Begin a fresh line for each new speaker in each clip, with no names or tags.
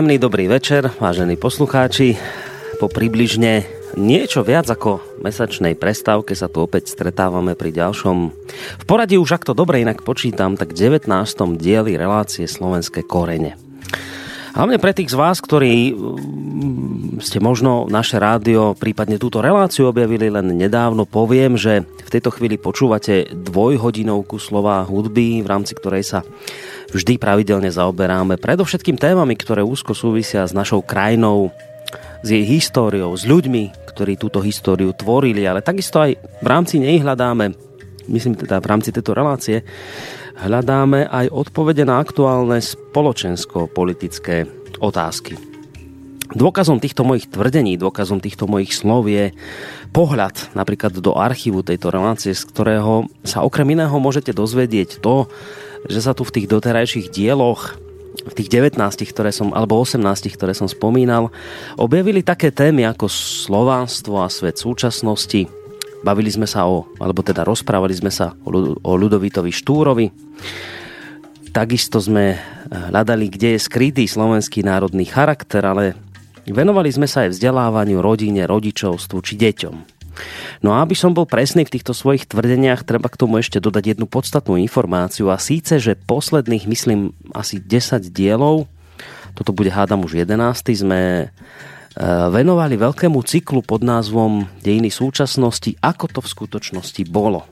Príjemný dobrý večer, vážení poslucháči. Po približne niečo viac ako mesačnej prestávke sa tu opäť stretávame pri ďalšom. V poradí už ak to dobre inak počítam, tak 19. dieli relácie Slovenské korene. Hlavne pre tých z vás, ktorí mm, ste možno naše rádio, prípadne túto reláciu objavili len nedávno, poviem, že v tejto chvíli počúvate dvojhodinovku slova hudby, v rámci ktorej sa vždy pravidelne zaoberáme predovšetkým témami, ktoré úzko súvisia s našou krajinou, s jej históriou, s ľuďmi, ktorí túto históriu tvorili, ale takisto aj v rámci nej hľadáme, myslím teda v rámci tejto relácie, hľadáme aj odpovede na aktuálne spoločensko-politické otázky. Dôkazom týchto mojich tvrdení, dôkazom týchto mojich slov je pohľad napríklad do archívu tejto relácie, z ktorého sa okrem iného môžete dozvedieť to, že sa tu v tých doterajších dieloch v tých 19, ktoré som, alebo 18, ktoré som spomínal, objavili také témy ako slovánstvo a svet súčasnosti. Bavili sme sa o, alebo teda rozprávali sme sa o, Ľudovitovi Štúrovi. Takisto sme hľadali, kde je skrytý slovenský národný charakter, ale venovali sme sa aj vzdelávaniu, rodine, rodičovstvu či deťom. No a aby som bol presný v týchto svojich tvrdeniach, treba k tomu ešte dodať jednu podstatnú informáciu a síce, že posledných, myslím, asi 10 dielov, toto bude hádam už 11, sme e, venovali veľkému cyklu pod názvom Dejiny súčasnosti, ako to v skutočnosti bolo.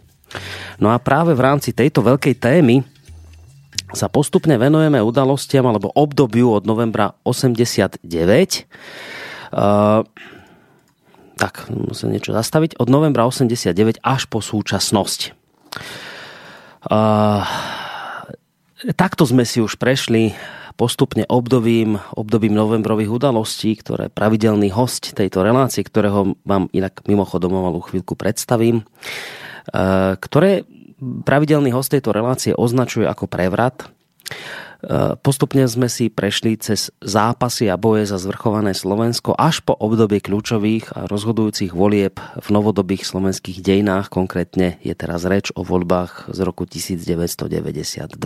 No a práve v rámci tejto veľkej témy sa postupne venujeme udalostiam alebo obdobiu od novembra 89 tak musím niečo zastaviť, od novembra 89 až po súčasnosť. Uh, takto sme si už prešli postupne obdobím, obdobím novembrových udalostí, ktoré pravidelný host tejto relácie, ktorého vám inak mimochodom malú chvíľku predstavím, uh, ktoré pravidelný host tejto relácie označuje ako prevrat, postupne sme si prešli cez zápasy a boje za zvrchované Slovensko až po obdobie kľúčových a rozhodujúcich volieb v novodobých slovenských dejinách. Konkrétne je teraz reč o voľbách z roku 1992.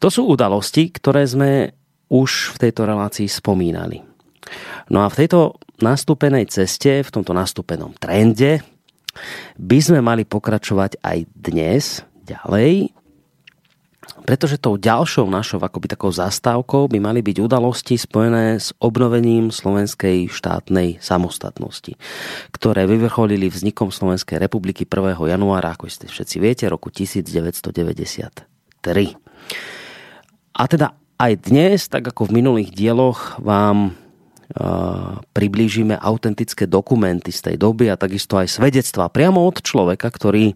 To sú udalosti, ktoré sme už v tejto relácii spomínali. No a v tejto nastúpenej ceste, v tomto nastúpenom trende, by sme mali pokračovať aj dnes ďalej pretože tou ďalšou našou akoby takou zastávkou by mali byť udalosti spojené s obnovením slovenskej štátnej samostatnosti, ktoré vyvrcholili vznikom Slovenskej republiky 1. januára, ako ste všetci viete, roku 1993. A teda aj dnes, tak ako v minulých dieloch, vám priblížime autentické dokumenty z tej doby a takisto aj svedectvá priamo od človeka, ktorý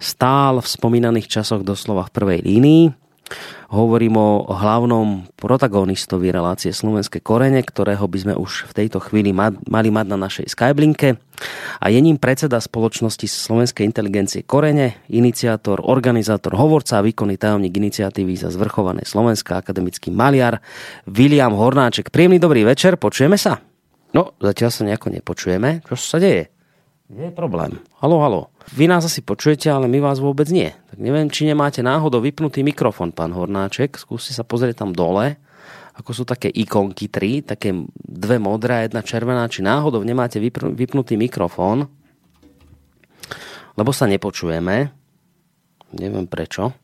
stál v spomínaných časoch doslova v prvej línii Hovorím o hlavnom protagonistovi relácie Slovenské korene, ktorého by sme už v tejto chvíli mali mať na našej Skyblinke. A je ním predseda spoločnosti Slovenskej inteligencie Korene, iniciátor, organizátor, hovorca a výkonný tajomník iniciatívy za zvrchované Slovenska, akademický maliar William Hornáček. Príjemný dobrý večer, počujeme sa? No, zatiaľ sa nejako nepočujeme. Čo sa deje? Je problém. Halo, halo. Vy nás asi počujete, ale my vás vôbec nie. Tak neviem, či nemáte náhodou vypnutý mikrofón, pán Hornáček. Skúste sa pozrieť tam dole, ako sú také ikonky tri, také dve modré jedna červená, či náhodou nemáte vypnutý mikrofón, lebo sa nepočujeme. Neviem prečo.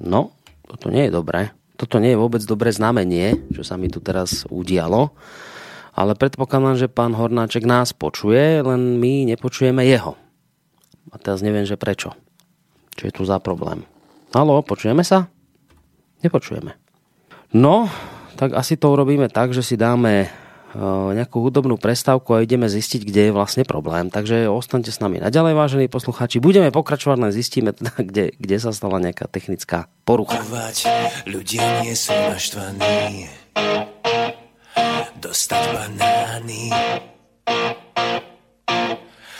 No, toto nie je dobré. Toto nie je vôbec dobré znamenie, čo sa mi tu teraz udialo ale predpokladám, že pán Hornáček nás počuje, len my nepočujeme jeho. A teraz neviem, že prečo. Čo je tu za problém. Halo, počujeme sa? Nepočujeme. No, tak asi to urobíme tak, že si dáme e, nejakú hudobnú prestávku a ideme zistiť, kde je vlastne problém. Takže ostaňte s nami naďalej, vážení poslucháči. Budeme pokračovať, len zistíme, teda, kde, kde sa stala nejaká technická porucha. ľudia nie sú naštvaní dostať banány.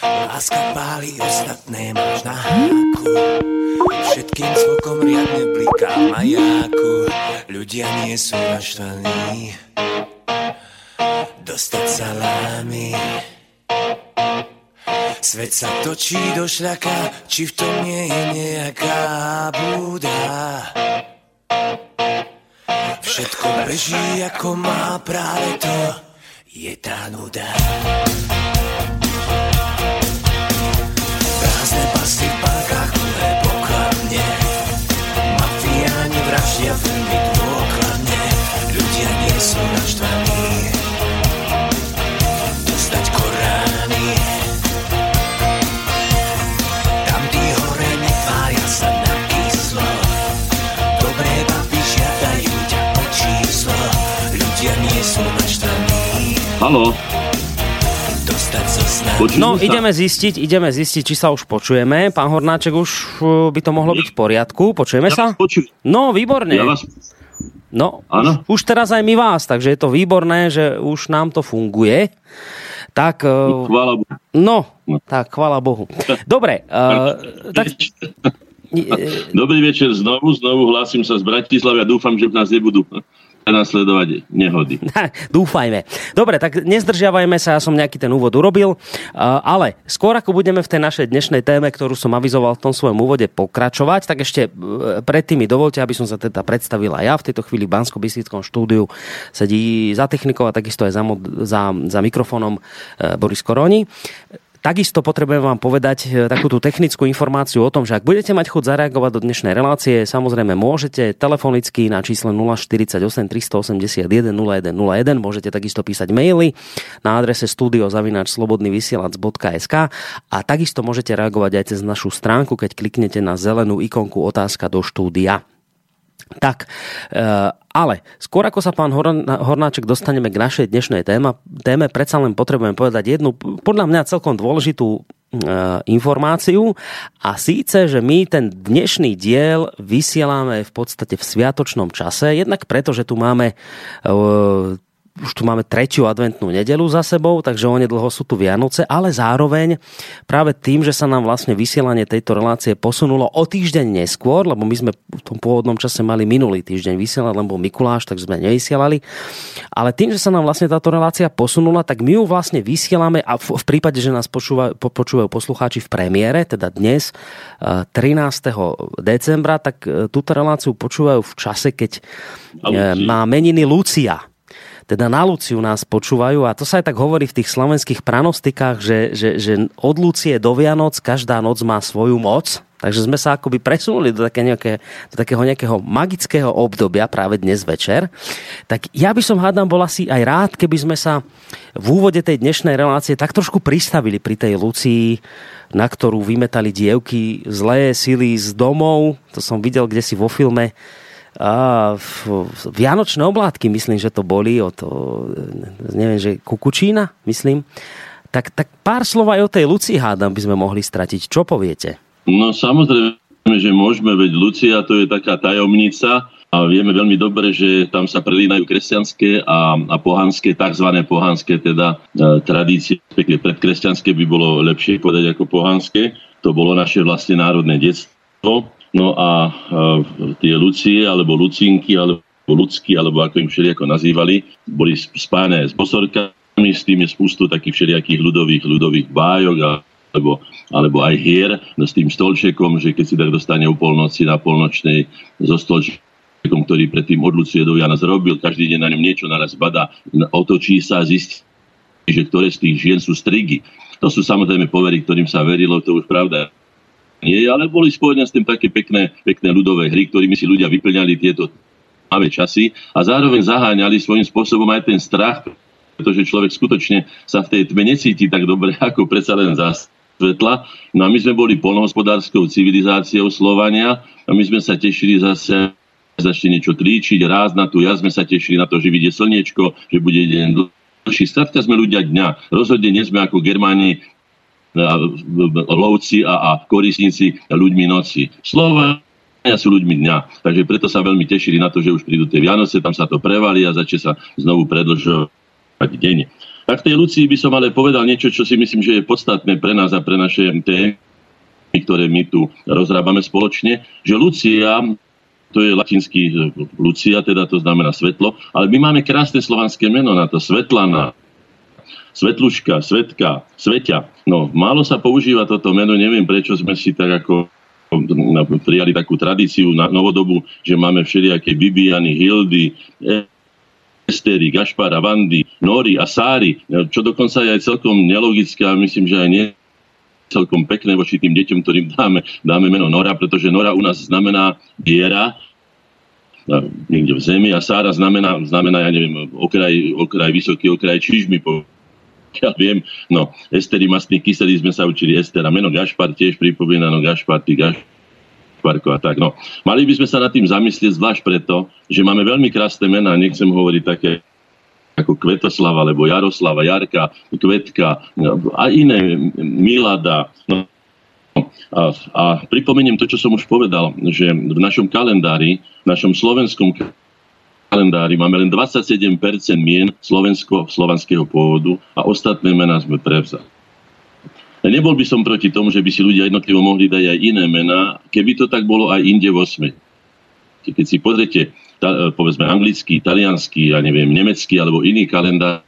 Láska páli, ostatné máš na háku. Všetkým zvukom riadne bliká majáku. Ľudia nie sú naštvaní. Dostať salámy. Svet sa točí do šľaka, či v tom nie je nejaká búda.
Všetko beží ako má práve to. Je tá nuda. Prázdne pasy v bankách, plné pokladne. Mafiáni vraždia veľmi dôkladne. Ľudia nie sú naštvaní. Dostať
Halo, počujem
No,
sa?
ideme zistiť, ideme zistiť, či sa už počujeme. Pán Hornáček, už uh, by to mohlo byť v poriadku. Počujeme
Ja
sa?
počujem.
No, výborne.
Ja vás...
No, už, už teraz aj my vás, takže je to výborné, že už nám to funguje. Tak, uh,
Chvála Bohu.
no, tak, chvála Bohu. Dobre, uh, tak...
Dobrý večer znovu, znovu hlásim sa z Bratislavy a dúfam, že v nás nebudú nasledovať nehody.
Dúfajme. Dobre, tak nezdržiavajme sa, ja som nejaký ten úvod urobil, uh, ale skôr ako budeme v tej našej dnešnej téme, ktorú som avizoval v tom svojom úvode pokračovať, tak ešte uh, predtým mi dovolte, aby som sa teda predstavila ja v tejto chvíli v bansko štúdiu sedí za technikou a takisto aj za, mod- za, za mikrofónom uh, Boris Koroni. Takisto potrebujem vám povedať e, takú tú technickú informáciu o tom, že ak budete mať chuť zareagovať do dnešnej relácie, samozrejme môžete telefonicky na čísle 048 381 0101, môžete takisto písať maily na adrese studiozavináčslobodnyvysielac.sk a takisto môžete reagovať aj cez našu stránku, keď kliknete na zelenú ikonku otázka do štúdia. Tak, e, ale skôr ako sa pán Horn- Hornáček dostaneme k našej dnešnej téma, téme, predsa len potrebujem povedať jednu, podľa mňa celkom dôležitú e, informáciu. A síce, že my ten dnešný diel vysielame v podstate v sviatočnom čase, jednak preto, že tu máme e, už tu máme tretiu adventnú nedelu za sebou, takže onedlho sú tu Vianoce, ale zároveň práve tým, že sa nám vlastne vysielanie tejto relácie posunulo o týždeň neskôr, lebo my sme v tom pôvodnom čase mali minulý týždeň vysielať, lebo Mikuláš, tak sme nevysielali. Ale tým, že sa nám vlastne táto relácia posunula, tak my ju vlastne vysielame a v, v prípade, že nás počúvajú, po, počúvajú poslucháči v premiére, teda dnes eh, 13. decembra, tak eh, túto reláciu počúvajú v čase, keď eh, má meniny Lucia teda na Luciu nás počúvajú a to sa aj tak hovorí v tých slovenských pranostikách, že, že, že od Lucie do Vianoc každá noc má svoju moc. Takže sme sa akoby presunuli do, také nejaké, do takého nejakého magického obdobia práve dnes večer. Tak ja by som hádam bol asi aj rád, keby sme sa v úvode tej dnešnej relácie tak trošku pristavili pri tej Lucii, na ktorú vymetali dievky zlé sily z domov. To som videl kde si vo filme a v, Vianočné oblátky, myslím, že to boli od, neviem, že Kukučína, myslím. Tak, tak pár slov aj o tej Lucii hádam by sme mohli stratiť. Čo poviete?
No samozrejme, že môžeme, veď Lucia to je taká tajomnica a vieme veľmi dobre, že tam sa prelínajú kresťanské a, a pohanské, tzv. pohanské teda e, tradície, respektíve predkresťanské by bolo lepšie povedať ako pohanské. To bolo naše vlastne národné detstvo. No a e, tie Lucie, alebo Lucinky, alebo ľudský, alebo ako im všelijako nazývali, boli spájane s bosorkami, s tým je spustu takých všelijakých ľudových, ľudových bájok a alebo, alebo aj hier s tým stolčekom, že keď si tak dostane o polnoci na polnočnej so stolčekom, ktorý predtým od Lucie do Jana zrobil, každý deň na ňom niečo naraz badá, otočí sa a zistí, že ktoré z tých žien sú strigy. To sú samozrejme povery, ktorým sa verilo, to už pravda ale boli spojené s tým také pekné, pekné ľudové hry, ktorými si ľudia vyplňali tieto máme časy a zároveň zaháňali svojím spôsobom aj ten strach, pretože človek skutočne sa v tej tme necíti tak dobre, ako predsa len zas svetla. No a my sme boli polnohospodárskou civilizáciou Slovania a my sme sa tešili zase začne niečo tríčiť, ráz na tú jar sme sa tešili na to, že vyjde slniečko, že bude deň dlhší. Skrátka sme ľudia dňa. Rozhodne nie sme ako Germáni lovci a, a korisníci ľuďmi noci. Slovania sú ľuďmi dňa. Takže preto sa veľmi tešili na to, že už prídu tie Vianoce, tam sa to prevalí a začne sa znovu predlžovať deň. Tak tej Lucii by som ale povedal niečo, čo si myslím, že je podstatné pre nás a pre naše témy, ktoré my tu rozrábame spoločne, že Lucia to je latinský Lucia, teda to znamená svetlo, ale my máme krásne slovanské meno na to, Svetlana, Svetluška, Svetka, Sveťa. No, málo sa používa toto meno, neviem prečo sme si tak ako prijali takú tradíciu na novodobu, že máme všelijaké Bibiany, Hildy, Estery, Gašpara, Vandy, Nori a Sári, čo dokonca je aj celkom nelogické a myslím, že aj nie celkom pekné voči tým deťom, ktorým dáme, dáme meno Nora, pretože Nora u nás znamená viera, niekde v zemi a Sára znamená, znamená ja neviem, okraj, okraj vysoký, okraj čižmy, po, ja viem, no, estery mastných kyselí sme sa učili Estera, meno Gašpar tiež pripomína, no Gašpar, ty Gašparko a tak, no. Mali by sme sa nad tým zamyslieť zvlášť preto, že máme veľmi krásne mená, nechcem hovoriť také ako Kvetoslava, alebo Jaroslava, Jarka, Kvetka a iné, Milada. No, a, a pripomeniem to, čo som už povedal, že v našom kalendári, v našom slovenskom kalendári máme len 27% mien slovensko slovanského pôvodu a ostatné mená sme prevzali. Nebol by som proti tomu, že by si ľudia jednotlivo mohli dať aj iné mená, keby to tak bolo aj inde vo svete. Keď si pozrite, ta, povedzme, anglický, talianský, ja neviem, nemecký alebo iný kalendár,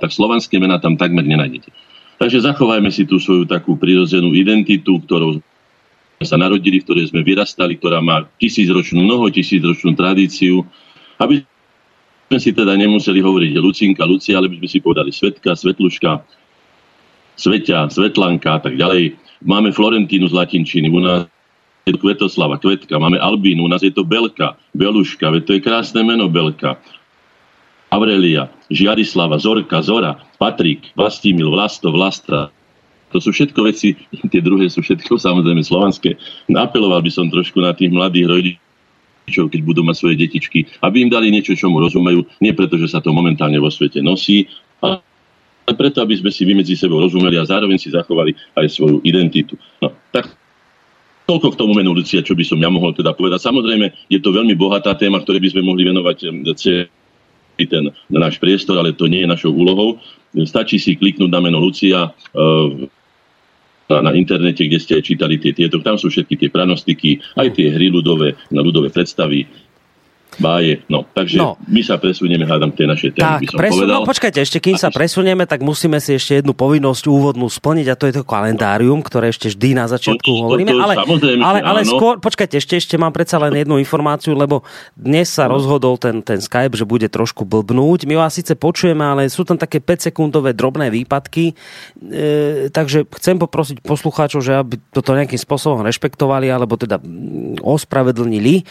tak slovanské mená tam takmer nenájdete. Takže zachovajme si tú svoju takú prirodzenú identitu, ktorou sme sa narodili, v ktorej sme vyrastali, ktorá má tisícročnú, mnoho tisícročnú tradíciu, aby sme si teda nemuseli hovoriť Lucinka, Lucia, ale by sme si povedali Svetka, Svetluška, Sveťa, Svetlanka a tak ďalej. Máme Florentínu z latinčiny, u nás je to Kvetoslava, Kvetka, máme Albínu, u nás je to Belka, Beluška, veď to je krásne meno Belka. Aurelia, Žiarislava, Zorka, Zora, Patrik, Vlastimil, Vlasto, Vlastra. To sú všetko veci, tie druhé sú všetko samozrejme slovanské. Apeloval by som trošku na tých mladých rodičov, keď budú mať svoje detičky, aby im dali niečo, čo mu rozumejú, nie preto, že sa to momentálne vo svete nosí, ale preto, aby sme si vy medzi sebou rozumeli a zároveň si zachovali aj svoju identitu. No, tak Toľko k tomu menu Lucia, čo by som ja mohol teda povedať. Samozrejme, je to veľmi bohatá téma, ktoré by sme mohli venovať ten náš priestor, ale to nie je našou úlohou. Stačí si kliknúť na meno Lucia eh, na internete, kde ste čítali tie tieto. Tam sú všetky tie pranostiky, aj tie hry ľudové, na ľudové predstavy báje. No, takže no. my sa presunieme, hádam, k tej našej
tak, by som presun... povedal. No počkajte, ešte kým sa presunieme, tak musíme si ešte jednu povinnosť úvodnú splniť a to je to kalendárium, ktoré ešte vždy na začiatku to, hovoríme. To, to, ale, ale, ale skôr, počkajte, ešte, ešte mám predsa len jednu informáciu, lebo dnes sa no. rozhodol ten, ten Skype, že bude trošku blbnúť. My vás síce počujeme, ale sú tam také 5-sekundové drobné výpadky, e, takže chcem poprosiť poslucháčov, že aby toto nejakým spôsobom rešpektovali, alebo teda ospravedlnili. E,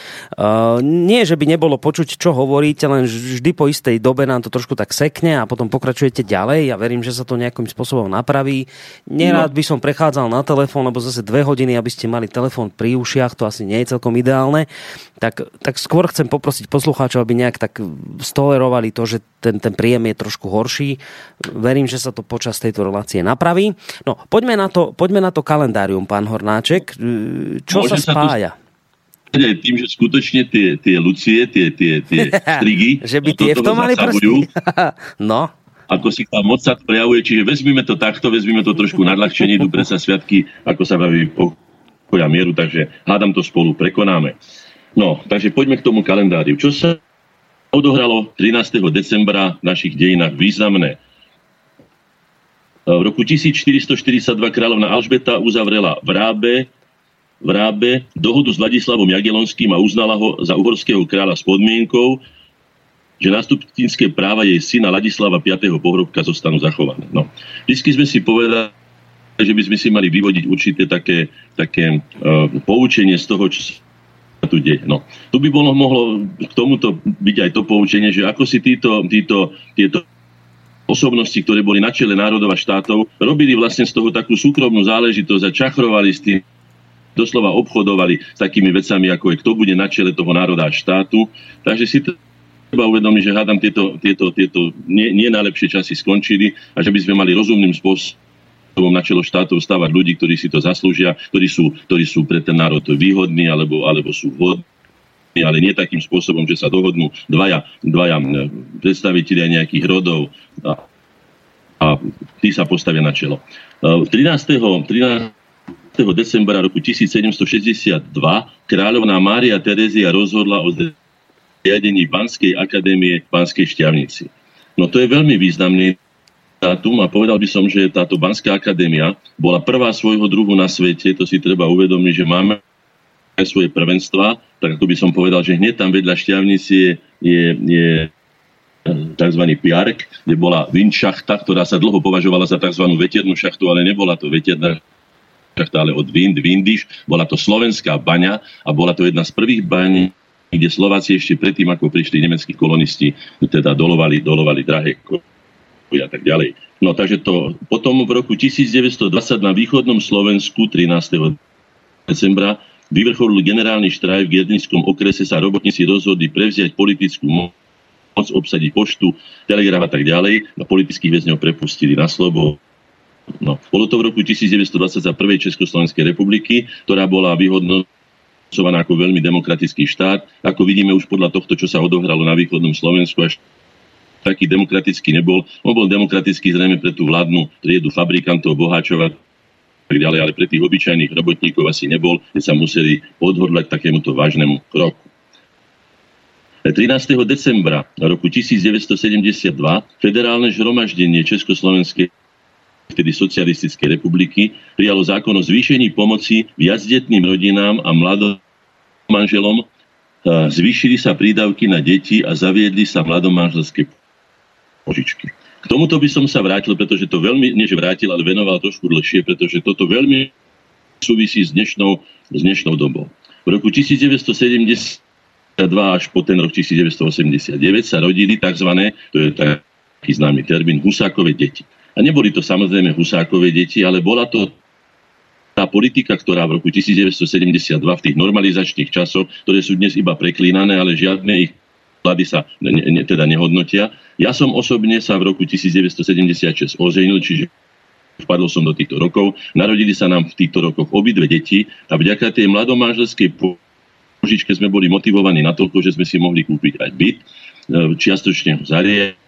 nie, že by nebolo počuť, čo hovoríte, len vždy po istej dobe nám to trošku tak sekne a potom pokračujete ďalej. Ja verím, že sa to nejakým spôsobom napraví. Nerád no. by som prechádzal na telefón, lebo zase dve hodiny, aby ste mali telefón pri ušiach, to asi nie je celkom ideálne. Tak, tak skôr chcem poprosiť poslucháčov, aby nejak tak stolerovali to, že ten, ten príjem je trošku horší. Verím, že sa to počas tejto relácie napraví. No, poďme na to, poďme na to kalendárium, pán Hornáček. Čo Môže sa spája? Sa tu
aj tým, že skutočne tie, tie Lucie, tie, tie, tie strigy...
že by tie v tom mali prsty. no.
Ako si tam moc sa prejavuje, čiže vezmime to takto, vezmime to trošku nadľahčenie, idú presa sviatky, ako sa baví pokoja mieru, takže hádam to spolu prekonáme. No, takže poďme k tomu kalendáriu. Čo sa odohralo 13. decembra v našich dejinách významné? V roku 1442 kráľovna Alžbeta uzavrela v Rábe v Rábe dohodu s Vladislavom Jagelonským a uznala ho za uhorského kráľa s podmienkou, že nástupnícke práva jej syna Ladislava V. pohrobka zostanú zachované. No. Vždy sme si povedali, že by sme si mali vyvodiť určité také, také uh, poučenie z toho, čo sa tu deje. No. Tu by bolo, mohlo k tomuto byť aj to poučenie, že ako si títo, títo, tieto osobnosti, ktoré boli na čele národov a štátov, robili vlastne z toho takú súkromnú záležitosť a čachrovali s tým doslova obchodovali s takými vecami, ako je kto bude na čele toho národa a štátu. Takže si treba uvedomiť, že hádam tieto, tieto, tieto nie, nie najlepšie časy skončili a že by sme mali rozumným spôsobom na čelo štátov stávať ľudí, ktorí si to zaslúžia, ktorí sú, ktorí sú pre ten národ výhodní alebo, alebo sú vhodní ale nie takým spôsobom, že sa dohodnú dvaja, dvaja predstaviteľia nejakých rodov a, a tí sa postavia na čelo. 13. 13 decembra roku 1762 kráľovná Mária Terezia rozhodla o zriadení Banskej akadémie v Banskej šťavnici. No to je veľmi významný dátum a povedal by som, že táto Banská akadémia bola prvá svojho druhu na svete, to si treba uvedomiť, že máme svoje prvenstva, tak ako by som povedal, že hneď tam vedľa šťavnici je, je, je tzv. Piark, kde bola windšachta, ktorá sa dlho považovala za tzv. veternú šachtu, ale nebola to veterná ale od Wind, Windiš. Bola to slovenská baňa a bola to jedna z prvých baň, kde Slováci ešte predtým, ako prišli nemeckí kolonisti, teda dolovali, dolovali drahé a tak ďalej. No takže to potom v roku 1920 na východnom Slovensku 13. decembra vyvrcholil generálny štrajk v Jedlinskom okrese sa robotníci rozhodli prevziať politickú moc obsadiť poštu, telegraf a tak ďalej a politických väzňov prepustili na slobo. No, bolo to v roku 1920 za Československej republiky, ktorá bola vyhodnocovaná ako veľmi demokratický štát. Ako vidíme už podľa tohto, čo sa odohralo na východnom Slovensku, až taký demokratický nebol. On bol demokratický zrejme pre tú vládnu triedu fabrikantov, boháčov a tak ďalej, ale pre tých obyčajných robotníkov asi nebol, že sa museli odhodlať k takémuto vážnemu kroku. 13. decembra roku 1972 federálne zhromaždenie Československej vtedy socialistickej republiky prijalo zákon o zvýšení pomoci viacdetným rodinám a mladom manželom. Zvýšili sa prídavky na deti a zaviedli sa mladomanželské požičky. K tomuto by som sa vrátil, pretože to veľmi, než vrátil, ale venoval trošku dlhšie, pretože toto veľmi súvisí s dnešnou, s dnešnou dobou. V roku 1970 až po ten rok 1989 sa rodili tzv. to je taký známy termín, husákové deti. A neboli to samozrejme husákové deti, ale bola to tá politika, ktorá v roku 1972 v tých normalizačných časoch, ktoré sú dnes iba preklínané, ale žiadne ich vlády sa ne, ne, teda nehodnotia. Ja som osobne sa v roku 1976 oženil, čiže vpadol som do týchto rokov. Narodili sa nám v týchto rokoch obidve deti a vďaka tej mladomáželskej požičke sme boli motivovaní na toľko, že sme si mohli kúpiť aj byt, e, čiastočne ho zariadiť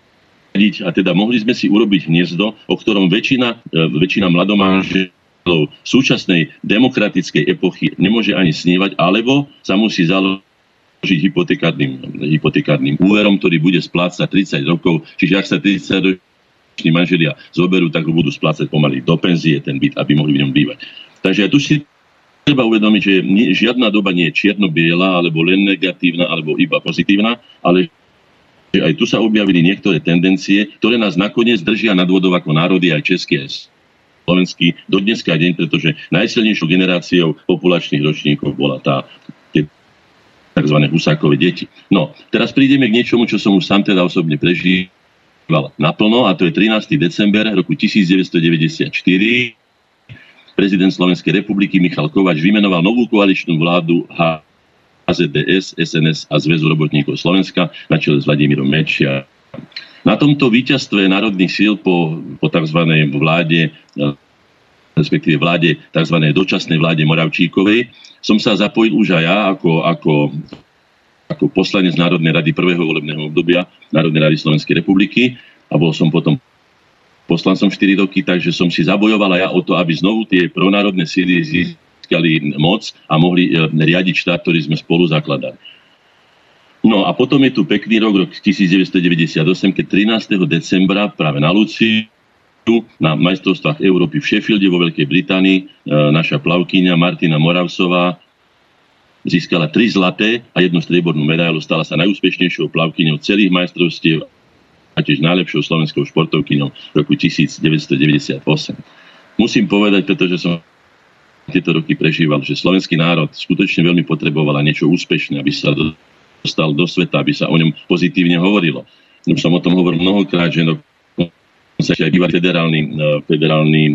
a teda mohli sme si urobiť hniezdo, o ktorom väčšina, e, väčšina mladomáželov súčasnej demokratickej epochy nemôže ani snívať, alebo sa musí založiť hypotekárnym, hypotekárnym úverom, ktorý bude splácať 30 rokov. Čiže ak sa 30 roční manželia zoberú, tak ho budú splácať pomaly do penzie ten byt, aby mohli v ňom bývať. Takže tu si treba uvedomiť, že žiadna doba nie je čierno-biela, alebo len negatívna, alebo iba pozitívna, ale že aj tu sa objavili niektoré tendencie, ktoré nás nakoniec držia nad vodou ako národy aj české slovenský do dneska deň, pretože najsilnejšou generáciou populačných ročníkov bola tá tzv. husákové deti. No, teraz prídeme k niečomu, čo som už sám teda osobne prežíval naplno, a to je 13. december roku 1994, prezident Slovenskej republiky Michal Kovač vymenoval novú koaličnú vládu HZDS, SNS a Zväzu robotníkov Slovenska na čele s Vladimírom Mečia. Na tomto víťazstve národných síl po, po tzv. vláde respektíve vláde, tzv. dočasnej vláde Moravčíkovej, som sa zapojil už aj ja ako, ako, ako poslanec Národnej rady prvého volebného obdobia Národnej rady Slovenskej republiky a bol som potom poslancom 4 roky, takže som si zabojovala ja o to, aby znovu tie pronárodné síly získali moc a mohli e, riadiť štát, ktorý sme spolu zakladali. No a potom je tu pekný rok, rok 1998, keď 13. decembra práve na Luci na majstrovstvách Európy v Sheffielde vo Veľkej Británii e, naša plavkyňa Martina Moravsová získala tri zlaté a jednu striebornú medailu, stala sa najúspešnejšou plavkyňou celých majstrovstiev a tiež najlepšou slovenskou športovkyňou v roku 1998. Musím povedať, pretože som tieto roky prežíval, že slovenský národ skutočne veľmi potreboval niečo úspešné, aby sa dostal do sveta, aby sa o ňom pozitívne hovorilo. Už som o tom hovoril mnohokrát, že no, sa aj bývali federálni, e, federálni e,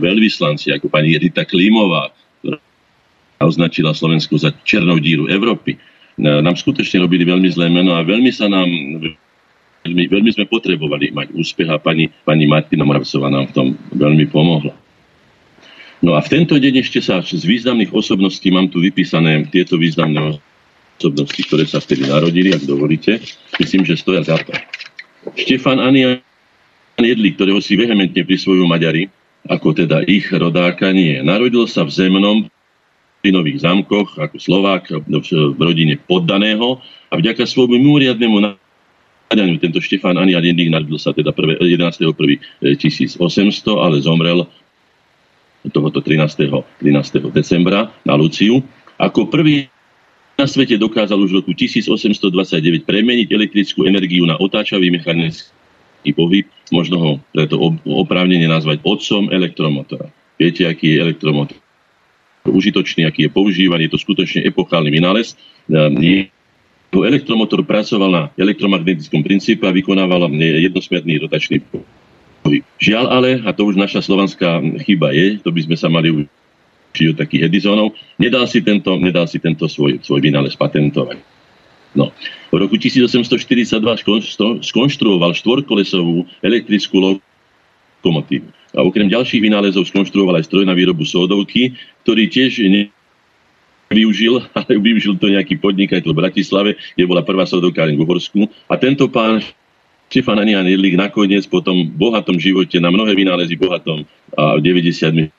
veľvyslanci, ako pani Rita Klímová, ktorá označila Slovensku za černou díru Európy. E, nám skutočne robili veľmi zlé meno a veľmi sa nám veľmi, veľmi sme potrebovali mať úspech a pani, pani Martina Moravcová nám v tom veľmi pomohla. No a v tento deň ešte sa z významných osobností mám tu vypísané tieto významné osobnosti, ktoré sa vtedy narodili, ak dovolíte. Myslím, že stoja za to. Štefan Anian Jedli, ktorého si vehementne prisvojujú Maďari, ako teda ich rodáka nie. Narodil sa v Zemnom, v Nových zámkoch, ako Slovák, v rodine poddaného a vďaka svojmu mimoriadnému Aďaniu, tento Štefán Ania Linding narodil sa teda 11.1.1800, ale zomrel tohoto 13. 13. decembra na Luciu. Ako prvý na svete dokázal už v roku 1829 premeniť elektrickú energiu na otáčavý mechanický pohyb, možno ho preto oprávnene nazvať otcom elektromotora. Viete, aký je elektromotor? Užitočný, aký je používaný, je to skutočne epochálny vynález. Ehm, elektromotor pracoval na elektromagnetickom princípe a vykonával jednosmerný rotačný pohyb. Žiaľ ale, a to už naša slovanská chyba je, to by sme sa mali učiť od takých Edisonov, nedal si tento, nedal si tento svoj, svoj vynález patentovať. No. V roku 1842 skonštruoval štvorkolesovú elektrickú lokomotívu. A okrem ďalších vynálezov skonštruoval aj stroj na výrobu sódovky, ktorý tiež využil, ale využil to nejaký podnikateľ v Bratislave, kde bola prvá sodovkáreň v Uhorsku. A tento pán Štefan Anian Jedlík nakoniec po tom bohatom živote, na mnohé vynálezy bohatom a v 90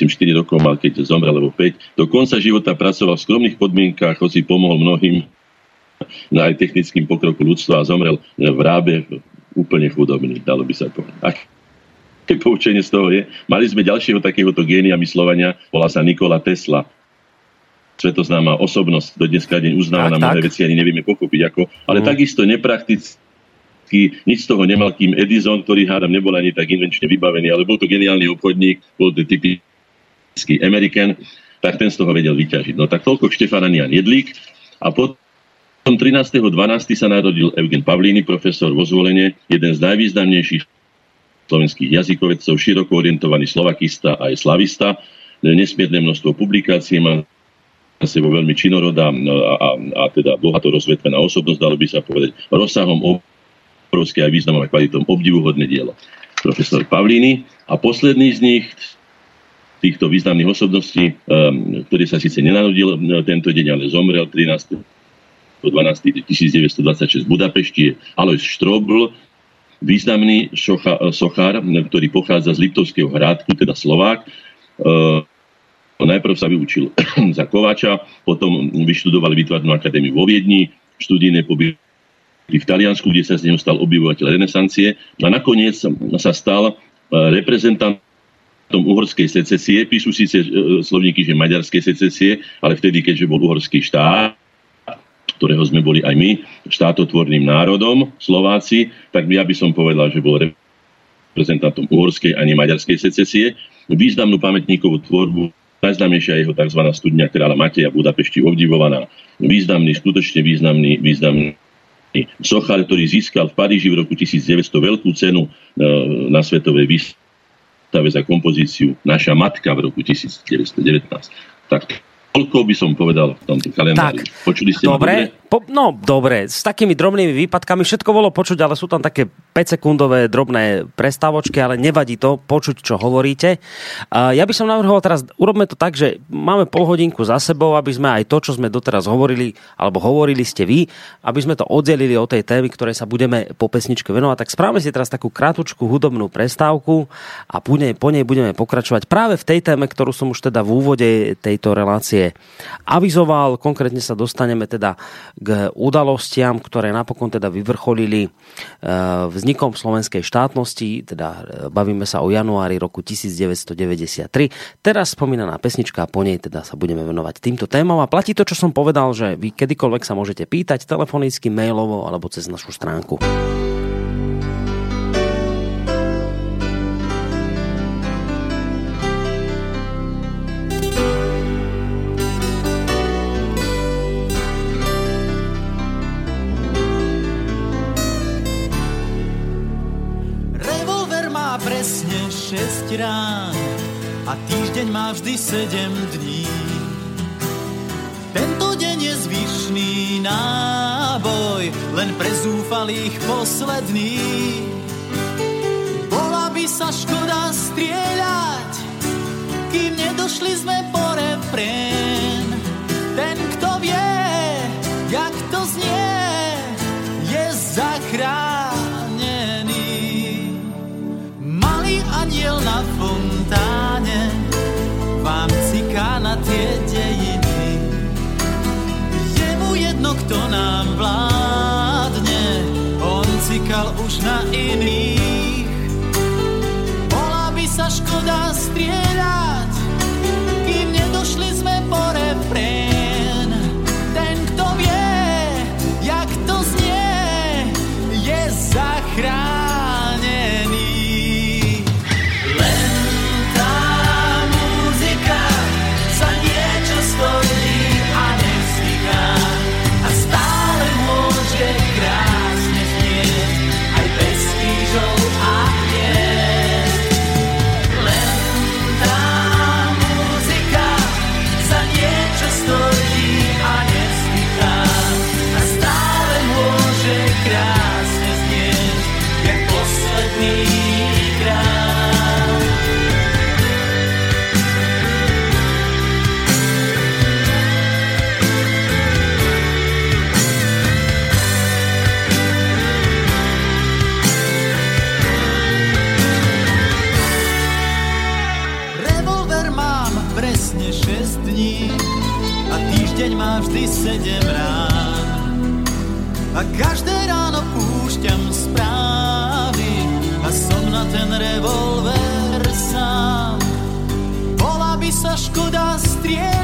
4 rokov mal, keď zomrel, alebo 5. Do konca života pracoval v skromných podmienkách, hoci pomohol mnohým na aj technickým pokroku ľudstva a zomrel v Rábe úplne chudobný, dalo by sa povedať poučenie z toho je, mali sme ďalšieho takéhoto génia myslovania, volá sa Nikola Tesla. Svetoznáma osobnosť, do dneska deň uznávaná, mnohé veci ani nevieme pochopiť ako, ale mm. takisto nepraktický, nič z toho nemal, kým Edison, ktorý hádam nebol ani tak invenčne vybavený, ale bol to geniálny obchodník, bol to typický American, tak ten z toho vedel vyťažiť. No tak toľko Štefan Anian Jedlík. A potom 13.12. sa narodil Eugen Pavlíny, profesor vo zvolenie, jeden z najvýznamnejších slovenských jazykovedcov, široko orientovaný slovakista a aj slavista. Nesmierne množstvo publikácií má sebou veľmi činorodá a, a, a teda bohato rozvetvená osobnosť, dalo by sa povedať, rozsahom obrovské aj významom a kvalitom obdivuhodné dielo. Profesor Pavlíny. A posledný z nich, týchto významných osobností, um, ktorý sa síce nenarodil uh, tento deň, ale zomrel 13. 12. 1926 v Budapešti, je Alois Štrobl, významný šocha, sochár, ktorý pochádza z Liptovského hrádku, teda Slovák. E, najprv sa vyučil za Kovača, potom vyštudoval výtvarnú akadémiu vo Viedni, študijné pobyty v Taliansku, kde sa z neho stal obyvateľ renesancie a nakoniec sa stal e, reprezentantom uhorskej secesie, píšu síce e, slovníky, že maďarskej secesie, ale vtedy, keďže bol uhorský štát, ktorého sme boli aj my, štátotvorným národom, Slováci, tak ja by som povedal, že bol reprezentantom uhorskej ani maďarskej secesie. Významnú pamätníkovú tvorbu najznámejšia jeho tzv. studňa kráľa Mateja v Budapešti obdivovaná. Významný, skutočne významný, významný sochár, ktorý získal v Paríži v roku 1900 veľkú cenu e, na svetovej výstave za kompozíciu Naša matka v roku 1919. Tak Toľko by som povedal v tomto kalendári. Tak, Počuli ste
dobre, po, no dobre, s takými drobnými výpadkami všetko bolo počuť, ale sú tam také 5-sekundové drobné prestávočky, ale nevadí to počuť, čo hovoríte. A ja by som navrhoval teraz, urobme to tak, že máme pol hodinku za sebou, aby sme aj to, čo sme doteraz hovorili, alebo hovorili ste vy, aby sme to oddelili od tej témy, ktorej sa budeme po pesničke venovať. Tak správame si teraz takú krátku hudobnú prestávku a po nej budeme pokračovať práve v tej téme, ktorú som už teda v úvode tejto relácie avizoval. Konkrétne sa dostaneme teda k udalostiam, ktoré napokon teda vyvrcholili e, vznikom slovenskej štátnosti, teda e, bavíme sa o januári roku 1993. Teraz spomínaná pesnička a po nej teda sa budeme venovať týmto témam a platí to, čo som povedal, že vy kedykoľvek sa môžete pýtať telefonicky, mailovo alebo cez našu stránku.
Má vždy sedem dní. Tento deň je zvyšný náboj, len pre zúfalých posledný. Bola by sa škoda strieľať, kým nedošli sme po refrén. Ten, kto vie, jak to znie, je zachrán. aniel na fontáne vám ciká na tie dejiny. Je mu jedno, kto nám vládne, on cikal už na iných. Bola by sa škoda strieľať, kým nedošli sme po refrén. A každé ráno púšťam správy a som na ten revolver sám. Bola by sa škoda strieľať,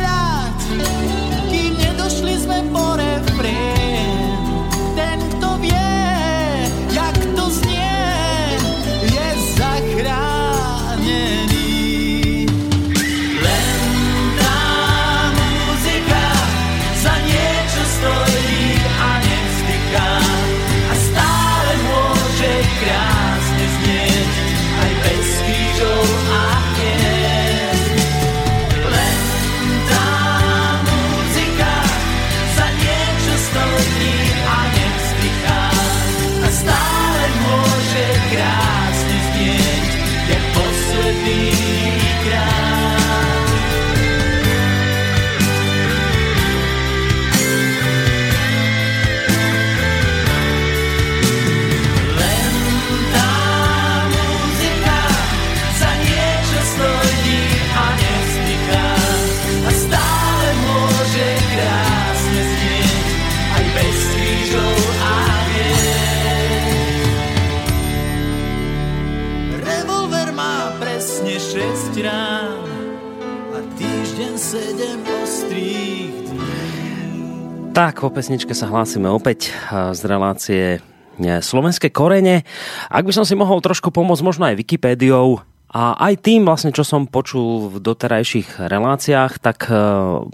Tak, po pesničke sa hlásime opäť eh, z relácie eh, Slovenské korene. Ak by som si mohol trošku pomôcť možno aj Wikipédiou a aj tým vlastne, čo som počul v doterajších reláciách, tak eh,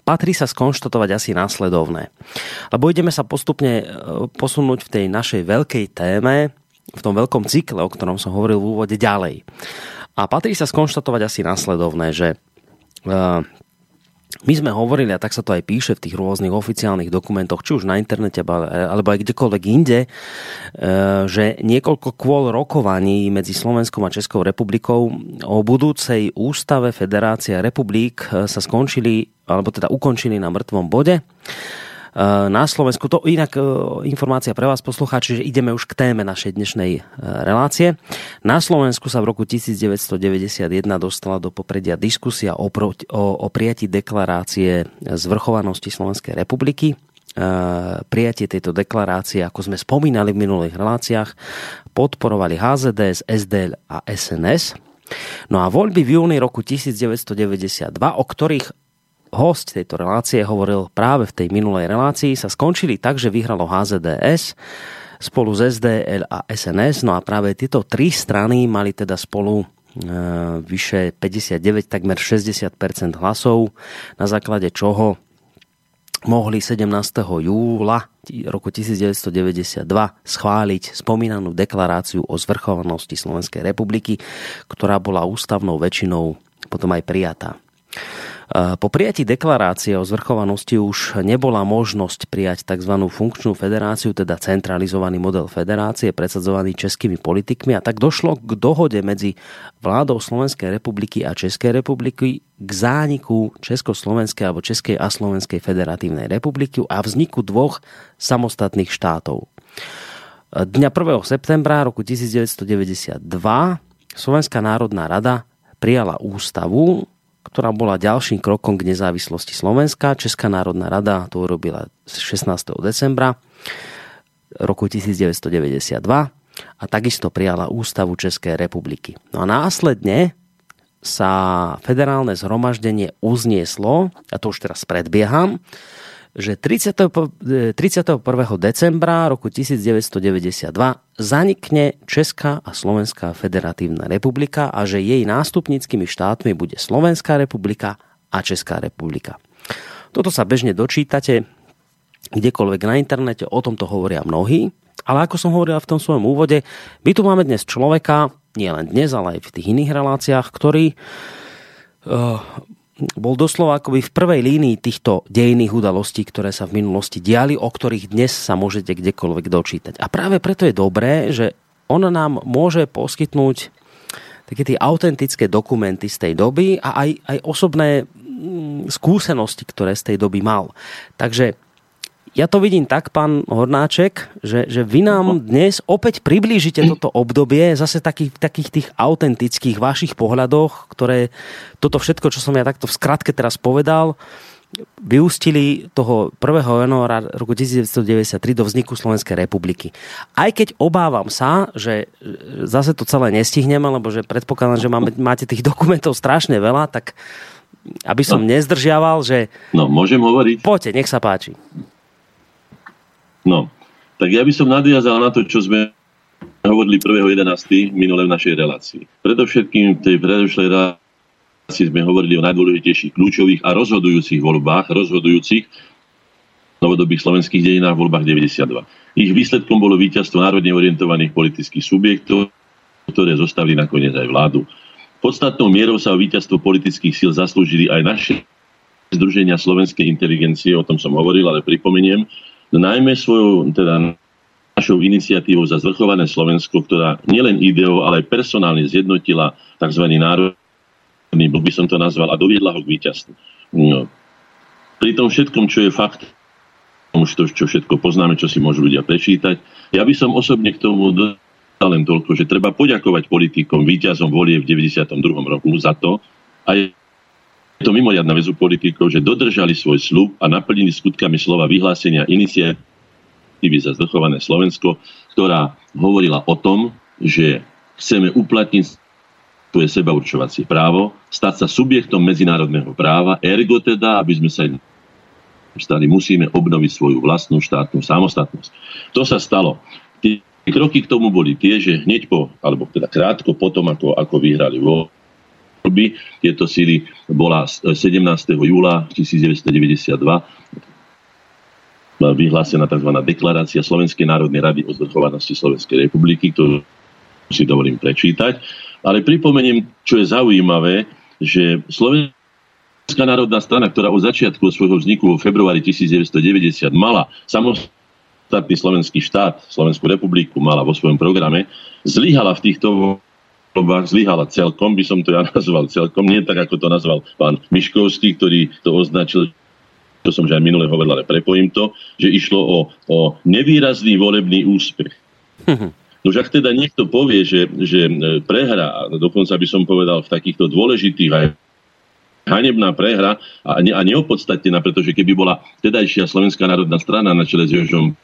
patrí sa skonštatovať asi následovné. Lebo ideme sa postupne posunúť v tej našej veľkej téme, v tom veľkom cykle, o ktorom som hovoril v úvode ďalej. A patrí sa skonštatovať asi následovné, že my sme hovorili, a tak sa to aj píše v tých rôznych oficiálnych dokumentoch, či už na internete, alebo aj kdekoľvek inde, e, že niekoľko kôl rokovaní medzi Slovenskom a Českou republikou o budúcej ústave Federácia republik e, sa skončili, alebo teda ukončili na mŕtvom bode. E, Na Slovensku, to inak e, informácia pre vás poslucháči, že ideme už k téme našej dnešnej e, relácie. Na Slovensku sa v roku 1991 dostala do popredia diskusia o, pro, o, o prijatí deklarácie zvrchovanosti Slovenskej republiky. Prijatie tejto deklarácie, ako sme spomínali v minulých reláciách, podporovali HZDS, SDL a SNS. No a voľby v júni roku 1992, o ktorých host tejto relácie hovoril práve v tej minulej relácii, sa skončili tak, že vyhralo HZDS spolu s SDL a SNS. No a práve tieto tri strany mali teda spolu e, vyše 59, takmer 60% hlasov, na základe čoho mohli 17. júla roku 1992 schváliť spomínanú deklaráciu o zvrchovanosti Slovenskej republiky, ktorá bola ústavnou väčšinou potom aj prijatá. Po prijatí deklarácie o zvrchovanosti už nebola možnosť prijať tzv. funkčnú federáciu, teda centralizovaný model federácie presadzovaný českými politikmi a tak došlo k dohode medzi vládou Slovenskej republiky a Českej republiky k zániku Československej alebo Českej a Slovenskej federatívnej republiky a vzniku dvoch samostatných štátov. Dňa 1. septembra roku 1992 Slovenská národná rada prijala ústavu, ktorá bola ďalším krokom k nezávislosti Slovenska. Česká národná rada to urobila 16. decembra roku 1992 a takisto prijala ústavu Českej republiky. No a následne sa federálne zhromaždenie uznieslo, a to už teraz predbieham, že 30, 31. decembra roku 1992 zanikne Česká a Slovenská federatívna republika a že jej nástupníckými štátmi bude Slovenská republika a Česká republika. Toto sa bežne dočítate kdekoľvek na internete, o tomto hovoria mnohí, ale ako som hovoril v tom svojom úvode, my tu máme dnes človeka, nie len dnes, ale aj v tých iných reláciách, ktorý uh, bol doslova akoby v prvej línii týchto dejných udalostí, ktoré sa v minulosti diali, o ktorých dnes sa môžete kdekoľvek dočítať. A práve preto je dobré, že on nám môže poskytnúť také tie autentické dokumenty z tej doby a aj, aj osobné mm, skúsenosti, ktoré z tej doby mal. Takže ja to vidím tak, pán Hornáček, že, že vy nám dnes opäť priblížite toto obdobie zase takých, takých tých autentických vašich pohľadoch, ktoré toto všetko, čo som ja takto v skratke teraz povedal, vyústili toho 1. januára roku 1993 do vzniku Slovenskej republiky. Aj keď obávam sa, že zase to celé nestihneme, lebo že predpokladám, že máme, máte tých dokumentov strašne veľa, tak aby som no. nezdržiaval, že...
No, môžem hovoriť?
Poďte, nech sa páči.
No, tak ja by som nadviazal na to, čo sme hovorili 1.11. minule v našej relácii. Predovšetkým v tej predošlej relácii sme hovorili o najdôležitejších kľúčových a rozhodujúcich voľbách, rozhodujúcich novodobých slovenských dejinách v voľbách 92. Ich výsledkom bolo víťazstvo národne orientovaných politických subjektov, ktoré zostavili nakoniec aj vládu. Podstatnou mierou sa o víťazstvo politických síl zaslúžili aj naše Združenia slovenskej inteligencie, o tom som hovoril, ale pripomeniem, najmä svojou, teda našou iniciatívou za zvrchované Slovensko, ktorá nielen ideou, ale aj personálne zjednotila tzv. národný blok, by som to nazval, a doviedla ho k víťazstvu. No. Pri tom všetkom, čo je fakt, už to, čo všetko poznáme, čo si môžu ľudia prečítať, ja by som osobne k tomu dodal len toľko, že treba poďakovať politikom, víťazom volie v 92. roku za to, a je to mimoriadna väzu politikov, že dodržali svoj slub a naplnili skutkami slova vyhlásenia iniciatívy za zvrchované Slovensko, ktorá hovorila o tom, že chceme uplatniť svoje sebaurčovacie právo, stať sa subjektom medzinárodného práva, ergo teda, aby sme sa stali, musíme obnoviť svoju vlastnú štátnu samostatnosť. To sa stalo. Tie kroky k tomu boli tie, že hneď po, alebo teda krátko potom, ako, ako vyhrali vo voľby. Tieto síly bola 17. júla 1992 vyhlásená tzv. deklarácia Slovenskej národnej rady o zvrchovanosti Slovenskej republiky, ktorú si dovolím prečítať. Ale pripomeniem, čo je zaujímavé, že Slovenská národná strana, ktorá od začiatku svojho vzniku v februári 1990 mala samostatný slovenský štát, Slovenskú republiku, mala vo svojom programe, zlyhala v týchto voľbách zlyhala celkom, by som to ja nazval celkom, nie tak, ako to nazval pán Miškovský, ktorý to označil to som že aj minule hovoril, ale prepojím to, že išlo o, o nevýrazný volebný úspech. No ak teda niekto povie, že, že e, prehra, dokonca by som povedal v takýchto dôležitých aj hanebná prehra a, ne, a neopodstatnená, pretože keby bola tedajšia Slovenská národná strana na čele s Jožom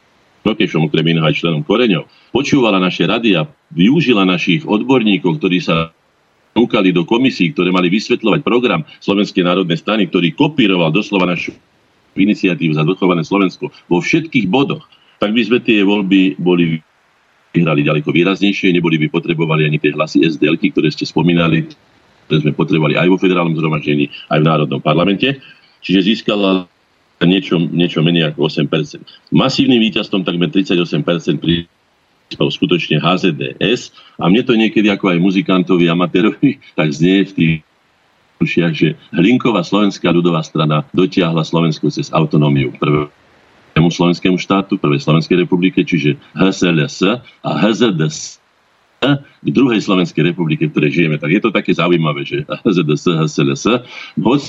Prokešom, okrem iného aj členom Koreňov, počúvala naše rady a využila našich odborníkov, ktorí sa núkali do komisí, ktoré mali vysvetľovať program Slovenskej národnej strany, ktorý kopíroval doslova našu iniciatívu za dochované Slovensko vo všetkých bodoch, tak by sme tie voľby boli vyhrali ďaleko výraznejšie, neboli by potrebovali ani tie hlasy SDL, ktoré ste spomínali, ktoré sme potrebovali aj vo federálnom zhromaždení, aj v Národnom parlamente. Čiže získala niečo, niečo menej ako 8%. Masívnym víťazstvom takmer 38% prispel skutočne HZDS a mne to niekedy ako aj muzikantovi, amatérovi, tak znie v tých ušiach, že Hlinková slovenská ľudová strana dotiahla Slovensku cez autonómiu prvému slovenskému štátu, prvej Slovenskej republike, čiže HSLS a HZDS k druhej Slovenskej republike, v ktorej žijeme. Tak je to také zaujímavé, že HZDS, HSLS, hoď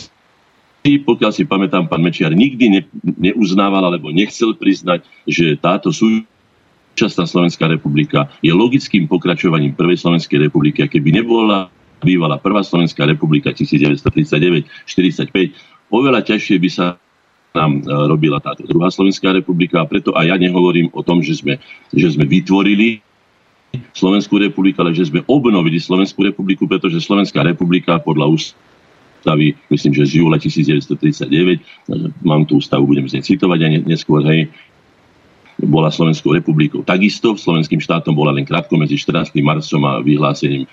pokiaľ si pamätám, pán Mečiar nikdy ne, neuznával alebo nechcel priznať, že táto súčasná Slovenská republika je logickým pokračovaním Prvej Slovenskej republiky. A keby nebola bývala Prvá Slovenská republika 1939-45, oveľa ťažšie by sa nám e, robila táto druhá Slovenská republika a preto aj ja nehovorím o tom, že sme, že sme vytvorili Slovenskú republiku, ale že sme obnovili Slovenskú republiku, pretože Slovenská republika podľa ústavy ústavy, myslím, že z júla 1939, mám tú ústavu, budem z nej citovať aj neskôr, hej, bola Slovenskou republikou. Takisto slovenským štátom bola len krátko medzi 14. marcom a vyhlásením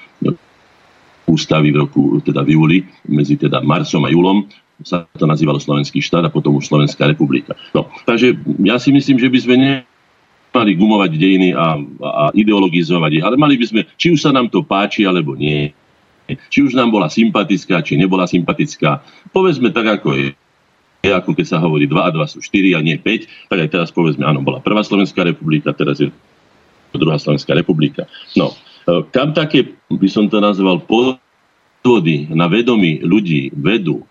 ústavy v roku, teda v júli, medzi teda marcom a júlom sa to nazývalo Slovenský štát a potom už Slovenská republika. No, takže ja si myslím, že by sme nemali gumovať dejiny a, a ideologizovať ich, ale mali by sme, či už sa nám to páči alebo nie, či už nám bola sympatická, či nebola sympatická. Povedzme tak, ako je. Ako keď sa hovorí 2 a 2 sú 4 a nie 5, tak aj teraz povedzme, áno, bola prvá Slovenská republika, teraz je druhá Slovenská republika. No, e, kam také, by som to nazval, podvody na vedomí ľudí vedú,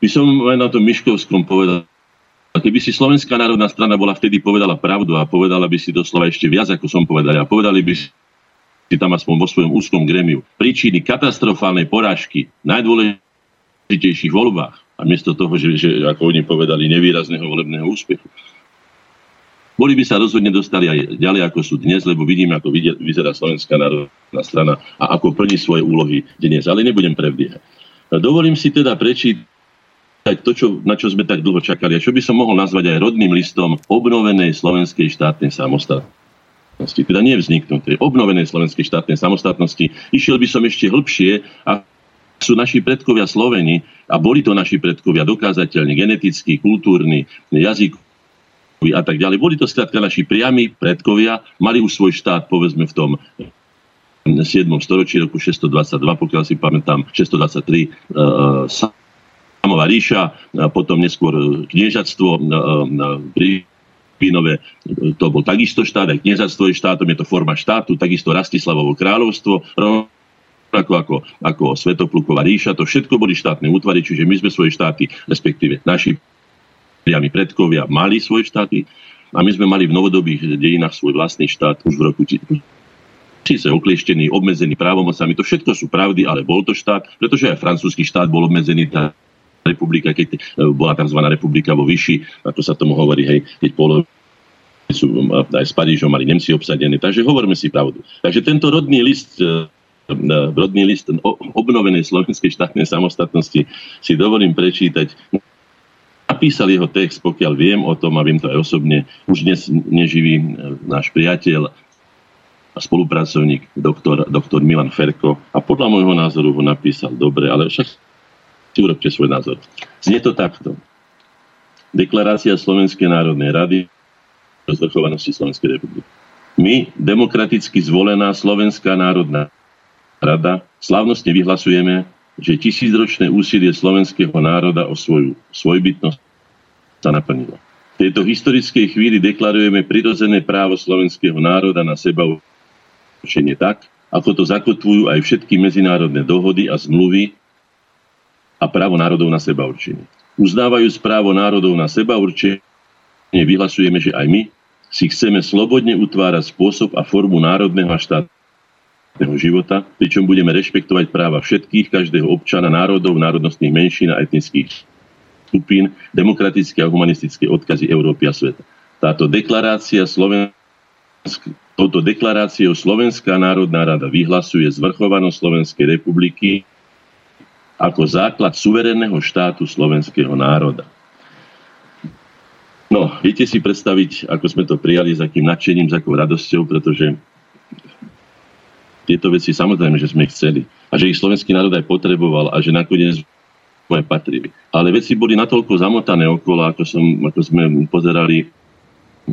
by som aj na tom Miškovskom povedal, keby si Slovenská národná strana bola vtedy povedala pravdu a povedala by si doslova ešte viac, ako som povedal, a povedali by si si tam aspoň vo svojom úzkom gremiu, príčiny katastrofálnej porážky najdôležitejších voľbách, a miesto toho, že, že ako oni povedali, nevýrazného volebného úspechu. Boli by sa rozhodne dostali aj ďalej, ako sú dnes, lebo vidíme, ako vyzerá Slovenská národná strana a ako plní svoje úlohy dnes. Ale nebudem prebiehať. Dovolím si teda prečítať to, čo, na čo sme tak dlho čakali a čo by som mohol nazvať aj rodným listom obnovenej slovenskej štátnej samostatnosti. Teda nevzniknutej, obnovenej slovenskej štátnej samostatnosti. Išiel by som ešte hĺbšie a sú naši predkovia Sloveni a boli to naši predkovia dokázateľne, genetickí, kultúrni, jazyk, a tak ďalej. Boli to skrátka naši priami predkovia, mali už svoj štát, povedzme, v tom 7. storočí, roku 622, pokiaľ si pamätám, 623 uh, Samová ríša, potom neskôr kniežatstvo uh, pri Pínové, to bol takisto štát, aj kniežatstvo je štátom, je to forma štátu, takisto Rastislavovo kráľovstvo, ako, ako, ako Svetopluková ríša, to všetko boli štátne útvary, čiže my sme svoje štáty, respektíve naši priami predkovia mali svoje štáty a my sme mali v novodobých dejinách svoj vlastný štát už v roku síce oklieštený, obmedzený právomocami. To všetko sú pravdy, ale bol to štát, pretože aj francúzsky štát bol obmedzený, tá republika, keď e, bola tzv. republika vo Vyši, ako sa tomu hovorí, hej, keď polo sú aj s Parížom mali Nemci obsadené. Takže hovoríme si pravdu. Takže tento rodný list e, e, rodný list obnovenej slovenskej štátnej samostatnosti si dovolím prečítať napísal jeho text, pokiaľ viem o tom a viem to aj osobne, už dnes neživý náš priateľ a spolupracovník doktor, doktor Milan Ferko a podľa môjho názoru ho napísal dobre, ale však si urobte svoj názor. Znie to takto. Deklarácia Slovenskej národnej rady o zvrchovanosti Slovenskej republiky. My, demokraticky zvolená Slovenská národná rada, slávnostne vyhlasujeme, že tisícročné úsilie slovenského národa o svoju svojbytnosť sa naplnilo. V tejto historickej chvíli deklarujeme prirodzené právo slovenského národa na seba určenie tak, ako to zakotvujú aj všetky medzinárodné dohody a zmluvy a právo národov na seba určenie. Uznávajúc právo národov na seba určenie, vyhlasujeme, že aj my si chceme slobodne utvárať spôsob a formu národného a štát života, pričom budeme rešpektovať práva všetkých, každého občana, národov, národnostných menšín a etnických skupín, demokratické a humanistické odkazy Európy a sveta. Táto deklarácia Slovensk... Touto deklaráciou Slovenská národná rada vyhlasuje zvrchovanosť Slovenskej republiky ako základ suverénneho štátu slovenského národa. No, viete si predstaviť, ako sme to prijali, s akým nadšením, s akou radosťou, pretože tieto veci samozrejme, že sme chceli. A že ich slovenský národ aj potreboval a že nakoniec sme patrili. Ale veci boli natoľko zamotané okolo, ako, som, ako sme pozerali e,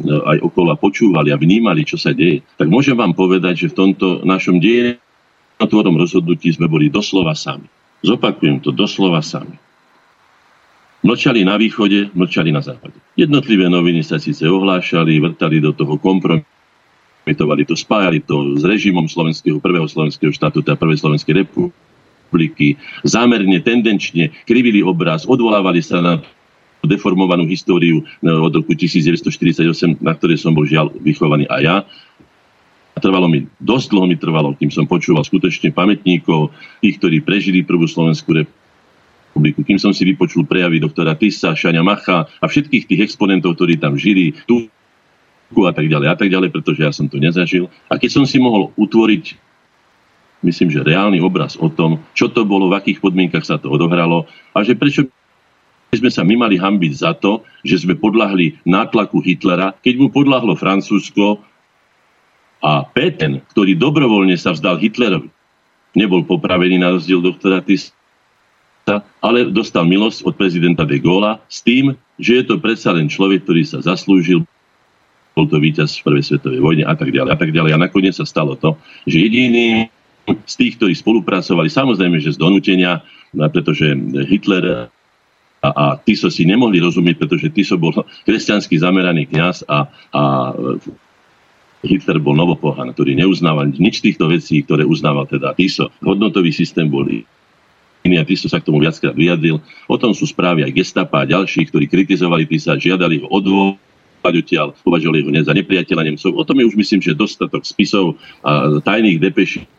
aj okolo a počúvali a vnímali, čo sa deje. Tak môžem vám povedať, že v tomto našom dejinotvorom rozhodnutí sme boli doslova sami. Zopakujem to, doslova sami. Mlčali na východe, mlčali na západe. Jednotlivé noviny sa síce ohlášali, vrtali do toho kompromitovali to, spájali to s režimom slovenského, prvého slovenského štátu, teda prvej slovenskej republiky, zámerne, tendenčne krivili obraz, odvolávali sa na deformovanú históriu od roku 1948, na ktorej som bol žiaľ vychovaný aj ja. A trvalo mi, dosť dlho mi trvalo, kým som počúval skutočne pamätníkov, tých, ktorí prežili prvú Slovenskú republiku, kým som si vypočul prejavy doktora Tisa, Šania Macha a všetkých tých exponentov, ktorí tam žili, tu a tak ďalej a tak ďalej, pretože ja som to nezažil. A keď som si mohol utvoriť, myslím, že reálny obraz o tom, čo to bolo, v akých podmienkach sa to odohralo a že prečo sme sa my mali hambiť za to, že sme podľahli nátlaku Hitlera, keď mu podľahlo Francúzsko a Péten, ktorý dobrovoľne sa vzdal Hitlerovi, nebol popravený na rozdiel doktora Tisa, ale dostal milosť od prezidenta de Gaulle s tým, že je to predsa len človek, ktorý sa zaslúžil bol to víťaz v prvej svetovej vojne a tak ďalej a tak ďalej. A nakoniec sa stalo to, že jediný z tých, ktorí spolupracovali, samozrejme, že z donútenia, pretože Hitler a, a Tiso si nemohli rozumieť, pretože Tiso bol kresťanský zameraný kňaz a, a Hitler bol novopohan, ktorý neuznával nič týchto vecí, ktoré uznával teda Tiso. Hodnotový systém bol iný a Tiso sa k tomu viackrát vyjadril. O tom sú správy aj gestapa a ďalší, ktorí kritizovali Tisa, žiadali ho odvod odtiaľ, považovali ho za nepriateľa Nemcov. O tom je už myslím, že dostatok spisov a tajných depeší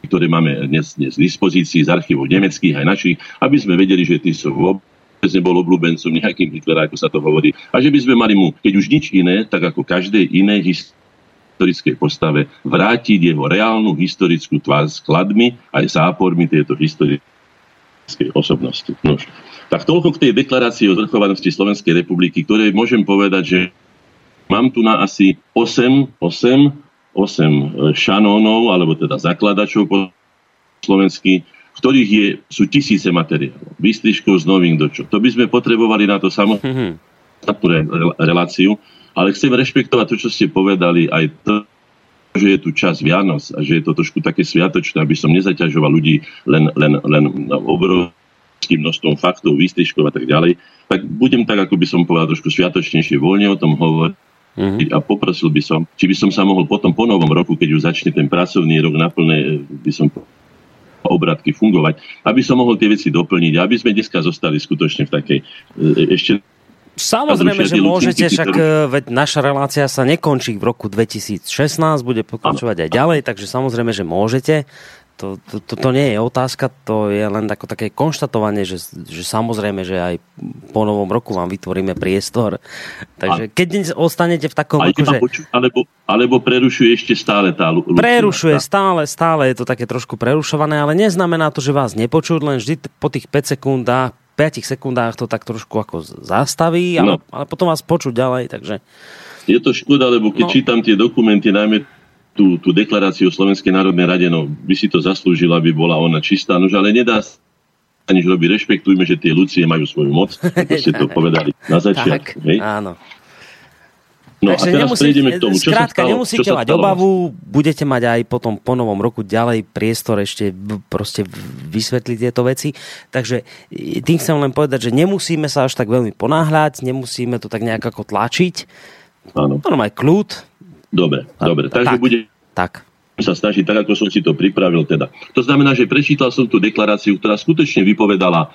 ktoré máme dnes, dnes v dispozícii z archívov nemeckých aj našich, aby sme vedeli, že tí sú nebol obľúbencom nejakým Hitlera, ako sa to hovorí. A že by sme mali mu, keď už nič iné, tak ako každej inej historickej postave, vrátiť jeho reálnu historickú tvár s kladmi aj zápormi tejto historickej osobnosti. Nož. Tak toľko k tej deklarácii o zvrchovanosti Slovenskej republiky, ktoré môžem povedať, že mám tu na asi 8, 8, 8 šanónov, alebo teda zakladačov po slovensky, ktorých je, sú tisíce materiálov, výstrižkov z novín do čo. To by sme potrebovali na to samostatnú reláciu, ale chcem rešpektovať to, čo ste povedali, aj to, že je tu čas Vianoc a že je to trošku také sviatočné, aby som nezaťažoval ľudí len, len, len obrovským množstvom faktov, výstrižkov a tak ďalej, tak budem tak, ako by som povedal, trošku sviatočnejšie, voľne o tom hovoriť. Mm-hmm. A poprosil by som, či by som sa mohol potom po novom roku, keď už začne ten pracovný rok naplne, by som obratky fungovať, aby som mohol tie veci doplniť, aby sme dneska zostali skutočne v takej e, ešte
Samozrejme, že môžete, však e, veď naša relácia sa nekončí v roku 2016, bude pokračovať aj ďalej, takže samozrejme, že môžete. To, to, to, to nie je otázka, to je len ako také konštatovanie, že, že samozrejme, že aj po novom roku vám vytvoríme priestor. Takže keď ostanete v takom... Akože...
Poču, alebo, alebo prerušuje ešte stále tá Lucia.
Prerušuje stále, stále je to také trošku prerušované, ale neznamená to, že vás nepočuť, len vždy po tých 5 sekundách 5 sekundách to tak trošku ako zastaví, ale, no. ale potom vás počuť ďalej, takže...
Je to škoda, lebo keď no. čítam tie dokumenty, najmä tú, tú deklaráciu o Slovenskej národnej rade, no by si to zaslúžila, aby bola ona čistá, nož ale nedá sa nič robiť. Rešpektujme, že tie Lucie majú svoju moc, ako ste to povedali na začiatku.
tak, áno.
No Takže a teraz nemusíte, prejdeme k tomu, čo
skrátka,
sa stalo,
nemusíte
čo
mať obavu, budete mať aj potom po novom roku ďalej priestor ešte proste vysvetliť tieto veci. Takže tým chcem len povedať, že nemusíme sa až tak veľmi ponáhľať, nemusíme to tak nejak ako tlačiť. Áno. No, aj kľud,
Dobre, a, dobre. Takže tak, bude
tak.
sa snažiť tak, ako som si to pripravil. Teda. To znamená, že prečítal som tú deklaráciu, ktorá skutočne vypovedala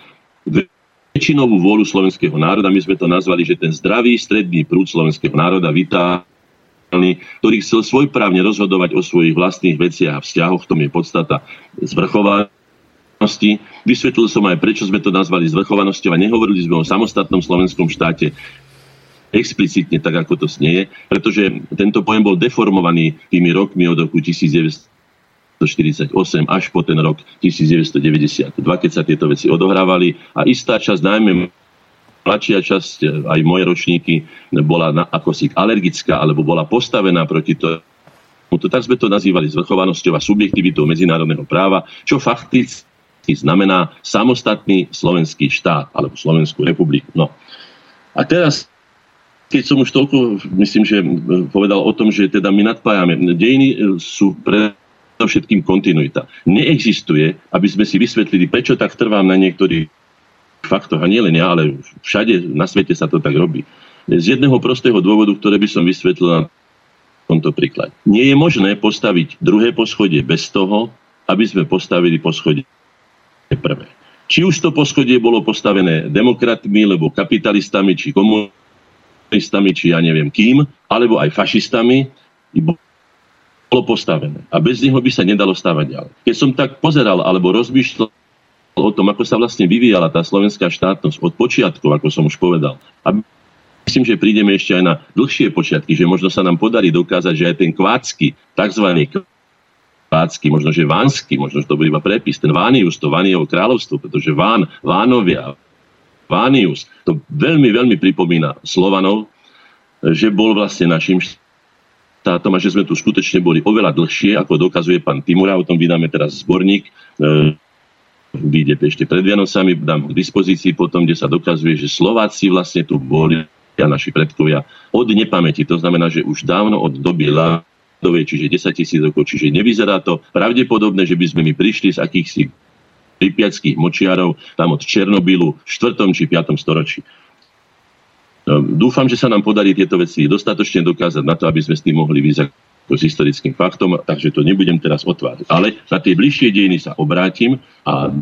väčšinovú vôľu slovenského národa. My sme to nazvali, že ten zdravý stredný prúd slovenského národa vitálny, ktorý chcel svojprávne rozhodovať o svojich vlastných veciach a vzťahoch, v tom je podstata zvrchovanosti. Vysvetlil som aj, prečo sme to nazvali zvrchovanosťou a nehovorili sme o samostatnom slovenskom štáte explicitne tak, ako to snieje, pretože tento pojem bol deformovaný tými rokmi od roku 1948 až po ten rok 1992, keď sa tieto veci odohrávali a istá časť, najmä mladšia časť, aj moje ročníky, bola na, ako si alergická alebo bola postavená proti to, to tak sme to nazývali zvrchovanosťou a subjektivitou medzinárodného práva, čo fakticky znamená samostatný slovenský štát alebo Slovenskú republiku. No. A teraz keď som už toľko, myslím, že povedal o tom, že teda my nadpájame. Dejiny e, sú pre všetkým kontinuita. Neexistuje, aby sme si vysvetlili, prečo tak trvám na niektorých faktoch, a nielen ja, ale všade na svete sa to tak robí. Z jedného prostého dôvodu, ktoré by som vysvetlil na tomto príklade. Nie je možné postaviť druhé poschodie bez toho, aby sme postavili poschodie prvé. Či už to poschodie bolo postavené demokratmi, lebo kapitalistami, či komunistami, či ja neviem kým, alebo aj fašistami, bolo postavené. A bez neho by sa nedalo stavať ďalej. Keď som tak pozeral alebo rozmýšľal o tom, ako sa vlastne vyvíjala tá slovenská štátnosť od počiatkov, ako som už povedal. A myslím, že prídeme ešte aj na dlhšie počiatky, že možno sa nám podarí dokázať, že aj ten kvácky, tzv. kvácky, možno že vánsky, možno že to bude iba prepis, ten Vánius, to Vánieho kráľovstvo, pretože Ván, Vánovia, Vánius. To veľmi, veľmi pripomína Slovanov, že bol vlastne našim štátom a že sme tu skutočne boli oveľa dlhšie, ako dokazuje pán Timura. O tom vydáme teraz zborník. E, vyjde ešte pred Vianocami, dám k dispozícii potom, kde sa dokazuje, že Slováci vlastne tu boli a naši predkovia od nepamäti. To znamená, že už dávno od doby ľadovej, čiže 10 tisíc rokov, čiže nevyzerá to pravdepodobné, že by sme my prišli z akýchsi lipiackých močiarov tam od Černobylu v 4. či 5. storočí. No, dúfam, že sa nám podarí tieto veci dostatočne dokázať na to, aby sme s tým mohli vyzať s historickým faktom, takže to nebudem teraz otvárať. Ale na tie bližšie dejiny sa obrátim a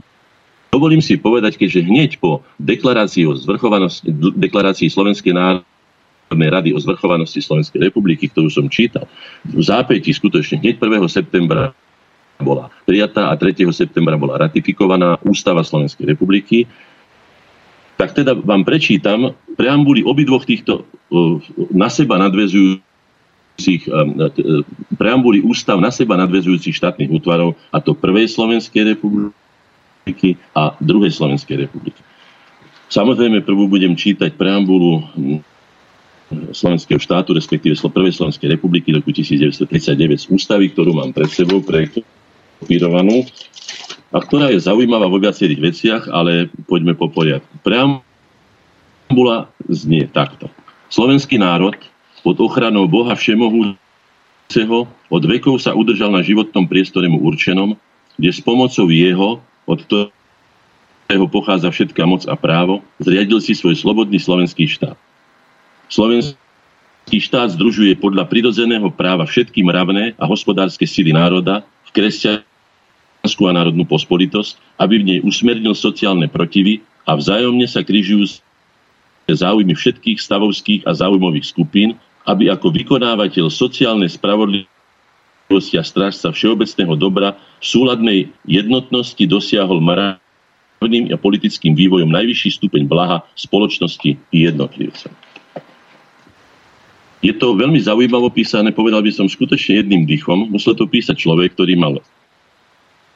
dovolím si povedať, keďže hneď po deklarácii, o zvrchovanosti, deklarácii Slovenskej národnej rady o zvrchovanosti Slovenskej republiky, ktorú som čítal, v zápäti skutočne hneď 1. septembra bola prijatá a 3. septembra bola ratifikovaná Ústava Slovenskej republiky, tak teda vám prečítam preambuly obidvoch týchto na seba nadvezujúcich preambuly ústav na seba nadvezujúcich štátnych útvarov, a to prvej Slovenskej republiky a druhej Slovenskej republiky. Samozrejme, prvú budem čítať preambulu Slovenského štátu, respektíve Prvej Slovenskej republiky roku 1939 z ústavy, ktorú mám pred sebou prekopírovanú a ktorá je zaujímavá vo viacerých veciach, ale poďme po poriadku. Preambula znie takto. Slovenský národ pod ochranou Boha Všemohúceho od vekov sa udržal na životnom priestore mu určenom, kde s pomocou jeho, od ktorého pochádza všetká moc a právo, zriadil si svoj slobodný slovenský štát. Slovenský štát združuje podľa prirodzeného práva všetky mravné a hospodárske sily národa v kresťanskú a národnú pospolitosť, aby v nej usmernil sociálne protivy a vzájomne sa križujú záujmy všetkých stavovských a záujmových skupín, aby ako vykonávateľ sociálnej spravodlivosti a strážca všeobecného dobra v súladnej jednotnosti dosiahol mravným a politickým vývojom najvyšší stupeň blaha spoločnosti i jednotlivca. Je to veľmi zaujímavo písané, povedal by som skutočne jedným dychom. Musel to písať človek, ktorý mal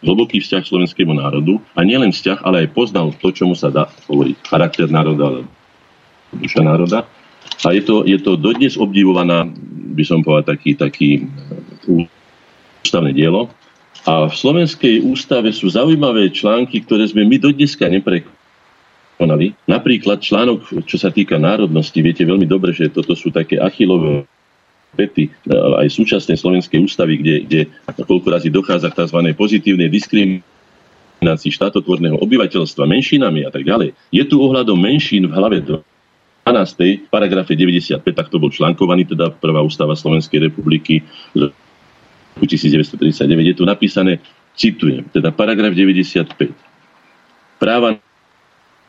hlboký vzťah k slovenskému národu a nielen vzťah, ale aj poznal to, čomu sa dá hovoriť charakter národa, duša národa. A je to, je to dodnes obdivovaná, by som povedal, taký, taký ústavné dielo. A v Slovenskej ústave sú zaujímavé články, ktoré sme my dodneska neprekvapili konali. Napríklad článok, čo sa týka národnosti, viete veľmi dobre, že toto sú také achilové pety aj súčasnej slovenskej ústavy, kde, kde koľko razy dochádza k tzv. pozitívnej diskriminácii štátotvorného obyvateľstva menšinami a tak ďalej. Je tu ohľadom menšín v hlave 12. paragrafe 95, tak to bol článkovaný, teda prvá ústava Slovenskej republiky 1939. Je tu napísané, citujem, teda paragraf 95. Práva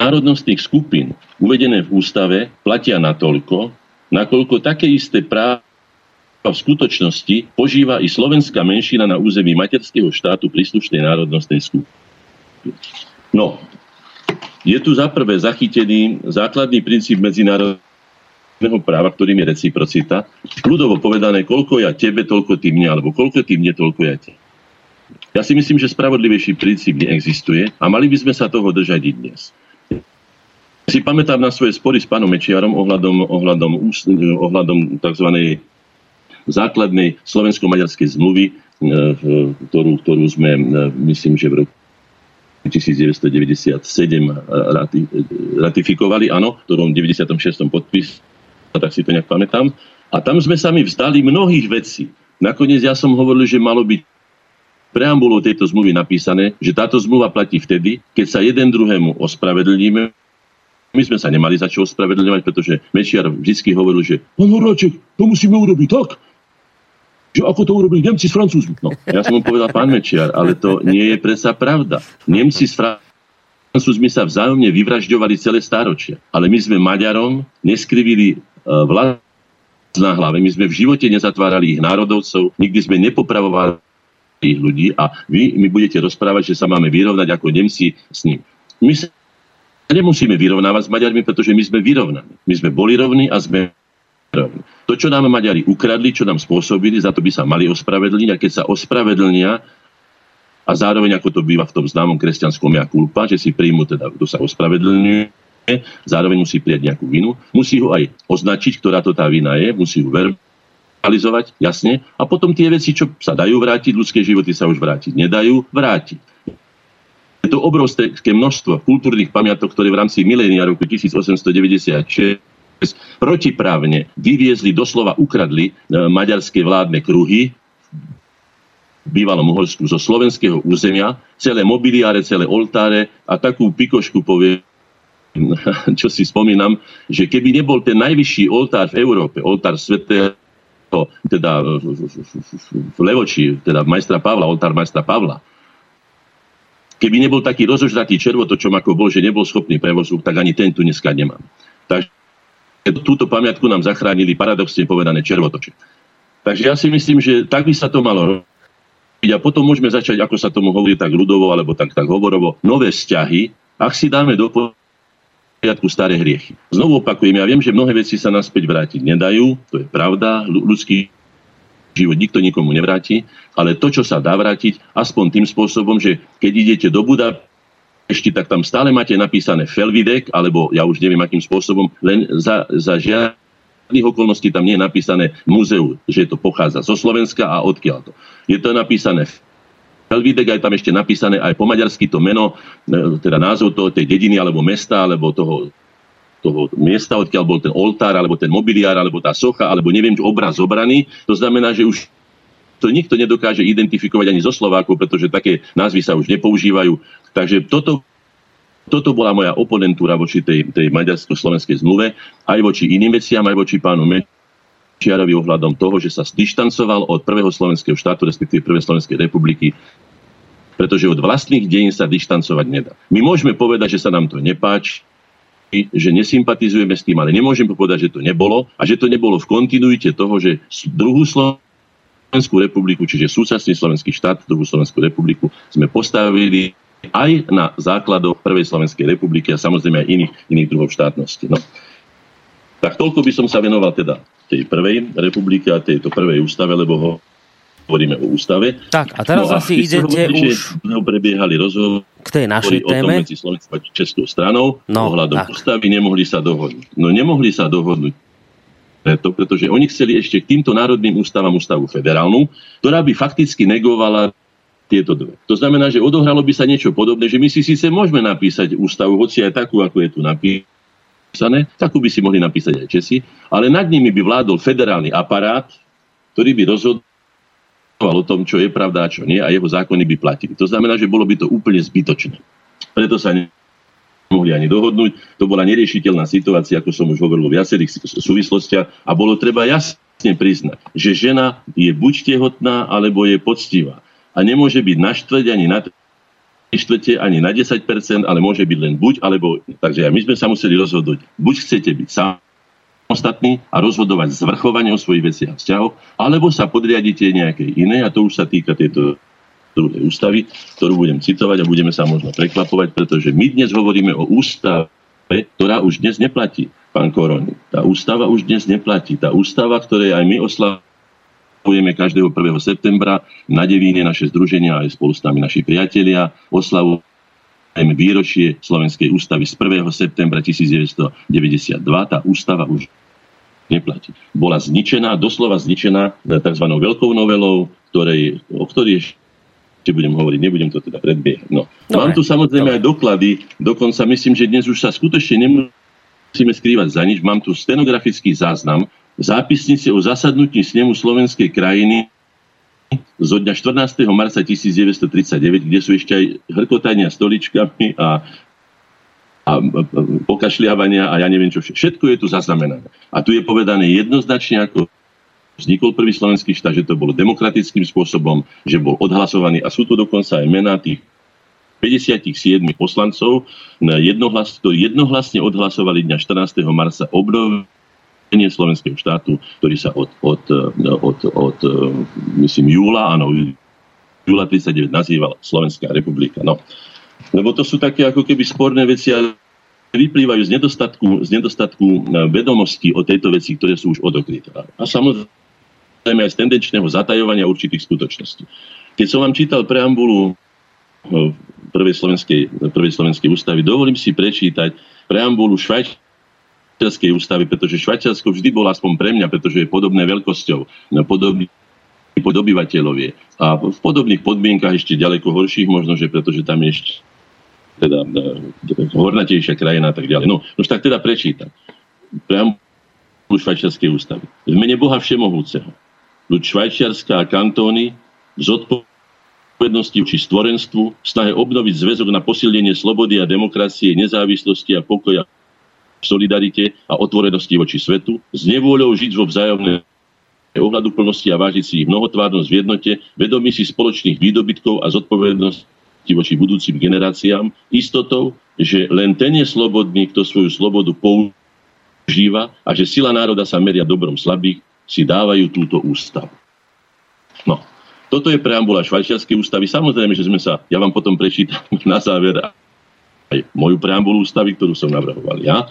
národnostných skupín uvedené v ústave platia natoľko, nakoľko také isté práva v skutočnosti požíva i slovenská menšina na území materského štátu príslušnej národnostnej skupiny. No, je tu za prvé zachytený základný princíp medzinárodného práva, ktorým je reciprocita. Ľudovo povedané, koľko ja tebe, toľko ty mne, alebo koľko ty mne, toľko ja tebe. Ja si myslím, že spravodlivejší princíp neexistuje a mali by sme sa toho držať i dnes si pamätám na svoje spory s pánom Mečiarom ohľadom, ohľadom, ohľadom tzv. Základnej slovensko-maďarskej zmluvy, e, ktorú, ktorú sme, e, myslím, že v roku 1997 ratifikovali, áno, ktorom v 96. podpis, tak si to nejak pamätám. A tam sme sa mi vzdali mnohých vecí. Nakoniec ja som hovoril, že malo byť preambulou tejto zmluvy napísané, že táto zmluva platí vtedy, keď sa jeden druhému ospravedlníme my sme sa nemali za čo ospravedlňovať, pretože Mečiar vždy hovoril, že pán Horáček, to musíme urobiť tak, že ako to urobili Nemci s Francúzmi. No, ja som mu povedal, pán Mečiar, ale to nie je predsa pravda. Nemci s Francúzmi sa vzájomne vyvražďovali celé stáročia. Ale my sme Maďarom neskrivili uh, vlast na hlave. My sme v živote nezatvárali ich národovcov, nikdy sme nepopravovali ich ľudí a vy mi budete rozprávať, že sa máme vyrovnať ako Nemci s ním. My sa nemusíme vyrovnávať s Maďarmi, pretože my sme vyrovnaní. My sme boli rovní a sme rovní. To, čo nám Maďari ukradli, čo nám spôsobili, za to by sa mali ospravedlniť a keď sa ospravedlnia a zároveň, ako to býva v tom známom kresťanskom ja kulpa, že si príjmu teda, kto sa ospravedlňuje, zároveň musí prijať nejakú vinu, musí ho aj označiť, ktorá to tá vina je, musí ho verbalizovať, jasne, a potom tie veci, čo sa dajú vrátiť, ľudské životy sa už vrátiť nedajú, vrátiť. Je to obrovské množstvo kultúrnych pamiatok, ktoré v rámci milénia roku 1896 protiprávne vyviezli, doslova ukradli e, maďarské vládne kruhy v bývalom Uhorsku zo slovenského územia, celé mobiliáre, celé oltáre a takú pikošku povie, čo si spomínam, že keby nebol ten najvyšší oltár v Európe, oltár svetého teda v Levoči, teda majstra Pavla, oltár majstra Pavla, Keby nebol taký rozožratý červotočom, ako bol, že nebol schopný prevozu, tak ani ten tu dneska nemám. Takže túto pamiatku nám zachránili paradoxne povedané červotoče. Takže ja si myslím, že tak by sa to malo robiť a potom môžeme začať, ako sa tomu hovorí tak ľudovo alebo tak, tak hovorovo, nové vzťahy, ak si dáme do poriadku staré hriechy. Znovu opakujem, ja viem, že mnohé veci sa naspäť vrátiť nedajú, to je pravda, ľudský život nikto nikomu nevráti, ale to, čo sa dá vrátiť, aspoň tým spôsobom, že keď idete do Budapešti, tak tam stále máte napísané Felvidek, alebo ja už neviem akým spôsobom, len za, za žiadnych okolností tam nie je napísané muzeu, že to pochádza zo Slovenska a odkiaľ to. Je to napísané Helvidek, aj tam ešte napísané aj po maďarsky to meno, e, teda názov toho, tej dediny alebo mesta, alebo toho, toho miesta, odkiaľ bol ten oltár, alebo ten mobiliár, alebo tá socha, alebo neviem, obraz zobraný. To znamená, že už to nikto nedokáže identifikovať ani zo Slovákov, pretože také názvy sa už nepoužívajú. Takže toto, toto bola moja oponentúra voči tej, tej maďarsko-slovenskej zmluve, aj voči iným veciam, aj voči pánu Meč Čiarovi ohľadom toho, že sa dištancoval od prvého slovenského štátu, respektíve prvej Slovenskej republiky, pretože od vlastných dejín sa dištancovať nedá. My môžeme povedať, že sa nám to nepáči, že nesympatizujeme s tým, ale nemôžem povedať, že to nebolo a že to nebolo v kontinuite toho, že druhú Slovenskú republiku, čiže súčasný slovenský štát, druhú Slovenskú republiku, sme postavili aj na základoch Prvej Slovenskej republiky a samozrejme aj iných, iných druhov štátnosti. No. Tak toľko by som sa venoval teda tej prvej republike a tejto prvej ústave, lebo ho hovoríme o ústave.
Tak, a teraz no asi idete už...
Prebiehali rozhovor
k tej našej téme.
medzi Slovenskou a Českou stranou
no,
ohľadom
tak.
ústavy, nemohli sa dohodnúť. No nemohli sa dohodnúť preto, pretože oni chceli ešte k týmto národným ústavám ústavu federálnu, ktorá by fakticky negovala tieto dve. To znamená, že odohralo by sa niečo podobné, že my si síce môžeme napísať ústavu, hoci aj takú, ako je tu napísané, takú by si mohli napísať aj Česi, ale nad nimi by vládol federálny aparát, ktorý by rozhodoval o tom, čo je pravda a čo nie a jeho zákony by platili. To znamená, že bolo by to úplne zbytočné. Preto sa nemohli ani dohodnúť. To bola neriešiteľná situácia, ako som už hovoril v viacerých súvislostiach a bolo treba jasne priznať, že žena je buď tehotná, alebo je poctivá. A nemôže byť na štvrť ani na štvrte ani na 10%, ale môže byť len buď, alebo, takže my sme sa museli rozhodnúť, buď chcete byť samostatní a rozhodovať zvrchovanie o svojich veciach a vzťahoch, alebo sa podriadite nejakej inej, a to už sa týka tejto druhej ústavy, ktorú budem citovať a budeme sa možno prekvapovať, pretože my dnes hovoríme o ústave, ktorá už dnes neplatí, pán Koroni. Tá ústava už dnes neplatí. Tá ústava, ktorej aj my oslavujeme, každého 1. septembra na Devíne naše združenia aj spolu s nami naši priatelia. Oslavujeme výročie Slovenskej ústavy z 1. septembra 1992. Tá ústava už neplatí. Bola zničená, doslova zničená tzv. veľkou novelou, ktorej, o ktorej ešte budem hovoriť, nebudem to teda predbiehať. No. Mám tu samozrejme Dobre. aj doklady, dokonca myslím, že dnes už sa skutočne nemusíme skrývať za nič. Mám tu stenografický záznam zápisnici o zasadnutí snemu Slovenskej krajiny zo dňa 14. marca 1939, kde sú ešte aj hrkotania stoličkami a, a pokašľiavania a ja neviem čo. Všetko je tu zaznamenané. A tu je povedané jednoznačne, ako vznikol prvý slovenský štát, že to bolo demokratickým spôsobom, že bol odhlasovaný a sú tu dokonca aj mená tých 57 poslancov, jednohlas, ktorí jednohlasne odhlasovali dňa 14. marca obnovenie slovenského štátu, ktorý sa od, od, od, od myslím, júla, áno, júla 39 nazýval Slovenská republika. No. Lebo to sú také ako keby sporné veci, ale vyplývajú z nedostatku, z nedostatku e, vedomostí o tejto veci, ktoré sú už odokryté. A samozrejme aj z tendenčného zatajovania určitých skutočností. Keď som vám čítal preambulu e, prvej slovenskej, prvej slovenskej ústavy, dovolím si prečítať preambulu Švajč švajčiarskej ústavy, pretože Švajčiarsko vždy bolo aspoň pre mňa, pretože je podobné veľkosťou, no, podobný pod obyvateľovie. A v podobných podmienkach ešte ďaleko horších možno, že pretože tam je ešte teda e, hornatejšia krajina a tak ďalej. No, už tak teda prečítam. Preambulu Švajčiarskej ústavy. V mene Boha Všemohúceho. Ľud Švajčiarska a kantóny zodpovednosti či stvorenstvu, snahe obnoviť zväzok na posilnenie slobody a demokracie, nezávislosti a pokoja v solidarite a otvorenosti voči svetu, s nevôľou žiť vo vzájomnej ohľadu plnosti a vážiť si ich mnohotvárnosť v jednote, vedomí si spoločných výdobytkov a zodpovednosti voči budúcim generáciám, istotou, že len ten je slobodný, kto svoju slobodu používa a že sila národa sa meria dobrom slabých, si dávajú túto ústavu. No, toto je preambula švajčiarskej ústavy. Samozrejme, že sme sa, ja vám potom prečítam na záver aj moju preambulu ústavy, ktorú som navrhoval ja.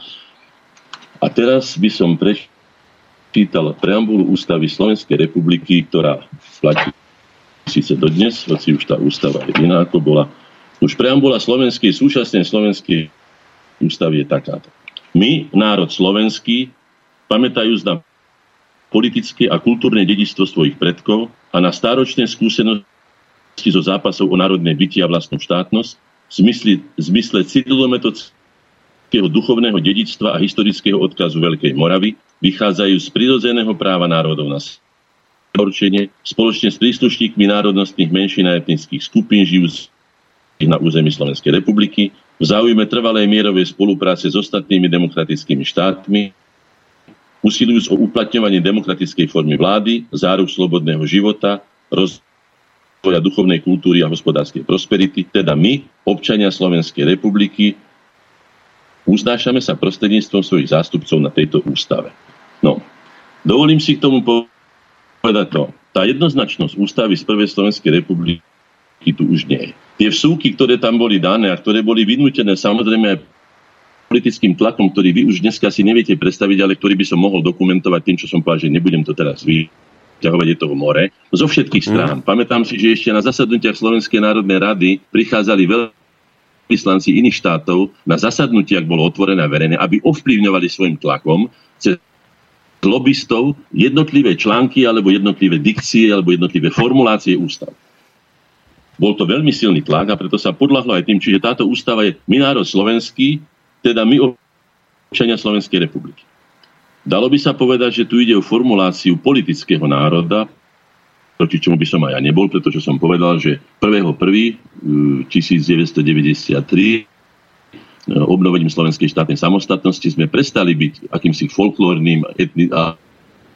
A teraz by som prečítal preambulu ústavy Slovenskej republiky, ktorá platí síce dodnes, hoci už tá ústava je iná, ako bola. Už preambula slovenskej, súčasnej slovenskej ústavy je takáto. My, národ slovenský, pamätajúc na politické a kultúrne dedičstvo svojich predkov a na stáročné skúsenosti zo zápasov o národné bytie a vlastnú štátnosť, v zmysle, v zmysle citilometodického duchovného dedičstva a historického odkazu Veľkej Moravy vychádzajú z prirodzeného práva národov na určenie spoločne s príslušníkmi národnostných menšín a etnických skupín žijú na území Slovenskej republiky v záujme trvalej mierovej spolupráce s ostatnými demokratickými štátmi, usilujúc o uplatňovanie demokratickej formy vlády, záruk slobodného života, roz rozvoja duchovnej kultúry a hospodárskej prosperity, teda my, občania Slovenskej republiky, uznášame sa prostredníctvom svojich zástupcov na tejto ústave. No, dovolím si k tomu povedať to. Tá jednoznačnosť ústavy z prvej Slovenskej republiky tu už nie je. Tie vsúky, ktoré tam boli dané a ktoré boli vynútené samozrejme aj politickým tlakom, ktorý vy už dneska si neviete predstaviť, ale ktorý by som mohol dokumentovať tým, čo som povedal, že nebudem to teraz vy ťahovať je toho more, zo všetkých mm. strán. Mm. Pamätám si, že ešte na zasadnutiach Slovenskej národnej rady prichádzali veľvyslanci iných štátov na zasadnutiach bolo otvorené a verejné, aby ovplyvňovali svojim tlakom cez lobbystov jednotlivé články alebo jednotlivé dikcie alebo jednotlivé formulácie ústav. Bol to veľmi silný tlak a preto sa podľahlo aj tým, čiže táto ústava je my národ slovenský, teda my občania Slovenskej republiky. Dalo by sa povedať, že tu ide o formuláciu politického národa, proti čomu by som aj ja nebol, pretože som povedal, že 1.1.1993 e, obnovením slovenskej štátnej samostatnosti sme prestali byť akýmsi folklórnym etni- a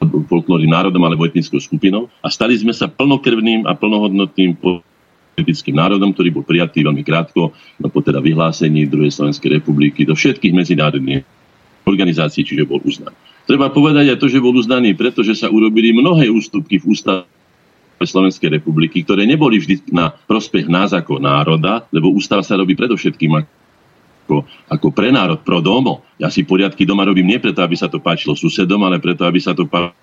folklórnym národom alebo etnickou skupinou a stali sme sa plnokrvným a plnohodnotným politickým národom, ktorý bol prijatý veľmi krátko no po teda vyhlásení druhej Slovenskej republiky do všetkých medzinárodných organizácií, čiže bol uznaný. Treba povedať aj to, že bol uznaný, pretože sa urobili mnohé ústupky v ústave Slovenskej republiky, ktoré neboli vždy na prospech nás ako národa, lebo ústava sa robí predovšetkým ako, ako pre národ, pro domo. Ja si poriadky doma robím nie preto, aby sa to páčilo susedom, ale preto, aby sa to páčilo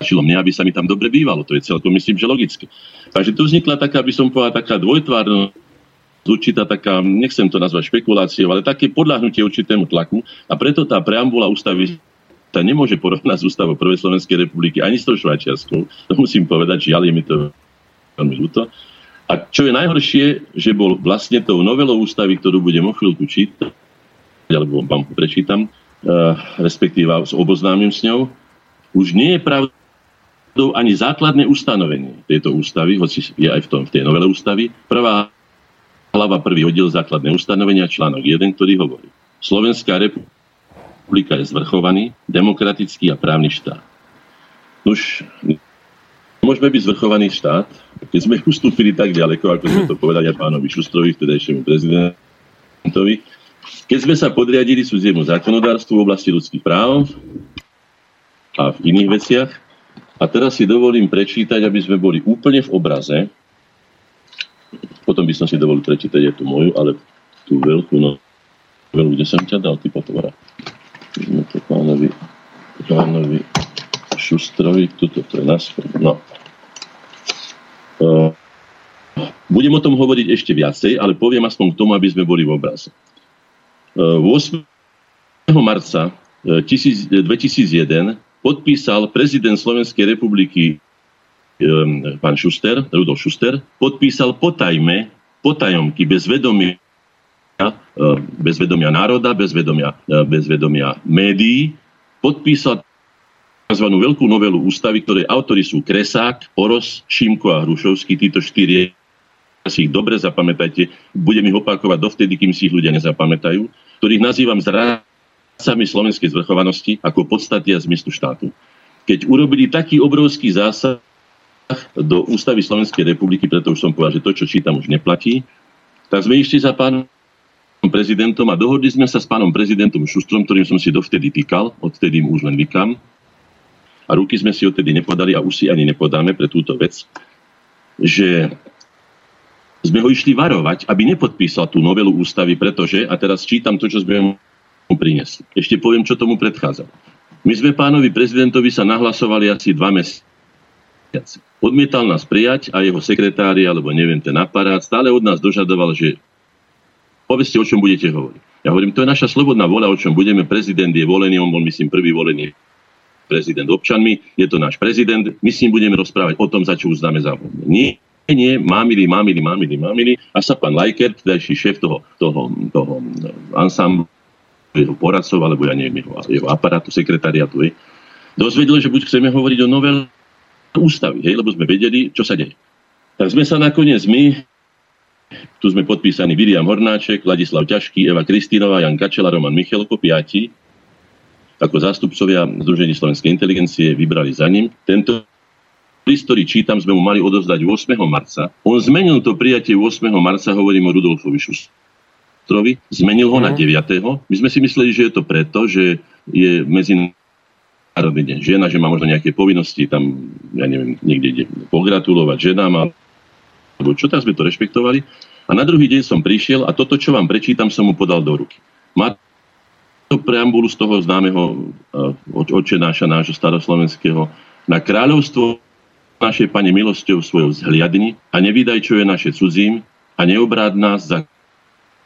mne, aby sa mi tam dobre bývalo. To je celkom, myslím, že logické. Takže tu vznikla taká, by som povedal, taká dvojtvárnosť určitá taká, nechcem to nazvať špekuláciou, ale také podľahnutie určitému tlaku a preto tá preambula ústavy sa nemôže porovnať s ústavou Prvej Slovenskej republiky ani s tou Švajčiarskou. To musím povedať, žiaľ je mi to veľmi ľúto. A čo je najhoršie, že bol vlastne tou novelou ústavy, ktorú budem o chvíľku čítať, alebo vám prečítam, uh, respektíve oboznámim s ňou, už nie je pravdou ani základné ustanovenie tejto ústavy, hoci je aj v, tom, v tej novele ústavy. Prvá hlava, prvý oddiel základné ustanovenia, článok 1, ktorý hovorí. Slovenská republika je zvrchovaný, demokratický a právny štát. Už môžeme byť zvrchovaný štát, keď sme ustúpili tak ďaleko, ako sme to povedali aj pánovi Šustrovi, vtedajšiemu prezidentovi, keď sme sa podriadili cudziemu zákonodárstvu v oblasti ľudských práv a v iných veciach. A teraz si dovolím prečítať, aby sme boli úplne v obraze. Potom by som si dovolil prečítať aj tú moju, ale tú veľkú novelu, kde som ťa dal, ty potvora sme to pánovi, pánovi Šustrovi, tuto pre nás. No. Uh, budem o tom hovoriť ešte viacej, ale poviem aspoň k tomu, aby sme boli v obraze. Uh, 8. marca 2001 podpísal prezident Slovenskej republiky um, pán Šuster, Rudolf Šuster, podpísal potajme, potajomky bez vedomia E, bez vedomia národa, bez vedomia, e, bez vedomia médií, podpísal tzv. veľkú novelu ústavy, ktorej autory sú Kresák, Oros, Šimko a Hrušovský. Títo štyri si ich dobre zapamätajte. Budem ich opakovať dovtedy, kým si ich ľudia nezapamätajú, ktorých nazývam zrácami slovenskej zvrchovanosti ako podstaty a zmyslu štátu. Keď urobili taký obrovský zásah do ústavy Slovenskej republiky, preto už som povedal, že to, čo čítam, už neplatí, tak sme išli za pán prezidentom a dohodli sme sa s pánom prezidentom Šustrom, ktorým som si dovtedy týkal, odtedy mu už len vykam. A ruky sme si odtedy nepodali a už si ani nepodáme pre túto vec, že sme ho išli varovať, aby nepodpísal tú novelu ústavy, pretože, a teraz čítam to, čo sme mu priniesli. Ešte poviem, čo tomu predchádzalo. My sme pánovi prezidentovi sa nahlasovali asi dva mesiace. Odmietal nás prijať a jeho sekretári, alebo neviem, ten aparát, stále od nás dožadoval, že povedzte, o čom budete hovoriť. Ja hovorím, to je naša slobodná voľa, o čom budeme. Prezident je volený, on bol, myslím, prvý volený prezident občanmi, je to náš prezident, my s ním budeme rozprávať o tom, za čo uznáme za Nie, nie, mámili, mámili, mámili, mámili. A sa pán Lajker, tedajší šéf toho, toho, toho ansamblu, jeho poradcov, alebo ja neviem, jeho, jeho aparátu, sekretariatu, hej, dozvedel, že buď chceme hovoriť o novel ústavy, hej, lebo sme vedeli, čo sa deje. Tak sme sa nakoniec my tu sme podpísaní Viliam Hornáček, Ladislav Ťažký, Eva Kristínová, Jan Kačela, Roman Michalko, piati. Ako zástupcovia Združení slovenskej inteligencie vybrali za ním. Tento list, ktorý čítam, sme mu mali odozdať 8. marca. On zmenil to prijatie 8. marca, hovorím o Rudolfovi Šustrovi, zmenil ho mm. na 9. Mhm. My sme si mysleli, že je to preto, že je medzi národný deň žena, že má možno nejaké povinnosti tam, ja neviem, niekde ide pogratulovať ženám, alebo čo tak sme to rešpektovali. A na druhý deň som prišiel a toto, čo vám prečítam, som mu podal do ruky. Má to preambulu z toho známeho uh, očenáša nášho staroslovenského na kráľovstvo našej Pane milosťou svojou zhliadni a nevydaj, čo je naše cudzím a neobrád nás za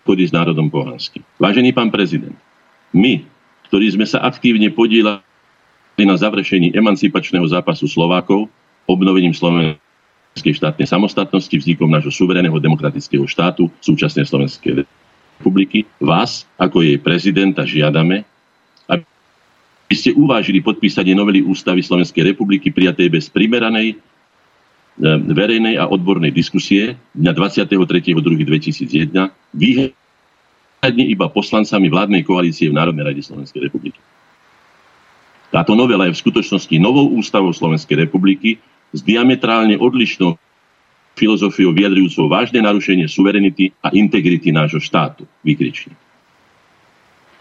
chody s národom pohanským. Vážený pán prezident, my, ktorí sme sa aktívne podielali na završení emancipačného zápasu Slovákov, obnovením slovenskej štátnej samostatnosti, vznikom nášho suverénneho demokratického štátu, súčasnej Slovenskej republiky. Vás, ako jej prezidenta, žiadame, aby ste uvážili podpísanie novely ústavy Slovenskej republiky prijatej bez primeranej verejnej a odbornej diskusie dňa 23.2.2001 výhradne iba poslancami vládnej koalície v Národnej rade Slovenskej republiky. Táto novela je v skutočnosti novou ústavou Slovenskej republiky, s diametrálne odlišnou filozofiou vyjadrujúcou vážne narušenie suverenity a integrity nášho štátu, vykričí.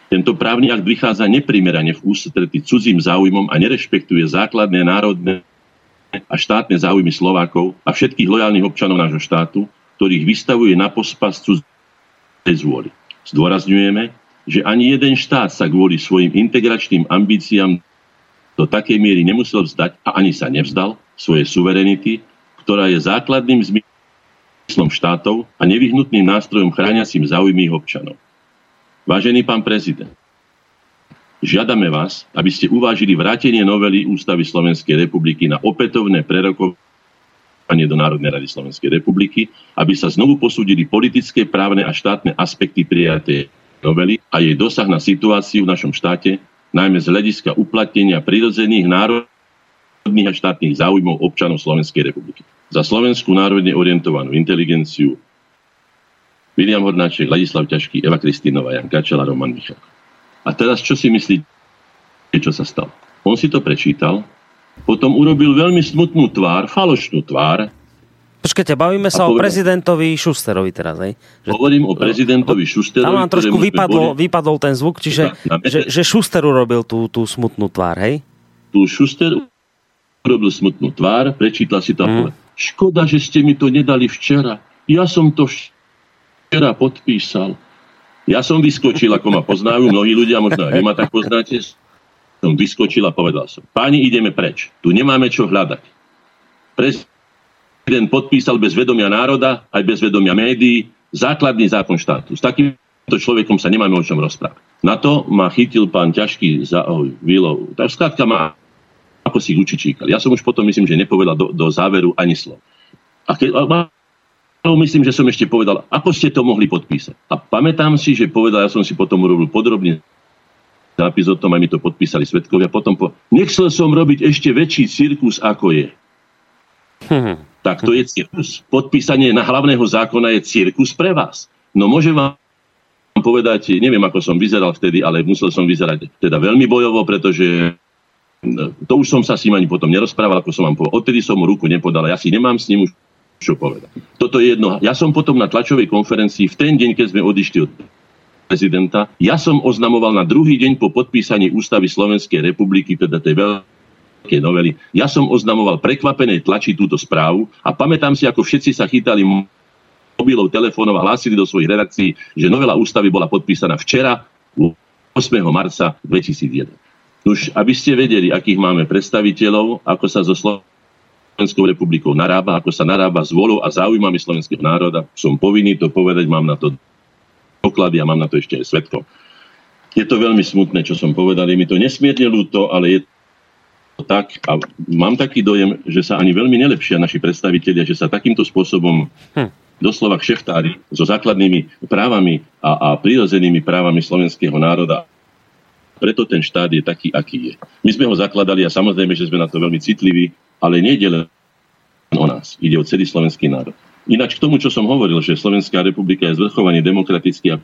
Tento právny akt vychádza neprimerane v ústretí cudzím záujmom a nerešpektuje základné národné a štátne záujmy Slovákov a všetkých lojálnych občanov nášho štátu, ktorých vystavuje na pospas cudzej zvôli. Zdôrazňujeme, že ani jeden štát sa kvôli svojim integračným ambíciám do takej miery nemusel vzdať a ani sa nevzdal, svojej suverenity, ktorá je základným zmyslom štátov a nevyhnutným nástrojom chrániacim záujmy občanov. Vážený pán prezident, žiadame vás, aby ste uvážili vrátenie novely Ústavy Slovenskej republiky na opätovné prerokovanie do Národnej rady Slovenskej republiky, aby sa znovu posúdili politické, právne a štátne aspekty prijaté novely a jej dosah na situáciu v našom štáte, najmä z hľadiska uplatnenia prirodzených národných a štátnych záujmov občanov Slovenskej republiky. Za slovenskú národne orientovanú inteligenciu William Hornáček, Ladislav Ťažký, Eva Kristínová, Jan Kačela, Roman Michal. A teraz čo si myslíte, čo sa stalo? On si to prečítal, potom urobil veľmi smutnú tvár, falošnú tvár.
Počkajte, bavíme sa povedal, o prezidentovi Šusterovi teraz, hej?
Že, Hovorím o prezidentovi Šusterovi.
Tam nám trošku vypadol, boli... vypadol ten zvuk, čiže že, že Šuster urobil tú, tú smutnú tvár, hej?
Tu Šuster urobil smutnú tvár, prečítal si tam, mm. škoda, že ste mi to nedali včera. Ja som to včera podpísal. Ja som vyskočil, ako ma poznajú mnohí ľudia, možno aj vy ma tak poznáte. Som vyskočil a povedal som, páni, ideme preč. Tu nemáme čo hľadať. Prezident podpísal bez vedomia národa, aj bez vedomia médií, základný zákon štátu. S takýmto človekom sa nemáme o čom rozprávať. Na to ma chytil pán ťažký za výlov. Tak skrátka ma ako si ich číkali. Ja som už potom, myslím, že nepovedal do, do záveru ani slovo. A keď, myslím, že som ešte povedal, ako ste to mohli podpísať. A pamätám si, že povedal, ja som si potom urobil podrobný zápis o tom, aj mi to podpísali svetkovia. Potom po, nechcel som robiť ešte väčší cirkus, ako je. Hmm. Tak to je cirkus. Podpísanie na hlavného zákona je cirkus pre vás. No môžem vám povedať, neviem, ako som vyzeral vtedy, ale musel som vyzerať teda veľmi bojovo, pretože to už som sa s ním ani potom nerozprával, ako som vám povedal. Odtedy som mu ruku nepodal, ja si nemám s ním už čo povedať. Toto je jedno. Ja som potom na tlačovej konferencii v ten deň, keď sme odišli od prezidenta, ja som oznamoval na druhý deň po podpísaní ústavy Slovenskej republiky, teda tej veľkej novely, ja som oznamoval prekvapené tlači túto správu a pamätám si, ako všetci sa chytali mobilov, telefónov a hlásili do svojich redakcií, že novela ústavy bola podpísaná včera, 8. marca 2001. Už aby ste vedeli, akých máme predstaviteľov, ako sa zo Slovenskou republikou narába, ako sa narába s volou a záujmami slovenského národa, som povinný to povedať, mám na to doklady a mám na to ešte aj svetko. Je to veľmi smutné, čo som povedal, je mi to nesmierne ľúto, ale je to tak a mám taký dojem, že sa ani veľmi nelepšia naši predstavitelia, že sa takýmto spôsobom hm doslova kšeftári so základnými právami a, a prirodzenými právami slovenského národa. Preto ten štát je taký, aký je. My sme ho zakladali a samozrejme, že sme na to veľmi citliví, ale nejde len o nás. Ide o celý slovenský národ. Ináč k tomu, čo som hovoril, že Slovenská republika je zvrchovaný demokratický a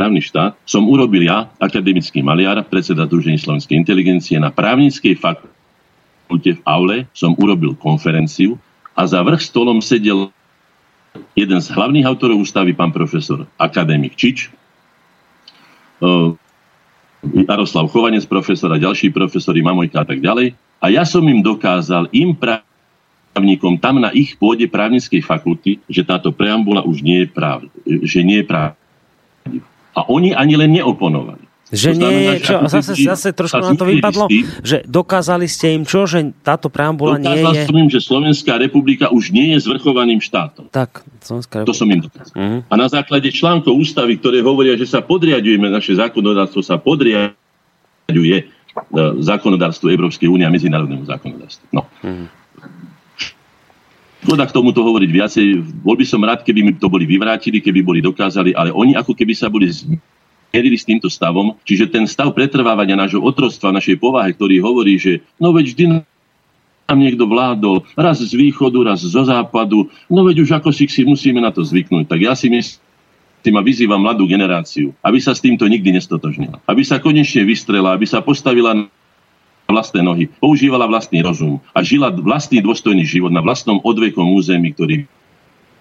právny štát, som urobil ja, akademický maliar, predseda Združení slovenskej inteligencie, na právnickej fakulte v Aule som urobil konferenciu a za vrch stolom sedel jeden z hlavných autorov ústavy, pán profesor akademik Čič, Jaroslav Chovanec, profesor a ďalší profesori, Mamojka a tak ďalej. A ja som im dokázal, im právnikom tam na ich pôde právnickej fakulty, že táto preambula už nie je práv, že nie je práv. A oni ani len neoponovali.
Že to znamená, nie, čo, zase, zase trošku na to vypadlo, že dokázali ste im čo, že táto preambula nie je...
Dokázal som im, že Slovenská republika už nie je zvrchovaným štátom.
Tak, Slovenská
republika. To som im dokázal. Uh-huh. A na základe článkov ústavy, ktoré hovoria, že sa podriadujeme, naše zákonodárstvo sa podriaduje zákonodárstvu Európskej únie a medzinárodnému zákonodárstvu. No. Uh-huh. Škoda k tomuto hovoriť viacej. Bol by som rád, keby mi to boli vyvrátili, keby boli dokázali, ale oni ako keby sa boli mierili s týmto stavom. Čiže ten stav pretrvávania nášho otrostva, našej povahy, ktorý hovorí, že no veď vždy nám niekto vládol, raz z východu, raz zo západu, no veď už ako si si musíme na to zvyknúť. Tak ja si myslím, a vyzývam mladú generáciu, aby sa s týmto nikdy nestotožnila. Aby sa konečne vystrela, aby sa postavila na vlastné nohy, používala vlastný rozum a žila vlastný dôstojný život na vlastnom odvekom území, ktorý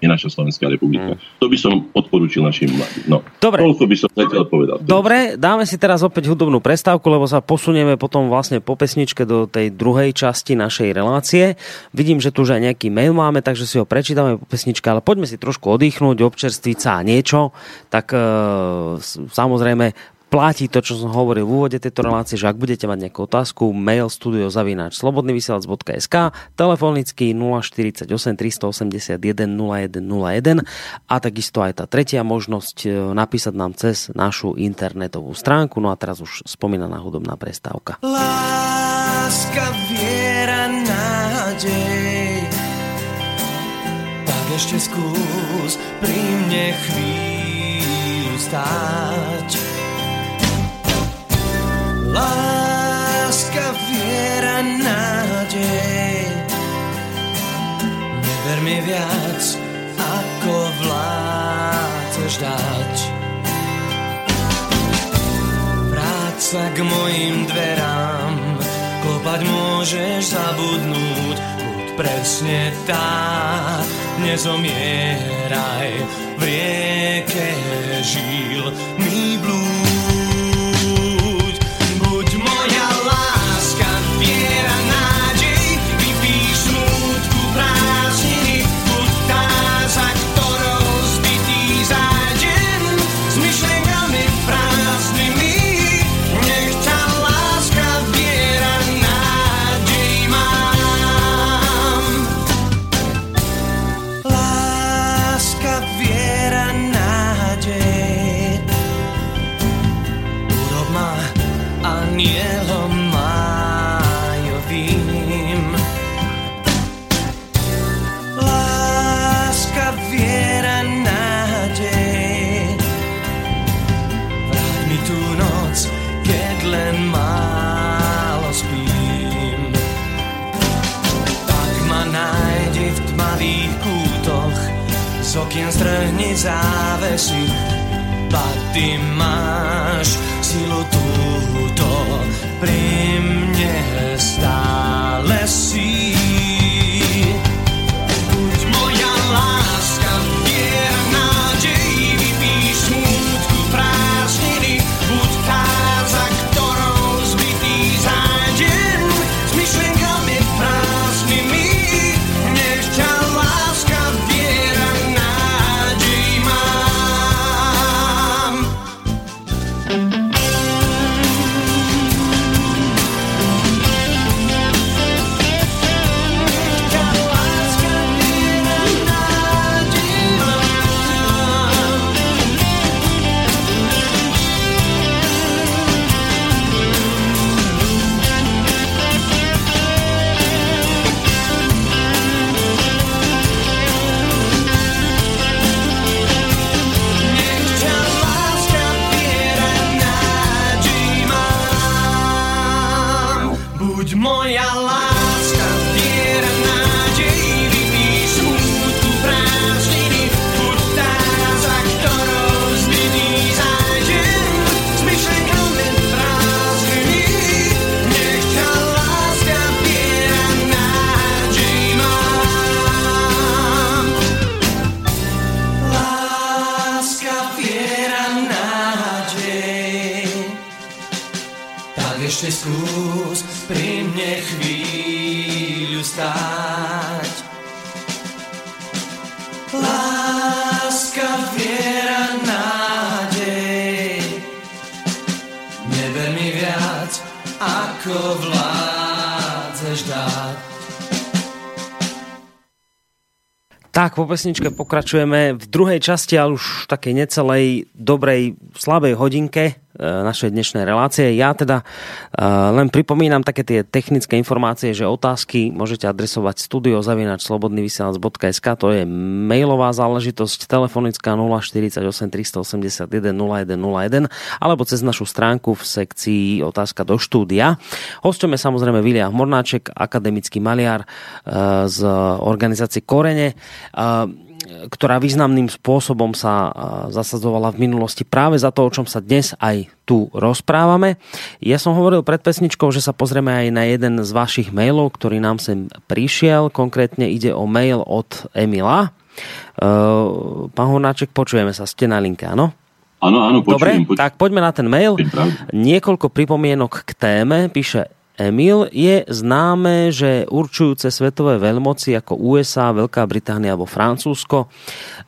je naša Slovenská republika. Mm. To by som odporúčil našim mladým. No,
Dobre.
Toľko by som zatiaľ povedal.
Dobre, dáme si teraz opäť hudobnú prestávku, lebo sa posunieme potom vlastne po pesničke do tej druhej časti našej relácie. Vidím, že tu už aj nejaký mail máme, takže si ho prečítame po pesničke, ale poďme si trošku oddychnúť, občerstviť sa a niečo. Tak e, samozrejme platí to, čo som hovoril v úvode tejto relácie, že ak budete mať nejakú otázku, mail studiozavináč slobodnyvysielac.sk, telefonicky 048 381 0101 a takisto aj tá tretia možnosť e, napísať nám cez našu internetovú stránku. No a teraz už spomínaná hudobná prestávka.
Láska, viera, nádej Tak ešte skús pri mne chvíľu stáť Láska, viera, nádej. Never mi viac, ako vládzeš dať. Vráť sa k mojim dverám. Klopať môžeš zabudnúť. Buď presne tá. Nezomieraj v rieke žil. Mi blúd strhni závesy, pak ty máš silu túto pri
Neber mi viac, ako vládzeš dať.
Tak, po pesničke pokračujeme v druhej časti, ale už takej necelej, dobrej, slabej hodinke našej dnešnej relácie. Ja teda e, len pripomínam také tie technické informácie, že otázky môžete adresovať studiozavinačslobodnyvysielac.sk to je mailová záležitosť telefonická 048 381 0101 alebo cez našu stránku v sekcii otázka do štúdia. Hostom je samozrejme Viliam Mornáček, akademický maliar e, z organizácie Korene ktorá významným spôsobom sa zasadzovala v minulosti práve za to, o čom sa dnes aj tu rozprávame. Ja som hovoril pred pesničkou, že sa pozrieme aj na jeden z vašich mailov, ktorý nám sem prišiel. Konkrétne ide o mail od Emila. Pán Hornáček, počujeme sa, ste na linke, áno?
Áno, áno, počujem.
Dobre, tak poďme na ten mail. Niekoľko pripomienok k téme. Píše Emil, je známe, že určujúce svetové veľmoci ako USA, Veľká Británia alebo Francúzsko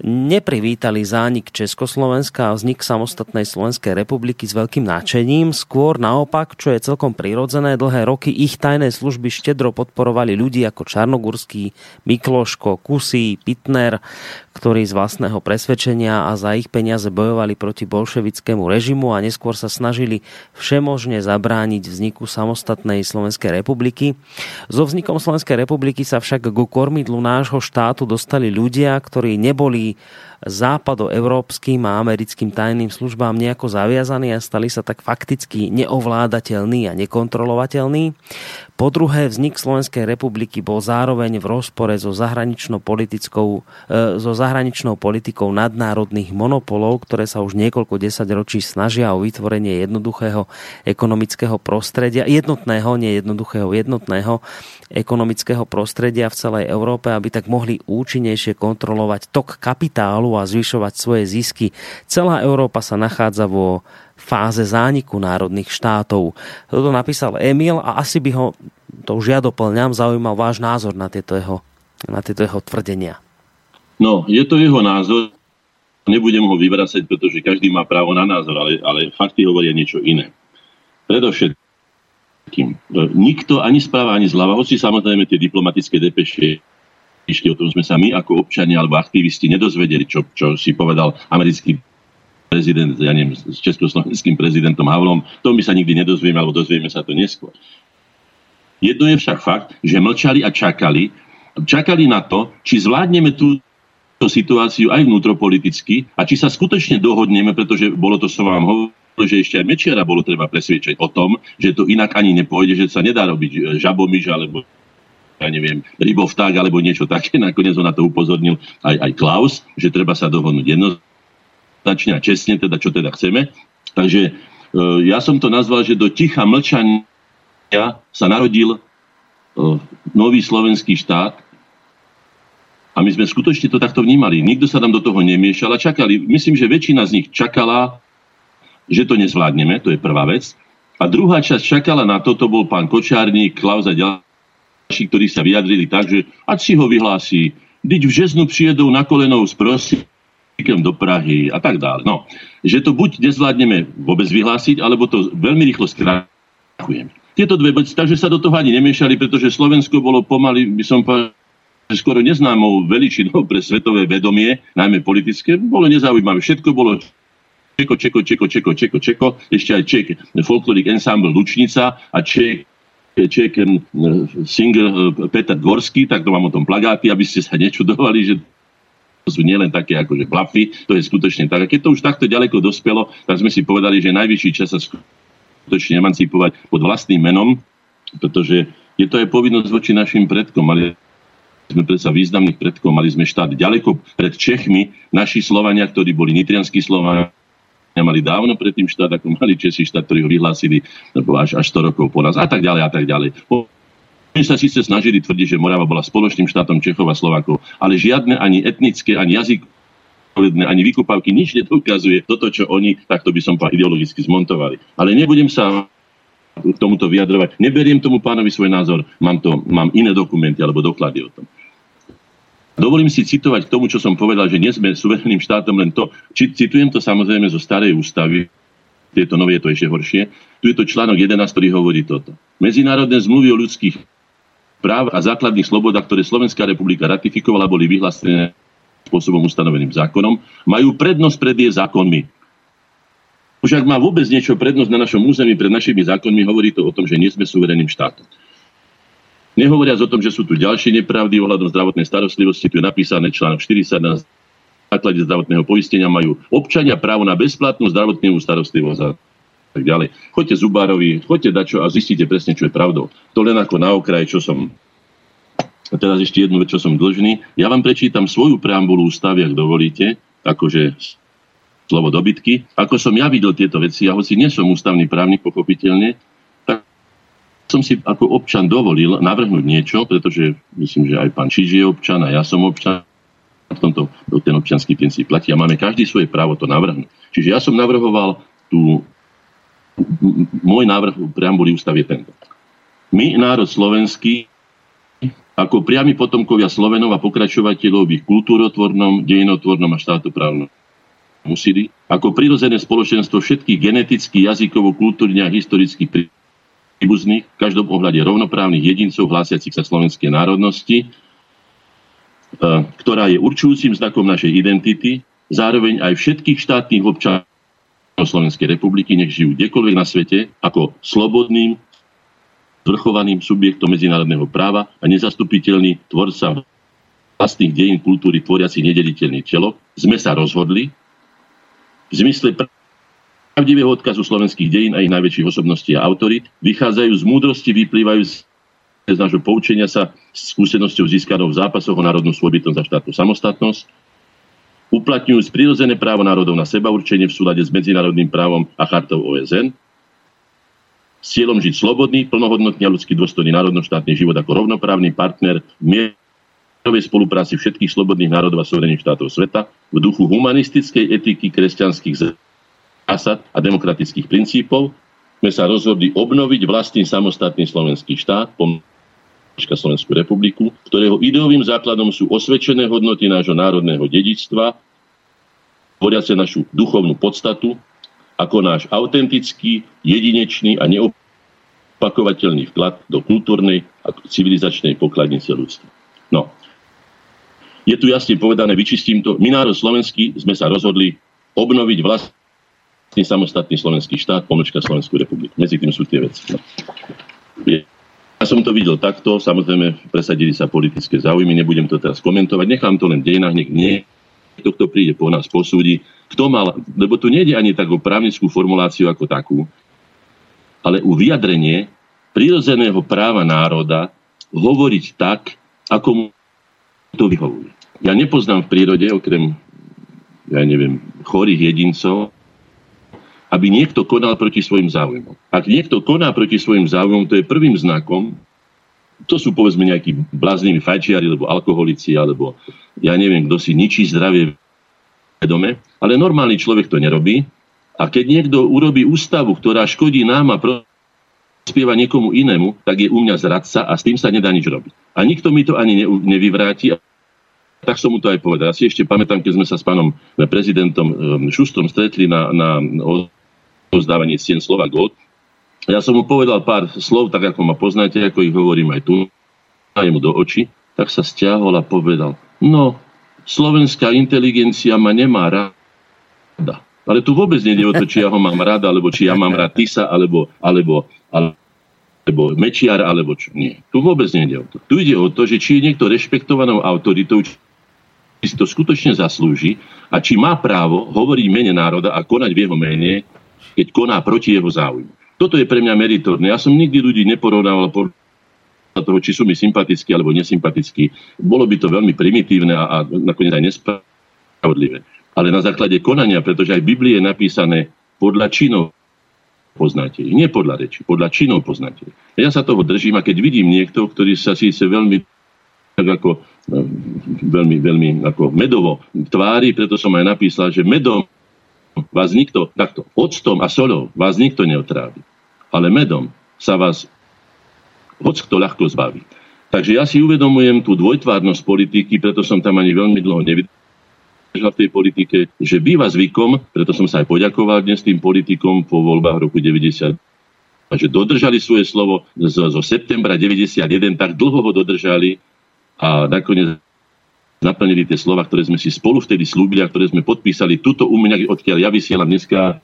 neprivítali zánik Československa a vznik samostatnej Slovenskej republiky s veľkým nadšením. Skôr naopak, čo je celkom prirodzené, dlhé roky ich tajné služby štedro podporovali ľudí ako Čarnogurský, Mikloško, Kusí, Pitner, ktorí z vlastného presvedčenia a za ich peniaze bojovali proti bolševickému režimu a neskôr sa snažili všemožne zabrániť vzniku samostatnej Slovenskej republiky. So vznikom Slovenskej republiky sa však ku kormidlu nášho štátu dostali ľudia, ktorí neboli západoeurópskym a americkým tajným službám nejako zaviazaní a stali sa tak fakticky neovládateľní a nekontrolovateľní. Po druhé, vznik Slovenskej republiky bol zároveň v rozpore so zahraničnou, politickou, e, so zahraničnou politikou nadnárodných monopolov, ktoré sa už niekoľko desaťročí snažia o vytvorenie jednoduchého ekonomického prostredia, jednotného, nie jednoduchého, jednotného ekonomického prostredia v celej Európe, aby tak mohli účinnejšie kontrolovať tok kapitálu a zvyšovať svoje zisky. Celá Európa sa nachádza vo fáze zániku národných štátov. Toto napísal Emil a asi by ho, to už ja doplňam, zaujímal váš názor na tieto jeho, na tieto jeho tvrdenia.
No, je to jeho názor. Nebudem ho vyvracať, pretože každý má právo na názor, ale, ale fakty hovoria niečo iné. Predovšetkým, nikto ani správa, ani zľava, hoci samozrejme tie diplomatické depeše ešte o tom sme sa my ako občania alebo aktivisti nedozvedeli, čo, čo si povedal americký prezident, ja neviem, s československým prezidentom Havlom, to my sa nikdy nedozvieme, alebo dozvieme sa to neskôr. Jedno je však fakt, že mlčali a čakali, čakali na to, či zvládneme tú situáciu aj vnútropoliticky a či sa skutočne dohodneme, pretože bolo to, som vám hovoril, že ešte aj Mečiara bolo treba presvedčať o tom, že to inak ani nepôjde, že sa nedá robiť e, žabomyž alebo ja neviem, rybovták alebo niečo také. Nakoniec ho na to upozornil aj, aj Klaus, že treba sa dohodnúť jednoznačne a čestne, teda čo teda chceme. Takže e, ja som to nazval, že do ticha mlčania sa narodil e, nový slovenský štát a my sme skutočne to takto vnímali. Nikto sa nám do toho nemiešal a čakali. Myslím, že väčšina z nich čakala, že to nezvládneme, to je prvá vec. A druhá časť čakala na to, to bol pán Kočárnik, Klaus a ďalší, ktorí sa vyjadrili tak, že ať si ho vyhlási, Dyť v žeznu prijedou na kolenou sprosiť do Prahy a tak dále. No, že to buď nezvládneme vôbec vyhlásiť, alebo to veľmi rýchlo skrachujeme. Tieto dve veci, takže sa do toho ani nemiešali, pretože Slovensko bolo pomaly, by som povedal, skoro neznámou veličinou pre svetové vedomie, najmä politické, bolo nezaujímavé. Všetko bolo Čeko, Čeko, Čeko, Čeko, Čeko, Čeko, ešte aj Ček, folklorik ensemble Lučnica a Ček, Ček singer eh, Peter Dvorský, tak to mám o tom plagáty, aby ste sa nečudovali, že to sú nielen také akože blafy, to je skutočne tak. A keď to už takto ďaleko dospelo, tak sme si povedali, že najvyšší čas sa skutočne emancipovať pod vlastným menom, pretože Je to aj povinnosť voči našim predkom. Mali sme predsa významných predkov, mali sme štát ďaleko pred Čechmi. Naši Slovania, ktorí boli nitrianskí Slovania, mali dávno predtým štát, ako mali Česi štát, ktorý ho vyhlásili až, až 100 rokov po nás a tak ďalej a tak ďalej. Oni sa síce snažili tvrdiť, že Morava bola spoločným štátom Čechov a Slovakov, ale žiadne ani etnické, ani jazykové, ani vykupavky nič nedokazuje toto, čo oni, takto by som ideologicky zmontovali. Ale nebudem sa k tomuto vyjadrovať. Neberiem tomu pánovi svoj názor, mám, to, mám iné dokumenty alebo doklady o tom. Dovolím si citovať k tomu, čo som povedal, že nie sme suverénnym štátom len to. Či, citujem to samozrejme zo starej ústavy, tieto nové je to ešte horšie. Tu je to článok 11, ktorý hovorí toto. Medzinárodné zmluvy o ľudských práv a základných slobodách, ktoré Slovenská republika ratifikovala, boli vyhlásené spôsobom ustanoveným zákonom, majú prednosť pred jej zákonmi. Už ak má vôbec niečo prednosť na našom území pred našimi zákonmi, hovorí to o tom, že nie sme suverénnym štátom. Nehovoriac o tom, že sú tu ďalšie nepravdy ohľadom zdravotnej starostlivosti, tu je napísané článok 40 na základe zdravotného poistenia majú občania právo na bezplatnú zdravotnú starostlivosť a tak ďalej. Choďte zubárovi, choďte dačo a zistíte presne, čo je pravdou. To len ako na okraj, čo som... A teraz ešte jednu vec, čo som dlžný. Ja vám prečítam svoju preambulu ústavy, ak dovolíte, akože slovo dobytky. Ako som ja videl tieto veci, ja hoci nie som ústavný právnik, pochopiteľne, som si ako občan dovolil navrhnúť niečo, pretože myslím, že aj pán Čiž je občan a ja som občan. V tomto ten občanský princíp platí a máme každý svoje právo to navrhnúť. Čiže ja som navrhoval tú môj návrh preambuly ústavy je tento. My, národ slovenský, ako priami potomkovia Slovenov a pokračovateľov v ich kultúrotvornom, dejinotvornom a štátoprávnom musili, ako prirodzené spoločenstvo všetkých genetických, jazykovo, kultúrne a historických príbuzných, v každom ohľade rovnoprávnych jedincov hlásiacich sa slovenskej národnosti, e, ktorá je určujúcim znakom našej identity, zároveň aj všetkých štátnych občanov Slovenskej republiky, nech žijú kdekoľvek na svete, ako slobodným, zvrchovaným subjektom medzinárodného práva a nezastupiteľný tvorca vlastných dejín kultúry tvoriaci nedeliteľný čelo, sme sa rozhodli v zmysle pravdivého odkazu slovenských dejín a ich najväčších osobností a autorít, vychádzajú z múdrosti, vyplývajú z z nášho poučenia sa skúsenosťou získanou v zápasoch o národnú svojbytnosť a štátnu samostatnosť, uplatňujú prirodzené právo národov na seba určenie v súlade s medzinárodným právom a chartou OSN, s cieľom žiť slobodný, plnohodnotný a ľudský dôstojný národno-štátny život ako rovnoprávny partner v mierovej spolupráci všetkých slobodných národov a suverených štátov sveta v duchu humanistickej etiky kresťanských zásad a demokratických princípov sme sa rozhodli obnoviť vlastný samostatný slovenský štát, Slovenskú republiku, ktorého ideovým základom sú osvedčené hodnoty nášho národného dedičstva, tvoriace našu duchovnú podstatu, ako náš autentický, jedinečný a neopakovateľný vklad do kultúrnej a civilizačnej pokladnice ľudstva. No, je tu jasne povedané, vyčistím to, my národ slovenský sme sa rozhodli obnoviť vlastný samostatný slovenský štát, pomlčka Slovenskú republiku. Medzi tým sú tie veci. Ja som to videl takto, samozrejme presadili sa politické záujmy, nebudem to teraz komentovať, nechám to len v dejinách, nech nie. Kto, kto príde po nás, posúdi. Kto mal, lebo tu nejde ani tak o právnickú formuláciu ako takú, ale u vyjadrenie prirodzeného práva národa hovoriť tak, ako mu to vyhovuje. Ja nepoznám v prírode, okrem, ja neviem, chorých jedincov, aby niekto konal proti svojim záujmom. Ak niekto koná proti svojim záujmom, to je prvým znakom, to sú povedzme nejakí blázniví fajčiari, alebo alkoholici, alebo ja neviem, kto si ničí zdravie vedome, ale normálny človek to nerobí. A keď niekto urobí ústavu, ktorá škodí nám a prospieva niekomu inému, tak je u mňa zradca a s tým sa nedá nič robiť. A nikto mi to ani nevyvráti. Tak som mu to aj povedal. Ja si ešte pamätám, keď sme sa s pánom prezidentom ehm, Šustom stretli na, na rozdávanie cien slova God. Ja som mu povedal pár slov, tak ako ma poznáte, ako ich hovorím aj tu, aj mu do očí, tak sa stiahol a povedal, no, slovenská inteligencia ma nemá rada. Ale tu vôbec nie o to, či ja ho mám rada, alebo či ja mám rád Tisa, alebo, alebo, alebo Mečiar, alebo čo. Nie. Tu vôbec nie o to. Tu ide o to, že či je niekto rešpektovanou autoritou, či si to skutočne zaslúži a či má právo hovoriť mene národa a konať v jeho mene keď koná proti jeho záujmu. Toto je pre mňa meritorné. Ja som nikdy ľudí neporovnával toho, či sú mi sympatickí alebo nesympatickí. Bolo by to veľmi primitívne a, a nakoniec aj nespravodlivé. Ale na základe konania, pretože aj v Biblii je napísané podľa činov poznáte ich. Nie podľa reči, podľa činov poznáte ich. Ja sa toho držím a keď vidím niekto, ktorý sa síce veľmi tak ako no, veľmi, veľmi ako medovo tvári, preto som aj napísal, že medom vás nikto, takto, octom a solou vás nikto neotrávi. Ale medom sa vás hoď kto ľahko zbaví. Takže ja si uvedomujem tú dvojtvárnosť politiky, preto som tam ani veľmi dlho nevydržal v tej politike, že býva zvykom, preto som sa aj poďakoval dnes tým politikom po voľbách roku 90 a že dodržali svoje slovo zo, zo septembra 91, tak dlho ho dodržali a nakoniec naplnili tie slova, ktoré sme si spolu vtedy slúbili a ktoré sme podpísali tuto u mňa, odkiaľ ja vysielam dneska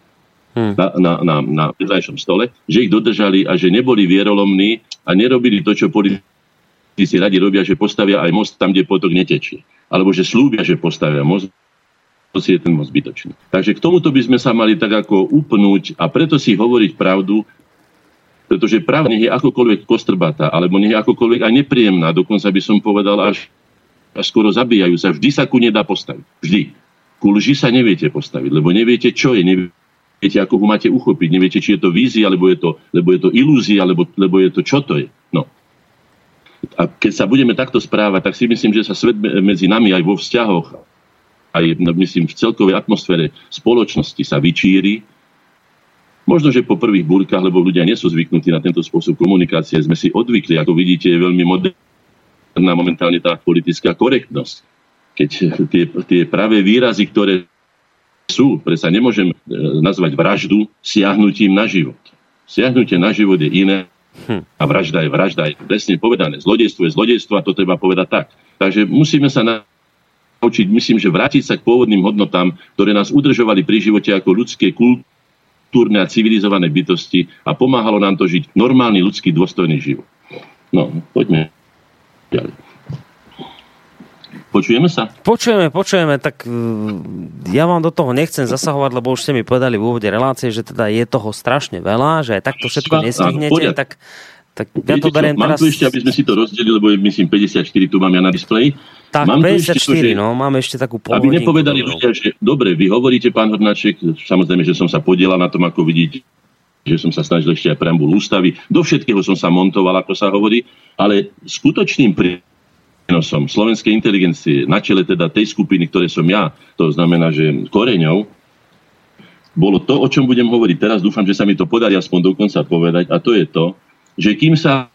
hmm. na, na, na, na vedľajšom stole, že ich dodržali a že neboli vierolomní a nerobili to, čo politici radi robia, že postavia aj most tam, kde potok netečie alebo že slúbia, že postavia most, to si je ten most zbytočný. Takže k tomuto by sme sa mali tak ako upnúť a preto si hovoriť pravdu, pretože pravda nech je akokoľvek kostrbatá, alebo nech je akokoľvek aj nepríjemná, dokonca by som povedal až, až skoro zabíjajú sa, vždy sa ku nedá postaviť. Vždy. Ku lži sa neviete postaviť, lebo neviete, čo je, neviete, ako ho máte uchopiť, neviete, či je to vízia, alebo je to, lebo je to ilúzia, alebo, lebo je to, čo to je. No. A keď sa budeme takto správať, tak si myslím, že sa svet medzi nami aj vo vzťahoch, aj no, myslím v celkovej atmosfére spoločnosti sa vyčíri. Možno, že po prvých búrkach, lebo ľudia nie sú zvyknutí na tento spôsob komunikácie, sme si odvykli, ako vidíte, je veľmi moderná momentálne tá politická korektnosť. Keď tie, tie pravé výrazy, ktoré sú, pre sa nemôžem e, nazvať vraždu, siahnutím na život. Siahnutie na život je iné Hm. A vražda je vražda, je presne povedané. Zlodejstvo je zlodejstvo a to treba povedať tak. Takže musíme sa naučiť, myslím, že vrátiť sa k pôvodným hodnotám, ktoré nás udržovali pri živote ako ľudské, kultúrne a civilizované bytosti a pomáhalo nám to žiť normálny ľudský dôstojný život. No, poďme ďalej. Počujeme sa?
Počujeme, počujeme, tak uh, ja vám do toho nechcem zasahovať, lebo už ste mi povedali v úvode relácie, že teda je toho strašne veľa, že aj takto všetko nestihnete, tak, tak ja to beriem teraz...
Mám tu ešte, aby sme si to rozdelili, lebo je myslím 54 tu mám ja na displeji.
Tak, mám 54, ešte to, že, no, máme ešte takú
Aby nepovedali ľudia, že dobre, vy hovoríte, pán Hornáček, samozrejme, že som sa podielal na tom, ako vidíte, že som sa snažil ešte aj preambul ústavy. Do všetkého som sa montoval, ako sa hovorí, ale skutočným prínosom slovenskej inteligencie na čele teda tej skupiny, ktoré som ja, to znamená, že koreňov, bolo to, o čom budem hovoriť teraz. Dúfam, že sa mi to podarí aspoň dokonca povedať. A to je to, že kým sa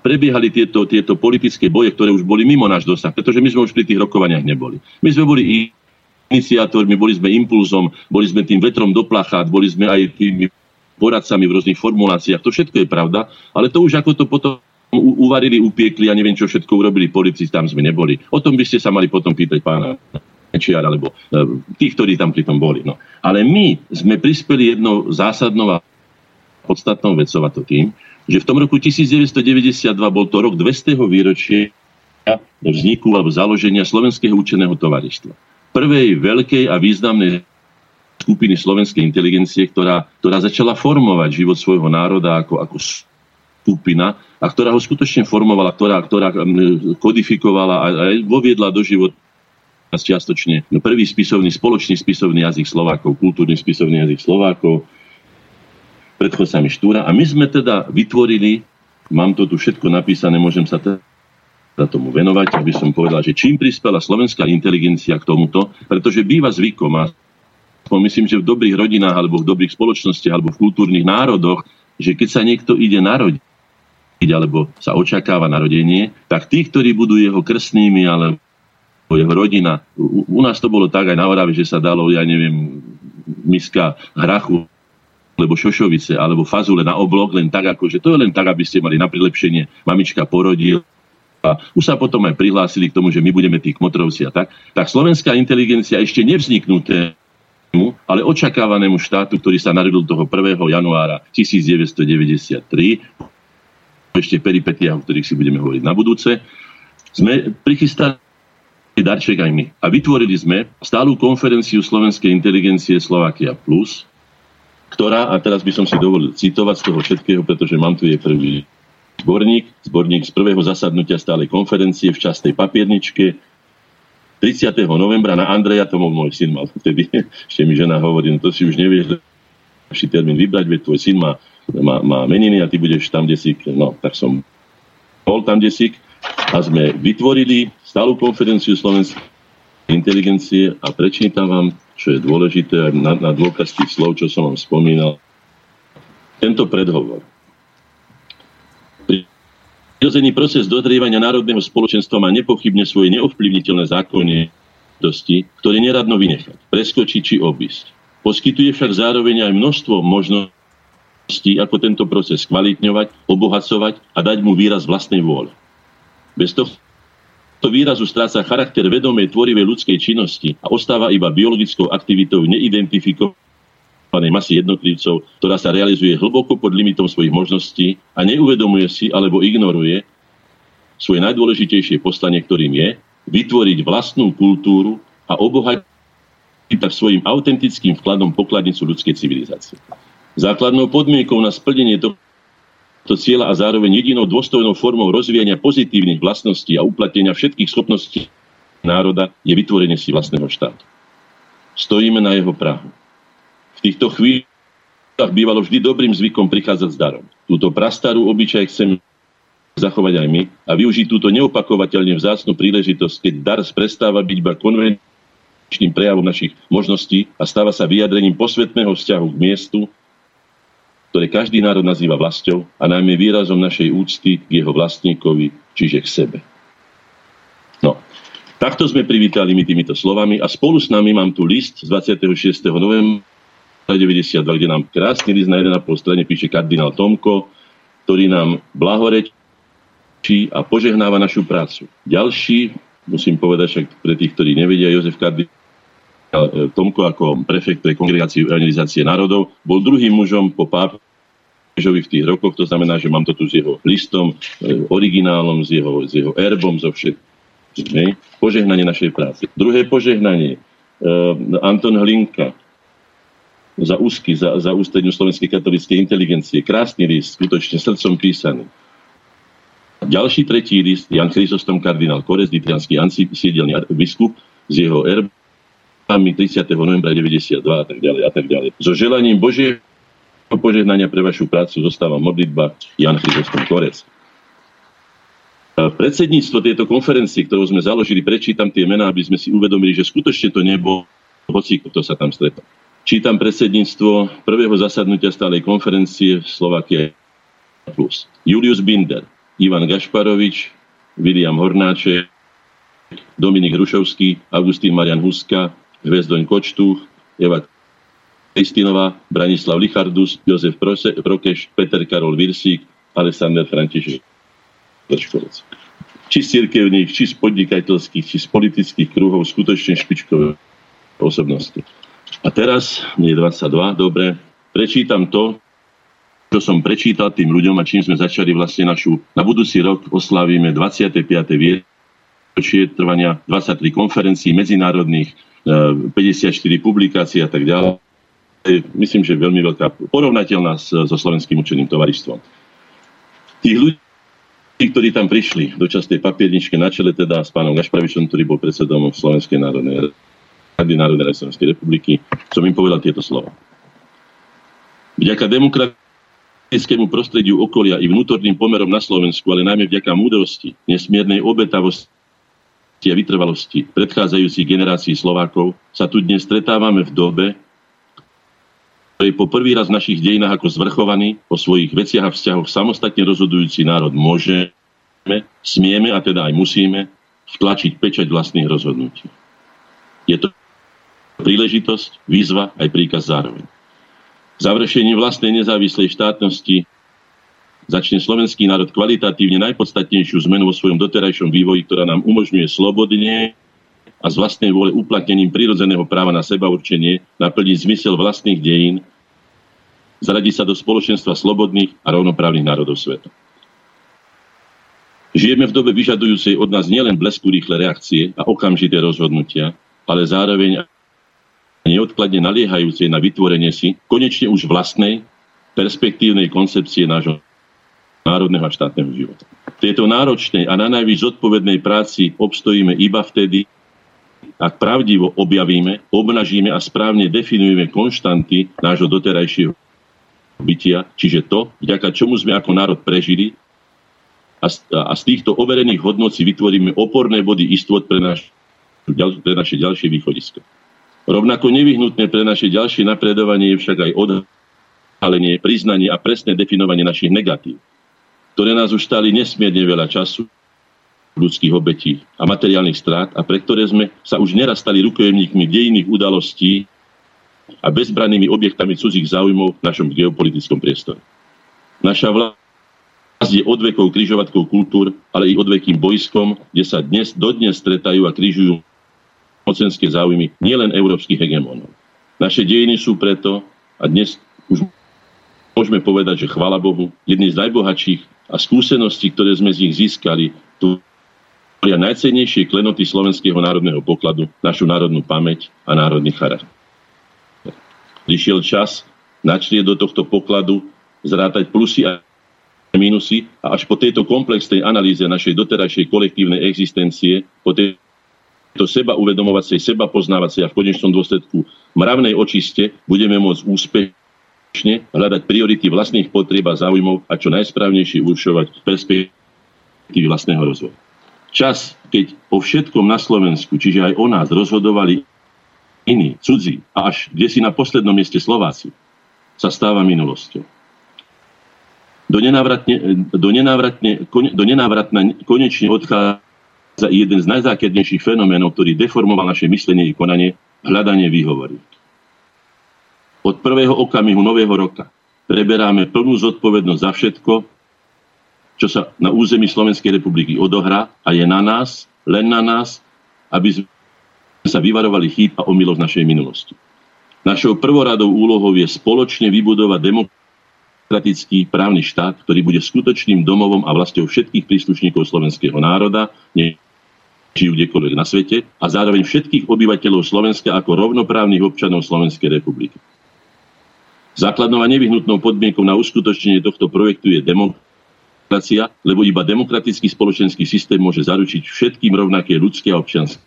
prebiehali tieto, tieto politické boje, ktoré už boli mimo náš dosah, pretože my sme už pri tých rokovaniach neboli. My sme boli iniciátormi, boli sme impulzom, boli sme tým vetrom do plachát, boli sme aj tými poradcami v rôznych formuláciách. To všetko je pravda, ale to už ako to potom uvarili, upiekli a neviem, čo všetko urobili politici, tam sme neboli. O tom by ste sa mali potom pýtať pána Mečiara, alebo e, tých, ktorí tam pri tom boli. No. Ale my sme prispeli jednou zásadnou a podstatnou vecou a to tým, že v tom roku 1992 bol to rok 200. výročie vzniku alebo založenia Slovenského učeného tovaristva. Prvej veľkej a významnej skupiny slovenskej inteligencie, ktorá, ktorá začala formovať život svojho národa ako, ako skupina a ktorá ho skutočne formovala, ktorá, ktorá kodifikovala a, a voviedla do života čiastočne no, prvý spisovný, spoločný spisovný jazyk Slovákov, kultúrny spisovný jazyk Slovákov, predchodcami Štúra. A my sme teda vytvorili, mám to tu všetko napísané, môžem sa teda tomu venovať, aby som povedal, že čím prispela slovenská inteligencia k tomuto, pretože býva zvykom a myslím, že v dobrých rodinách alebo v dobrých spoločnostiach alebo v kultúrnych národoch, že keď sa niekto ide narodiť, alebo sa očakáva narodenie, tak tí, ktorí budú jeho krstnými alebo jeho rodina, u, u nás to bolo tak aj na Orave, že sa dalo, ja neviem, miska hrachu alebo šošovice, alebo fazule na oblok, len tak, ako, že to je len tak, aby ste mali na prilepšenie, mamička porodil, a už sa potom aj prihlásili k tomu, že my budeme tí kmotrovci a tak, tak slovenská inteligencia ešte nevzniknuté ale očakávanému štátu, ktorý sa narodil toho 1. januára 1993 ešte peripetiách, o ktorých si budeme hovoriť na budúce, sme prichystali darček aj my. A vytvorili sme stálú konferenciu slovenskej inteligencie Slovakia Plus, ktorá, a teraz by som si dovolil citovať z toho všetkého, pretože mám tu je prvý zborník, zborník z prvého zasadnutia stálej konferencie v častej papierničke. 30. novembra na Andreja, to môj syn mal vtedy, ešte mi žena hovorí, no to si už nevieš lepší termín vybrať, veď tvoj syn má, má, má meniny a ty budeš tam, si, no tak som bol tam, si a sme vytvorili stálu konferenciu slovenskej inteligencie a prečítam vám, čo je dôležité na, na dôkaz tých slov, čo som vám spomínal, tento predhovor. Prirodzený proces dodrievania národného spoločenstva má nepochybne svoje neovplyvniteľné zákonitosti, ktoré neradno vynechať, preskočiť či obísť. Poskytuje však zároveň aj množstvo možností, ako tento proces kvalitňovať, obohacovať a dať mu výraz vlastnej vôle. Bez tohto výrazu stráca charakter vedomej tvorivej ľudskej činnosti a ostáva iba biologickou aktivitou neidentifikovanou masy jednotlivcov, ktorá sa realizuje hlboko pod limitom svojich možností a neuvedomuje si alebo ignoruje svoje najdôležitejšie poslanie, ktorým je vytvoriť vlastnú kultúru a obohatiť svojim autentickým vkladom pokladnicu ľudskej civilizácie. Základnou podmienkou na splnenie tohto cieľa a zároveň jedinou dôstojnou formou rozvíjania pozitívnych vlastností a uplatnenia všetkých schopností národa je vytvorenie si vlastného štátu. Stojíme na jeho prahu týchto chvíľach bývalo vždy dobrým zvykom prichádzať s darom. Túto prastarú obyčaj chcem zachovať aj my a využiť túto neopakovateľne vzácnu príležitosť, keď dar prestáva byť iba konvenčným prejavom našich možností a stáva sa vyjadrením posvetného vzťahu k miestu, ktoré každý národ nazýva vlastou a najmä výrazom našej úcty k jeho vlastníkovi, čiže k sebe. No, takto sme privítali my týmito slovami a spolu s nami mám tu list z 26. novembra 92, kde nám krásny list na 1,5 strane píše kardinál Tomko, ktorý nám blahorečí a požehnáva našu prácu. Ďalší, musím povedať však pre tých, ktorí nevedia, Jozef kardinál e, Tomko ako prefekt pre kongregáciu evangelizácie národov bol druhým mužom po pápežovi v tých rokoch, to znamená, že mám to tu s jeho listom, e, originálom, s jeho, s jeho erbom, so všetkým. Požehnanie našej práce. Druhé požehnanie. Uh, Anton Hlinka, za úzky, za, za ústredňu slovenskej katolíckej inteligencie. Krásny list, skutočne srdcom písaný. Ďalší tretí list, Jan Chrysostom kardinál Korez, nitrianský ansiedelný biskup z jeho erbami 30. novembra 92 a tak ďalej a tak ďalej. So želaním Božieho požehnania pre vašu prácu zostáva modlitba Jan Chrysostom Korez. Predsedníctvo tejto konferencie, ktorú sme založili, prečítam tie mená, aby sme si uvedomili, že skutočne to nebol hoci kto sa tam stretol. Čítam predsedníctvo prvého zasadnutia stálej konferencie Slovakia plus. Julius Binder, Ivan Gašparovič, William Hornáček, Dominik Hrušovský, Augustín Marian Huska, Hvezdoň Kočtuch, Eva Kristinová, Branislav Lichardus, Jozef Prokeš, Peter Karol Virsík, Alexander František. Či z cirkevných, či z podnikateľských, či z politických kruhov skutočne špičkové osobnosti. A teraz, nie 22, dobre, prečítam to, čo som prečítal tým ľuďom a čím sme začali vlastne našu, na budúci rok oslavíme 25. výročie trvania 23 konferencií medzinárodných, 54 e, publikácií a tak ďalej. Myslím, že veľmi veľká, porovnateľná so slovenským učeným tovarištvom. Tých ľudí, ktorí tam prišli do častej papierničke na čele teda s pánom Gašpravičom, ktorý bol predsedom Slovenskej národnej Rady Národnej Slovenskej republiky, som im povedal tieto slova. Vďaka demokratickému prostrediu okolia i vnútorným pomerom na Slovensku, ale najmä vďaka múdrosti, nesmiernej obetavosti a vytrvalosti predchádzajúcich generácií Slovákov sa tu dnes stretávame v dobe, ktorej po prvý raz v našich dejinách ako zvrchovaný o svojich veciach a vzťahoch samostatne rozhodujúci národ môžeme, smieme a teda aj musíme vtlačiť pečať vlastných rozhodnutí. Je to príležitosť, výzva aj príkaz zároveň. Završenie vlastnej nezávislej štátnosti začne slovenský národ kvalitatívne najpodstatnejšiu zmenu vo svojom doterajšom vývoji, ktorá nám umožňuje slobodne a z vlastnej vôle uplatnením prírodzeného práva na seba určenie naplniť zmysel vlastných dejín, zaradiť sa do spoločenstva slobodných a rovnoprávnych národov sveta. Žijeme v dobe vyžadujúcej od nás nielen blesku rýchle reakcie a okamžité rozhodnutia, ale zároveň neodkladne naliehajúcej na vytvorenie si konečne už vlastnej perspektívnej koncepcie nášho národného a štátneho života. V tejto náročnej a na najvyš zodpovednej práci obstojíme iba vtedy, ak pravdivo objavíme, obnažíme a správne definujeme konštanty nášho doterajšieho bytia, čiže to, vďaka čomu sme ako národ prežili a z, a z týchto overených hodnot si vytvoríme oporné body istot pre, naš, pre naše ďalšie východisko. Rovnako nevyhnutné pre naše ďalšie napredovanie je však aj odhalenie, priznanie a presné definovanie našich negatív, ktoré nás už stali nesmierne veľa času, ľudských obetí a materiálnych strát a pre ktoré sme sa už neraz stali rukojemníkmi dejinných udalostí a bezbrannými objektami cudzích záujmov v našom geopolitickom priestore. Naša vlast je odvekou križovatkou kultúr, ale i odvekým bojskom, kde sa dnes dodnes stretajú a križujú mocenské záujmy nielen európskych hegemónov. Naše dejiny sú preto, a dnes už môžeme povedať, že chvala Bohu, jedný z najbohatších a skúseností, ktoré sme z nich získali, tvoria najcennejšie klenoty slovenského národného pokladu, našu národnú pamäť a národný charakter. Prišiel čas načrieť do tohto pokladu, zrátať plusy a minusy a až po tejto komplexnej analýze našej doterajšej kolektívnej existencie, po tej to seba uvedomovacej, seba poznávacej a v konečnom dôsledku mravnej očiste budeme môcť úspešne hľadať priority vlastných potrieb a záujmov a čo najsprávnejšie určovať perspektívy vlastného rozvoja. Čas, keď o všetkom na Slovensku, čiže aj o nás, rozhodovali iní, cudzí a až kde si na poslednom mieste Slováci, sa stáva minulosťou. Do nenávratne, do nenávratne, do nenávratne konečne odchádza za jeden z najzákernejších fenoménov, ktorý deformoval naše myslenie i konanie, hľadanie výhovorí. Od prvého okamihu nového roka preberáme plnú zodpovednosť za všetko, čo sa na území Slovenskej republiky odohrá a je na nás, len na nás, aby sme sa vyvarovali chýb a omylov z našej minulosti. Našou prvoradou úlohou je spoločne vybudovať demokratický právny štát, ktorý bude skutočným domovom a vlastou všetkých príslušníkov slovenského národa, žijú kdekoľvek na svete a zároveň všetkých obyvateľov Slovenska ako rovnoprávnych občanov Slovenskej republiky. Základnou a nevyhnutnou podmienkou na uskutočnenie tohto projektu je demokracia, lebo iba demokratický spoločenský systém môže zaručiť všetkým rovnaké ľudské a občianské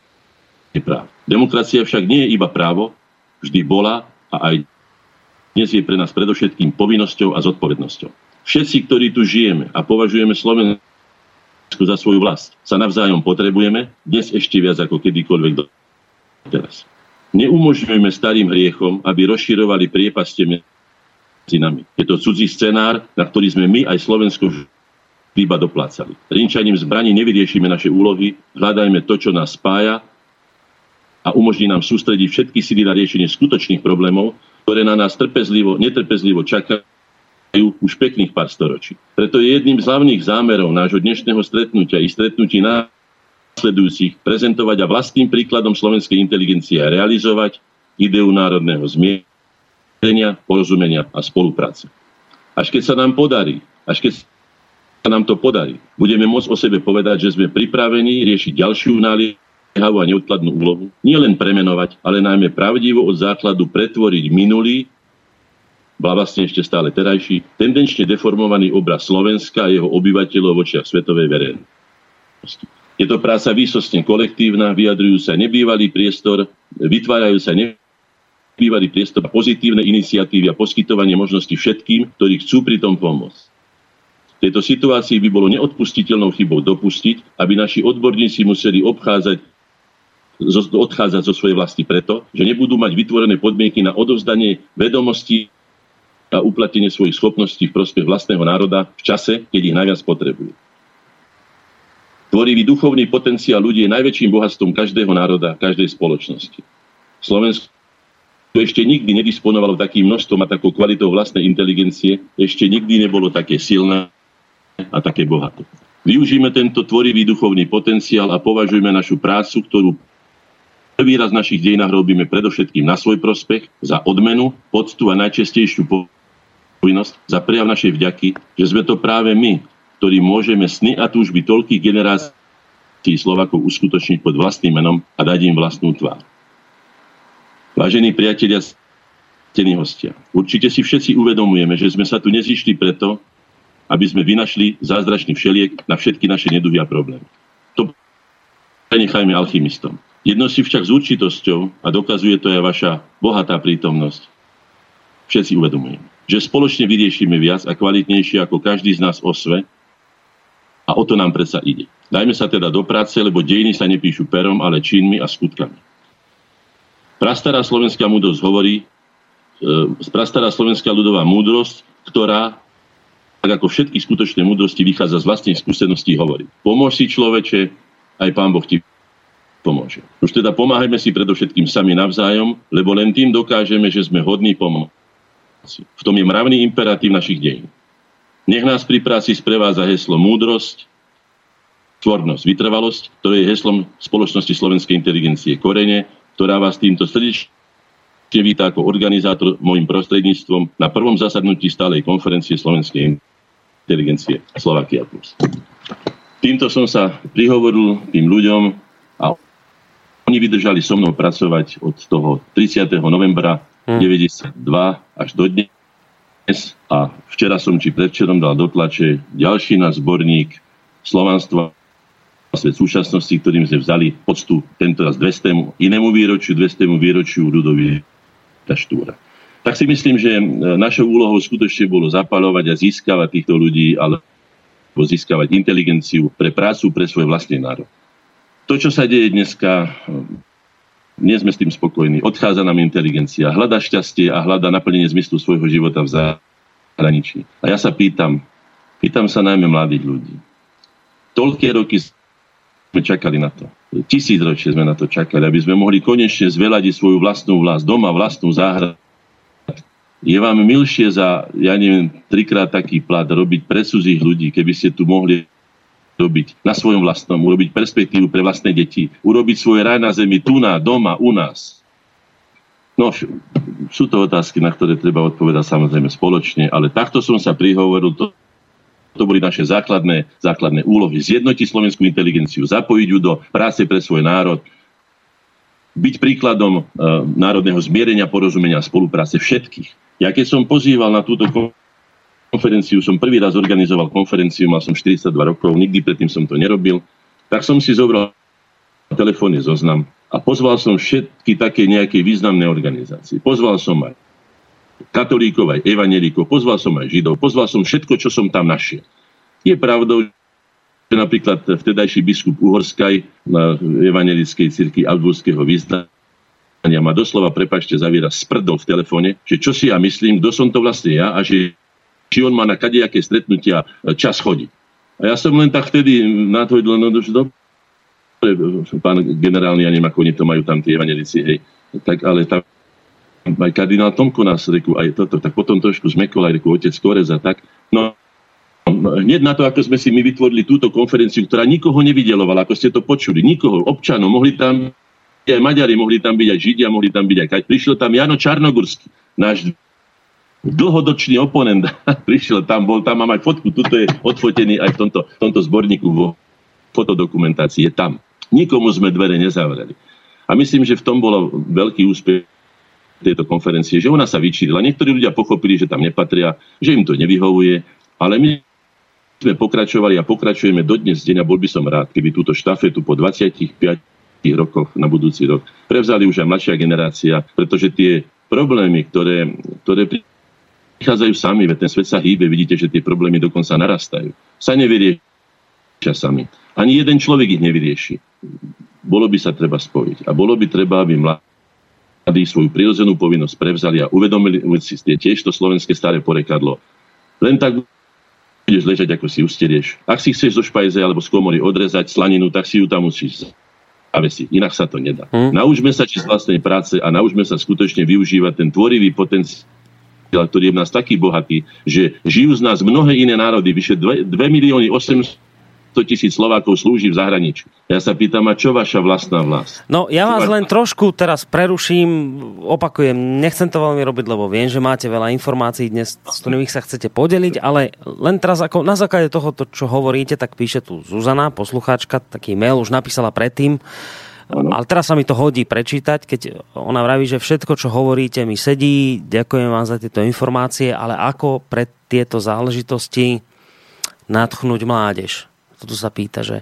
práva. Demokracia však nie je iba právo, vždy bola a aj dnes je pre nás predovšetkým povinnosťou a zodpovednosťou. Všetci, ktorí tu žijeme a považujeme Slovensko za svoju vlast. Sa navzájom potrebujeme, dnes ešte viac ako kedykoľvek teraz. Neumožňujeme starým hriechom, aby rozširovali priepaste medzi nami. Je to cudzí scenár, na ktorý sme my aj Slovensko iba doplácali. Rinčaním zbraní nevyriešime naše úlohy, hľadajme to, čo nás spája a umožní nám sústrediť všetky síly na riešenie skutočných problémov, ktoré na nás trpezlivo, netrpezlivo čakajú už pekných pár storočí. Preto je jedným z hlavných zámerov nášho dnešného stretnutia i stretnutí následujúcich prezentovať a vlastným príkladom slovenskej inteligencie a realizovať ideu národného zmierenia, porozumenia a spolupráce. Až keď sa nám podarí, až keď sa nám to podarí, budeme môcť o sebe povedať, že sme pripravení riešiť ďalšiu naliehavú a neodkladnú úlohu, nielen premenovať, ale najmä pravdivo od základu pretvoriť minulý vlastne ešte stále terajší, tendenčne deformovaný obraz Slovenska a jeho obyvateľov v očiach svetovej verejnosti. Je to práca výsostne kolektívna, vyjadrujú sa nebývalý priestor, vytvárajú sa nebývalý priestor a pozitívne iniciatívy a poskytovanie možnosti všetkým, ktorí chcú pri tom pomôcť. V tejto situácii by bolo neodpustiteľnou chybou dopustiť, aby naši odborníci museli obchádzať odchádzať zo svojej vlasti preto, že nebudú mať vytvorené podmienky na odovzdanie vedomostí a uplatnenie svojich schopností v prospech vlastného národa v čase, keď ich najviac potrebujú. Tvorivý duchovný potenciál ľudí je najväčším bohatstvom každého národa, každej spoločnosti. Slovensko ešte nikdy nedisponovalo takým množstvom a takou kvalitou vlastnej inteligencie, ešte nikdy nebolo také silné a také bohaté. Využíme tento tvorivý duchovný potenciál a považujme našu prácu, ktorú prvý raz v našich dejinách robíme predovšetkým na svoj prospech, za odmenu, poctu a najčastejšiu povinnosť za prejav našej vďaky, že sme to práve my, ktorí môžeme sny a túžby toľkých generácií Slovakov uskutočniť pod vlastným menom a dať im vlastnú tvár. Vážení priatelia, cení hostia, určite si všetci uvedomujeme, že sme sa tu nezišli preto, aby sme vynašli zázračný všeliek na všetky naše neduhy a problémy. To prenechajme alchymistom. Jedno si však s určitosťou, a dokazuje to aj vaša bohatá prítomnosť, všetci uvedomujeme, že spoločne vyriešime viac a kvalitnejšie ako každý z nás o sve a o to nám predsa ide. Dajme sa teda do práce, lebo dejiny sa nepíšu perom, ale činmi a skutkami. Prastará slovenská múdrosť hovorí, e, prastará slovenská ľudová múdrosť, ktorá, tak ako všetky skutočné múdrosti, vychádza z vlastných skúseností, hovorí. Pomôž si človeče, aj pán Boh ti pomôže. Už teda pomáhajme si predovšetkým sami navzájom, lebo len tým dokážeme, že sme hodní pomoci. V tom je mravný imperatív našich dejín. Nech nás pri práci sprevádza heslo múdrosť, tvornosť, vytrvalosť, ktoré je heslom spoločnosti slovenskej inteligencie Korene, ktorá vás týmto srdečne víta ako organizátor môjim prostredníctvom na prvom zasadnutí stálej konferencie slovenskej inteligencie Slovakia Plus. Týmto som sa prihovoril tým ľuďom a oni vydržali so mnou pracovať od toho 30. novembra hmm. 92 až do dnes. A včera som či predvčerom dal do tlače ďalší náš zborník Slovanstva svet súčasnosti, ktorým sme vzali poctu tento raz 200. inému výročiu, 200. výročiu ľudový Štúra. Tak si myslím, že našou úlohou skutočne bolo zapalovať a získavať týchto ľudí, alebo získavať inteligenciu pre prácu, pre svoj vlastný národ to, čo sa deje dneska, nie sme s tým spokojní. Odchádza nám inteligencia, hľada šťastie a hľada naplnenie zmyslu svojho života v zahraničí. A ja sa pýtam, pýtam sa najmä mladých ľudí. Toľké roky sme čakali na to. Tisíc ročie sme na to čakali, aby sme mohli konečne zveladiť svoju vlastnú vlast, doma vlastnú záhradu. Je vám milšie za, ja neviem, trikrát taký plat robiť pre cudzích ľudí, keby ste tu mohli robiť na svojom vlastnom, urobiť perspektívu pre vlastné deti, urobiť svoj raj na zemi tu na, doma, u nás. No, sú to otázky, na ktoré treba odpovedať samozrejme spoločne, ale takto som sa prihovoril, to, to boli naše základné, základné úlohy. Zjednotiť slovenskú inteligenciu, zapojiť ju do práce pre svoj národ, byť príkladom e, národného zmierenia, porozumenia a spolupráce všetkých. Ja keď som pozýval na túto konferenciu, som prvý raz organizoval konferenciu, mal som 42 rokov, nikdy predtým som to nerobil, tak som si zobral telefónny zoznam a pozval som všetky také nejaké významné organizácie. Pozval som aj katolíkov, aj evanelíkov, pozval som aj židov, pozval som všetko, čo som tam našiel. Je pravdou, že napríklad vtedajší biskup Uhorskaj na evangelickej cirkvi Augsburského význania ma doslova, prepačte, zaviera sprdol v telefóne, že čo si ja myslím, kto som to vlastne ja a že či on má na kadejaké stretnutia e, čas chodiť. A ja som len tak vtedy nadhodil, no už dobre, pán generálny, ja neviem, ako oni to majú tam tie evanelici, hej, tak ale tam aj kardinál Tomko nás reku, aj toto, tak potom trošku zmekol, aj reku otec Koreza, tak, no, hneď na to, ako sme si my vytvorili túto konferenciu, ktorá nikoho nevydelovala, ako ste to počuli, nikoho, občanov, mohli tam aj Maďari, mohli tam byť aj Židia, mohli tam byť aj. Prišiel tam Jano Čarnogurský, náš dlhodočný oponent prišiel tam, bol tam, mám aj fotku, tuto je odfotený aj v tomto, v tomto zborníku vo fotodokumentácii, je tam. Nikomu sme dvere nezavreli. A myslím, že v tom bolo veľký úspech tejto konferencie, že ona sa vyčírila. Niektorí ľudia pochopili, že tam nepatria, že im to nevyhovuje, ale my sme pokračovali a pokračujeme dodnes deň a bol by som rád, keby túto štafetu po 25 rokoch na budúci rok prevzali už aj mladšia generácia, pretože tie problémy, ktoré, ktoré prichádzajú sami, veď ten svet sa hýbe, vidíte, že tie problémy dokonca narastajú. Sa nevyriešia sami. Ani jeden človek ich nevyrieši. Bolo by sa treba spojiť. A bolo by treba, aby mladí svoju prirodzenú povinnosť prevzali a uvedomili si tiež to slovenské staré porekadlo. Len tak budeš ležať, ako si usterieš. Ak si chceš zo špajze alebo z komory odrezať slaninu, tak si ju tam musíš zavesiť. Inak sa to nedá. Hmm. Naučme sa či z vlastnej práce a naučme sa skutočne využívať ten tvorivý potenciál ktorý je v nás taký bohatý, že žijú z nás mnohé iné národy, vyše 2, 2 milióny 800 tisíc Slovákov slúži v zahraničí. Ja sa pýtam, a čo vaša vlastná vlast?
No, ja vás len trošku teraz preruším, opakujem, nechcem to veľmi robiť, lebo viem, že máte veľa informácií dnes, s ktorými sa chcete podeliť, ale len teraz ako na základe toho, čo hovoríte, tak píše tu Zuzana, poslucháčka, taký mail už napísala predtým, Ale teraz sa mi to hodí prečítať, keď ona vraví, že všetko, čo hovoríte, mi sedí, ďakujem vám za tieto informácie, ale ako pre tieto záležitosti natchnúť mládež? Toto sa pýta, že,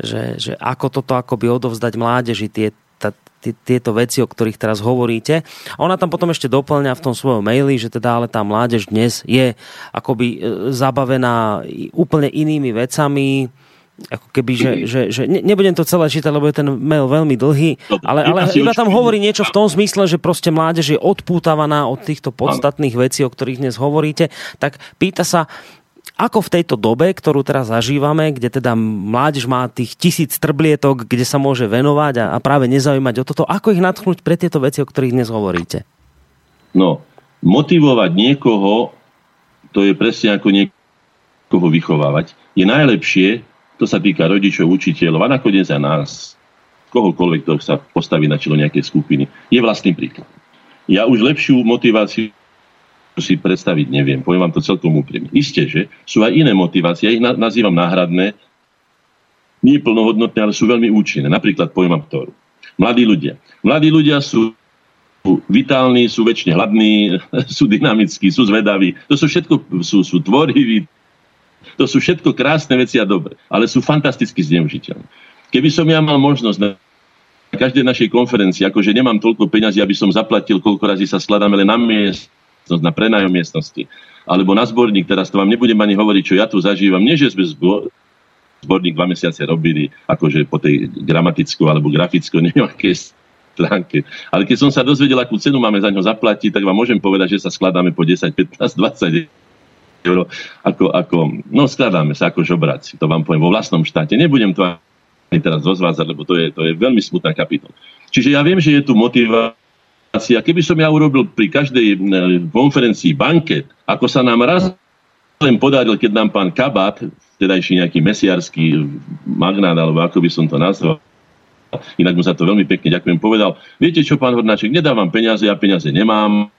že, že ako toto akoby odovzdať mládeži tie, tá, tieto veci, o ktorých teraz hovoríte. A ona tam potom ešte doplňa v tom svojom maili, že teda ale tá mládež dnes je akoby e, zabavená úplne inými vecami, ako keby, že, že, že nebudem to celé čítať, lebo je ten mail veľmi dlhý, ale, ale iba tam hovorí niečo v tom zmysle, že proste mládež je odpútavaná od týchto podstatných vecí, o ktorých dnes hovoríte, tak pýta sa, ako v tejto dobe, ktorú teraz zažívame, kde teda mládež má tých tisíc trblietok, kde sa môže venovať a, a práve nezaujímať o toto, ako ich natchnúť pre tieto veci, o ktorých dnes hovoríte?
No, motivovať niekoho, to je presne ako niekoho vychovávať. Je najlepšie, to sa týka rodičov, učiteľov a nakoniec aj nás, kohokoľvek, kto sa postaví na čelo nejakej skupiny, je vlastný príklad. Ja už lepšiu motiváciu si predstaviť neviem, poviem vám to celkom úprimne. Isté, že sú aj iné motivácie, ja ich nazývam náhradné, nie plnohodnotné, ale sú veľmi účinné. Napríklad poviem vám ktorú. Mladí ľudia. Mladí ľudia sú vitálni, sú väčšine hladní, sú dynamickí, sú zvedaví. To sú všetko, sú, sú tvoriví, to sú všetko krásne veci a dobre, ale sú fantasticky zneužiteľné. Keby som ja mal možnosť na každej našej konferencii, akože nemám toľko peňazí, aby som zaplatil, koľko razy sa skladáme len na miestnosť, na prenajom miestnosti, alebo na zborník, teraz to vám nebudem ani hovoriť, čo ja tu zažívam. Nie, že sme zborník dva mesiace robili, akože po tej gramaticko alebo graficko nejaké stránke. Ale keď som sa dozvedel, akú cenu máme za ňo zaplatiť, tak vám môžem povedať, že sa skladáme po 10, 15, 20 eur, ako, ako, no skladáme sa ako žobráci, to vám poviem, vo vlastnom štáte. Nebudem to ani teraz rozvázať, lebo to je, to je veľmi smutná kapitola. Čiže ja viem, že je tu motivácia. Keby som ja urobil pri každej konferencii banket, ako sa nám raz len podaril, keď nám pán Kabát, tedajší nejaký mesiarský magnát, alebo ako by som to nazval, inak mu za to veľmi pekne ďakujem, povedal, viete čo, pán Hornáček, nedávam peniaze, ja peniaze nemám,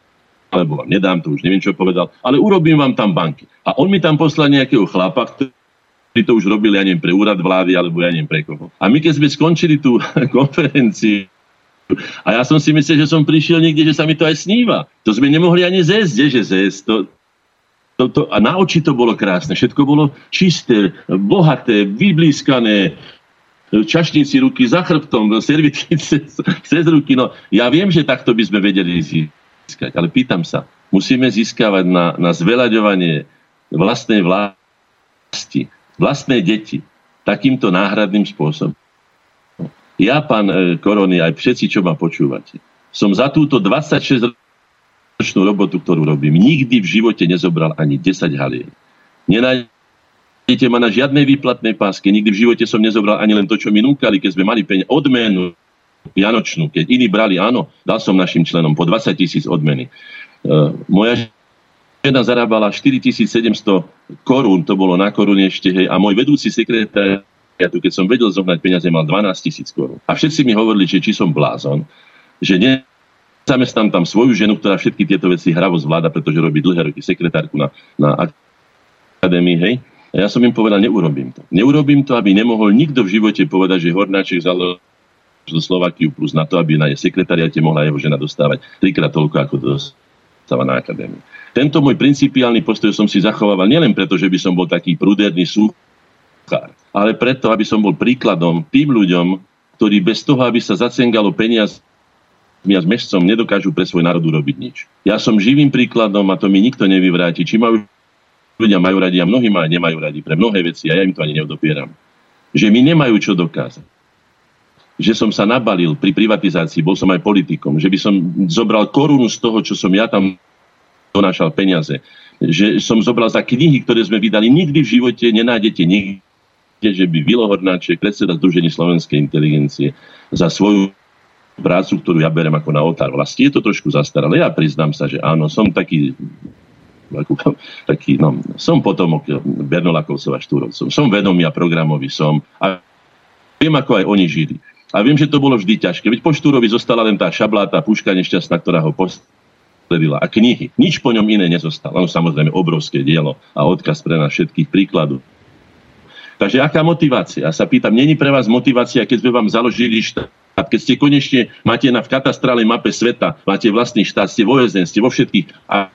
alebo vám nedám, to už neviem, čo povedal, ale urobím vám tam banky. A on mi tam poslal nejakého chlapa, ktorý to už robili, ja neviem, pre úrad vlády, alebo ja neviem, pre koho. A my keď sme skončili tú konferenciu, a ja som si myslel, že som prišiel niekde, že sa mi to aj sníva. To sme nemohli ani zésť, že zésť. To, to, to, a na oči to bolo krásne. Všetko bolo čisté, bohaté, vyblískané, čašníci ruky za chrbtom, servitky cez, cez ruky. No, ja viem, že takto by sme vedeli zísť získať. Ale pýtam sa, musíme získavať na, na zveľaďovanie vlastnej vlasti, vlastnej deti takýmto náhradným spôsobom. Ja, pán e, Korony, aj všetci, čo ma počúvate, som za túto 26 ročnú robotu, ktorú robím, nikdy v živote nezobral ani 10 haliek. Nenájdete ma na žiadnej výplatnej páske, nikdy v živote som nezobral ani len to, čo mi núkali, keď sme mali peniaze, odmenu, Vianočnú, keď iní brali, áno, dal som našim členom po 20 tisíc odmeny. Uh, moja žena zarábala 4700 korún, to bolo na korune ešte, hej, a môj vedúci sekretár, keď som vedel zohnať peniaze, mal 12 tisíc korún. A všetci mi hovorili, že či som blázon, že ne, zamestnám tam svoju ženu, ktorá všetky tieto veci hravo zvláda, pretože robí dlhé roky sekretárku na, na akadémii, hej. A ja som im povedal, neurobím to. Neurobím to, aby nemohol nikto v živote povedať, že Hornáček založil do Slovakiu plus na to, aby na jej sekretariate mohla jeho žena dostávať trikrát toľko, ako dostáva na akadémii. Tento môj principiálny postoj som si zachovával nielen preto, že by som bol taký pruderný súchár, ale preto, aby som bol príkladom tým ľuďom, ktorí bez toho, aby sa zacengalo peniaz a s mešcom nedokážu pre svoj národ urobiť nič. Ja som živým príkladom a to mi nikto nevyvráti. Či majú ľudia majú radi a mnohí ma nemajú radi pre mnohé veci a ja im to ani neodopieram. Že mi nemajú čo dokázať že som sa nabalil pri privatizácii, bol som aj politikom, že by som zobral korunu z toho, čo som ja tam donášal peniaze. Že som zobral za knihy, ktoré sme vydali. Nikdy v živote nenájdete nikde, že by Vilo Hornáček, predseda Združení slovenskej inteligencie, za svoju prácu, ktorú ja berem ako na otár vlasti. Je to trošku zastaralé. Ja priznám sa, že áno, som taký taký, no, som potomok Bernolakov a Štúrovcov. Som vedomý a programový som. A viem, ako aj oni žili. A viem, že to bolo vždy ťažké. Veď po Štúrovi zostala len tá šablá, tá puška nešťastná, ktorá ho postredila. A knihy. Nič po ňom iné nezostalo. No samozrejme obrovské dielo a odkaz pre nás všetkých príkladu. Takže aká motivácia? Ja sa pýtam, není pre vás motivácia, keď sme vám založili štát, keď ste konečne máte na v katastrálnej mape sveta, máte vlastný štát, ste vo ste vo všetkých a